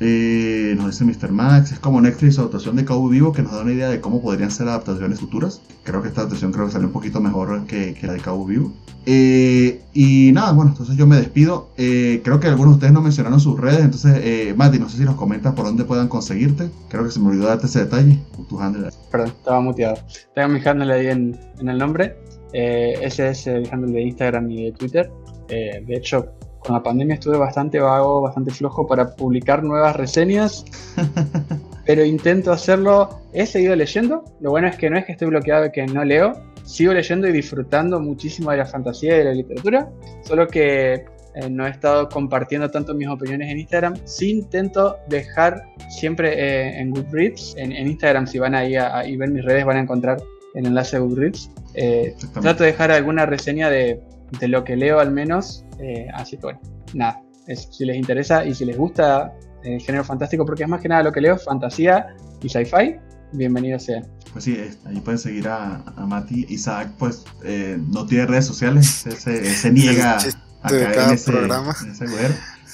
Eh, nos dice Mr. Max, es como Netflix adaptación de Cowboy Vivo que nos da una idea de cómo podrían ser adaptaciones futuras. Creo que esta adaptación creo que salió un poquito mejor que, que la de Cowboy Vivo. Eh, y nada, bueno, entonces yo me despido. Eh, creo que algunos de ustedes no mencionaron sus redes, entonces eh, Mati, no sé si nos comentas por dónde puedan conseguirte. Creo que se me olvidó darte ese detalle. Tu handle. Perdón, estaba muteado. Tengo mi handle ahí en, en el nombre. ese es el handle de Instagram y de Twitter. de hecho, con la pandemia estuve bastante vago, bastante flojo para publicar nuevas reseñas, pero intento hacerlo. He seguido leyendo, lo bueno es que no es que estoy bloqueado y que no leo, sigo leyendo y disfrutando muchísimo de la fantasía y de la literatura, solo que eh, no he estado compartiendo tanto mis opiniones en Instagram. Sí intento dejar siempre eh, en Goodreads, en, Instagram si van ahí a, y ven mis redes van a encontrar el enlace de Goodreads. Eh, trato de dejar alguna reseña de, de lo que leo al menos. Eh, así que bueno, nada, si les interesa y si les gusta el género fantástico, porque es más que nada lo que leo, fantasía y sci-fi, bienvenidos sean. Pues sí, ahí pueden seguir a, a Mati. Isaac, pues, eh, no tiene redes sociales, se, niega a caer en ese, programa. En ese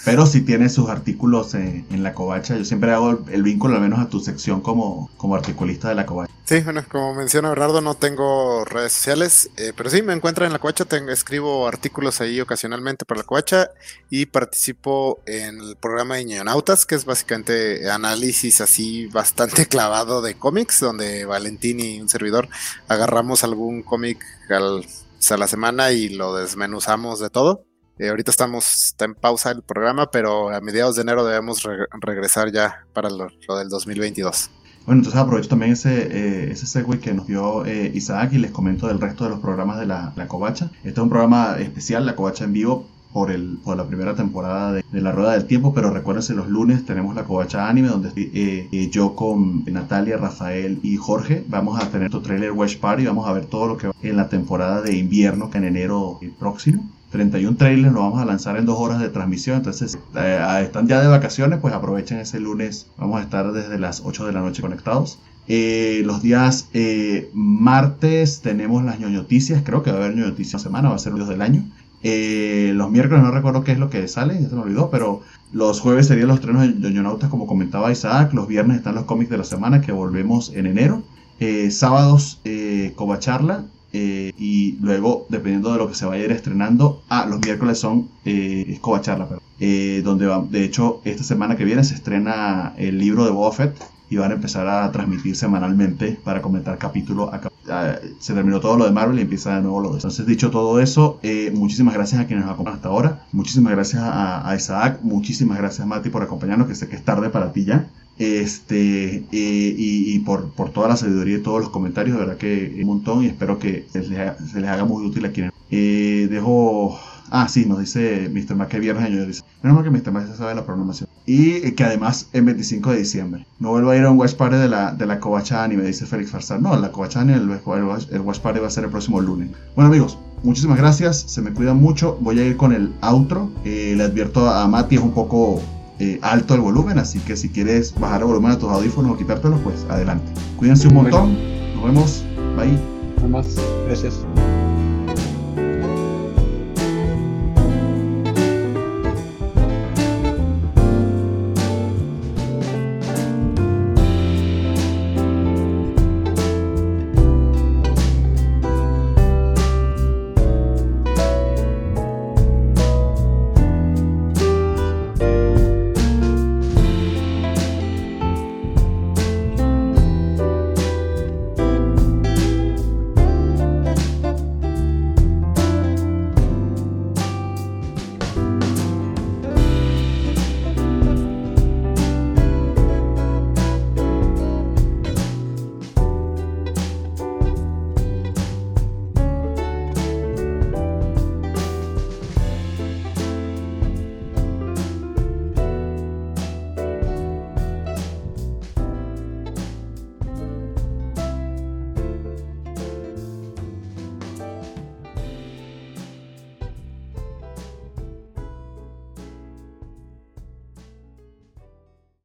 pero si tienes sus artículos en, la covacha. Yo siempre hago el, vínculo al menos a tu sección como, como articulista de la covacha. Sí, bueno, como menciona Bernardo, no tengo redes sociales, eh, pero sí me encuentro en la covacha. Tengo, escribo artículos ahí ocasionalmente para la covacha y participo en el programa de Ñonautas, que es básicamente análisis así bastante clavado de cómics, donde Valentín y un servidor agarramos algún cómic a la semana y lo desmenuzamos de todo. Eh, ahorita estamos está en pausa el programa, pero a mediados de enero debemos regresar ya para lo, del 2022. Bueno, entonces aprovecho también ese, eh, ese segue que nos dio eh, Isaac y les comento del resto de los programas de la, la Covacha. Este es un programa especial, la Covacha en vivo, por, el, por la primera temporada de, La Rueda del Tiempo, pero recuérdense, los lunes tenemos la Covacha Anime, donde eh, yo con Natalia, Rafael y Jorge vamos a tener tu trailer Watch Party, vamos a ver todo lo que va en la temporada de invierno, que en enero próximo. 31 trailers lo vamos a lanzar en dos horas de transmisión. Entonces, eh, están ya de vacaciones, pues aprovechen ese lunes. Vamos a estar desde las 8 de la noche conectados. Eh, los días eh, martes tenemos las ñoñoticias. Creo que va a haber ñoñoticias semana, va a ser los del año. los miércoles no recuerdo qué es lo que sale, ya se me olvidó, pero los jueves serían los estrenos de ñoñonautas, como comentaba Isaac. Los viernes están los cómics de la semana que volvemos en enero. sábados, Covacharla eh, y luego, dependiendo de lo que se vaya a ir estrenando, ah, los miércoles son eh, Escoba Charla, eh, donde va, de hecho, esta semana que viene se estrena el libro de Boba Fett y van a empezar a transmitir semanalmente para comentar capítulo a capítulo. Se terminó todo lo de Marvel y empieza de nuevo lo de Entonces, dicho todo eso, eh, muchísimas gracias a quienes nos acompañan hasta ahora. Muchísimas gracias a, a Isaac. Muchísimas gracias, Mati, por acompañarnos, que sé que es tarde para ti ya este y, por, por, toda la sabiduría y todos los comentarios, de verdad que un montón y espero que se les, haga muy útil a quienes. Eh, dejo. Ah, sí, nos dice Mr. Mac que viernes año. Dice, menos mal que Mr. Mac se sabe la programación. Y que además en 25 de diciembre. No vuelvo a ir a un Watch Party de la, de la Covacha Anime, dice Félix Farsar. No, la Covacha Anime, el, el, Watch Party va a ser el próximo lunes. Bueno, amigos, muchísimas gracias. Se me cuidan mucho. Voy a ir con el outro. Eh, le advierto a Mati, es un poco eh, alto el volumen, así que si quieres bajar el volumen a tus audífonos o quitártelos, pues adelante. Cuídense un montón, nos vemos, bye. Nada más, gracias.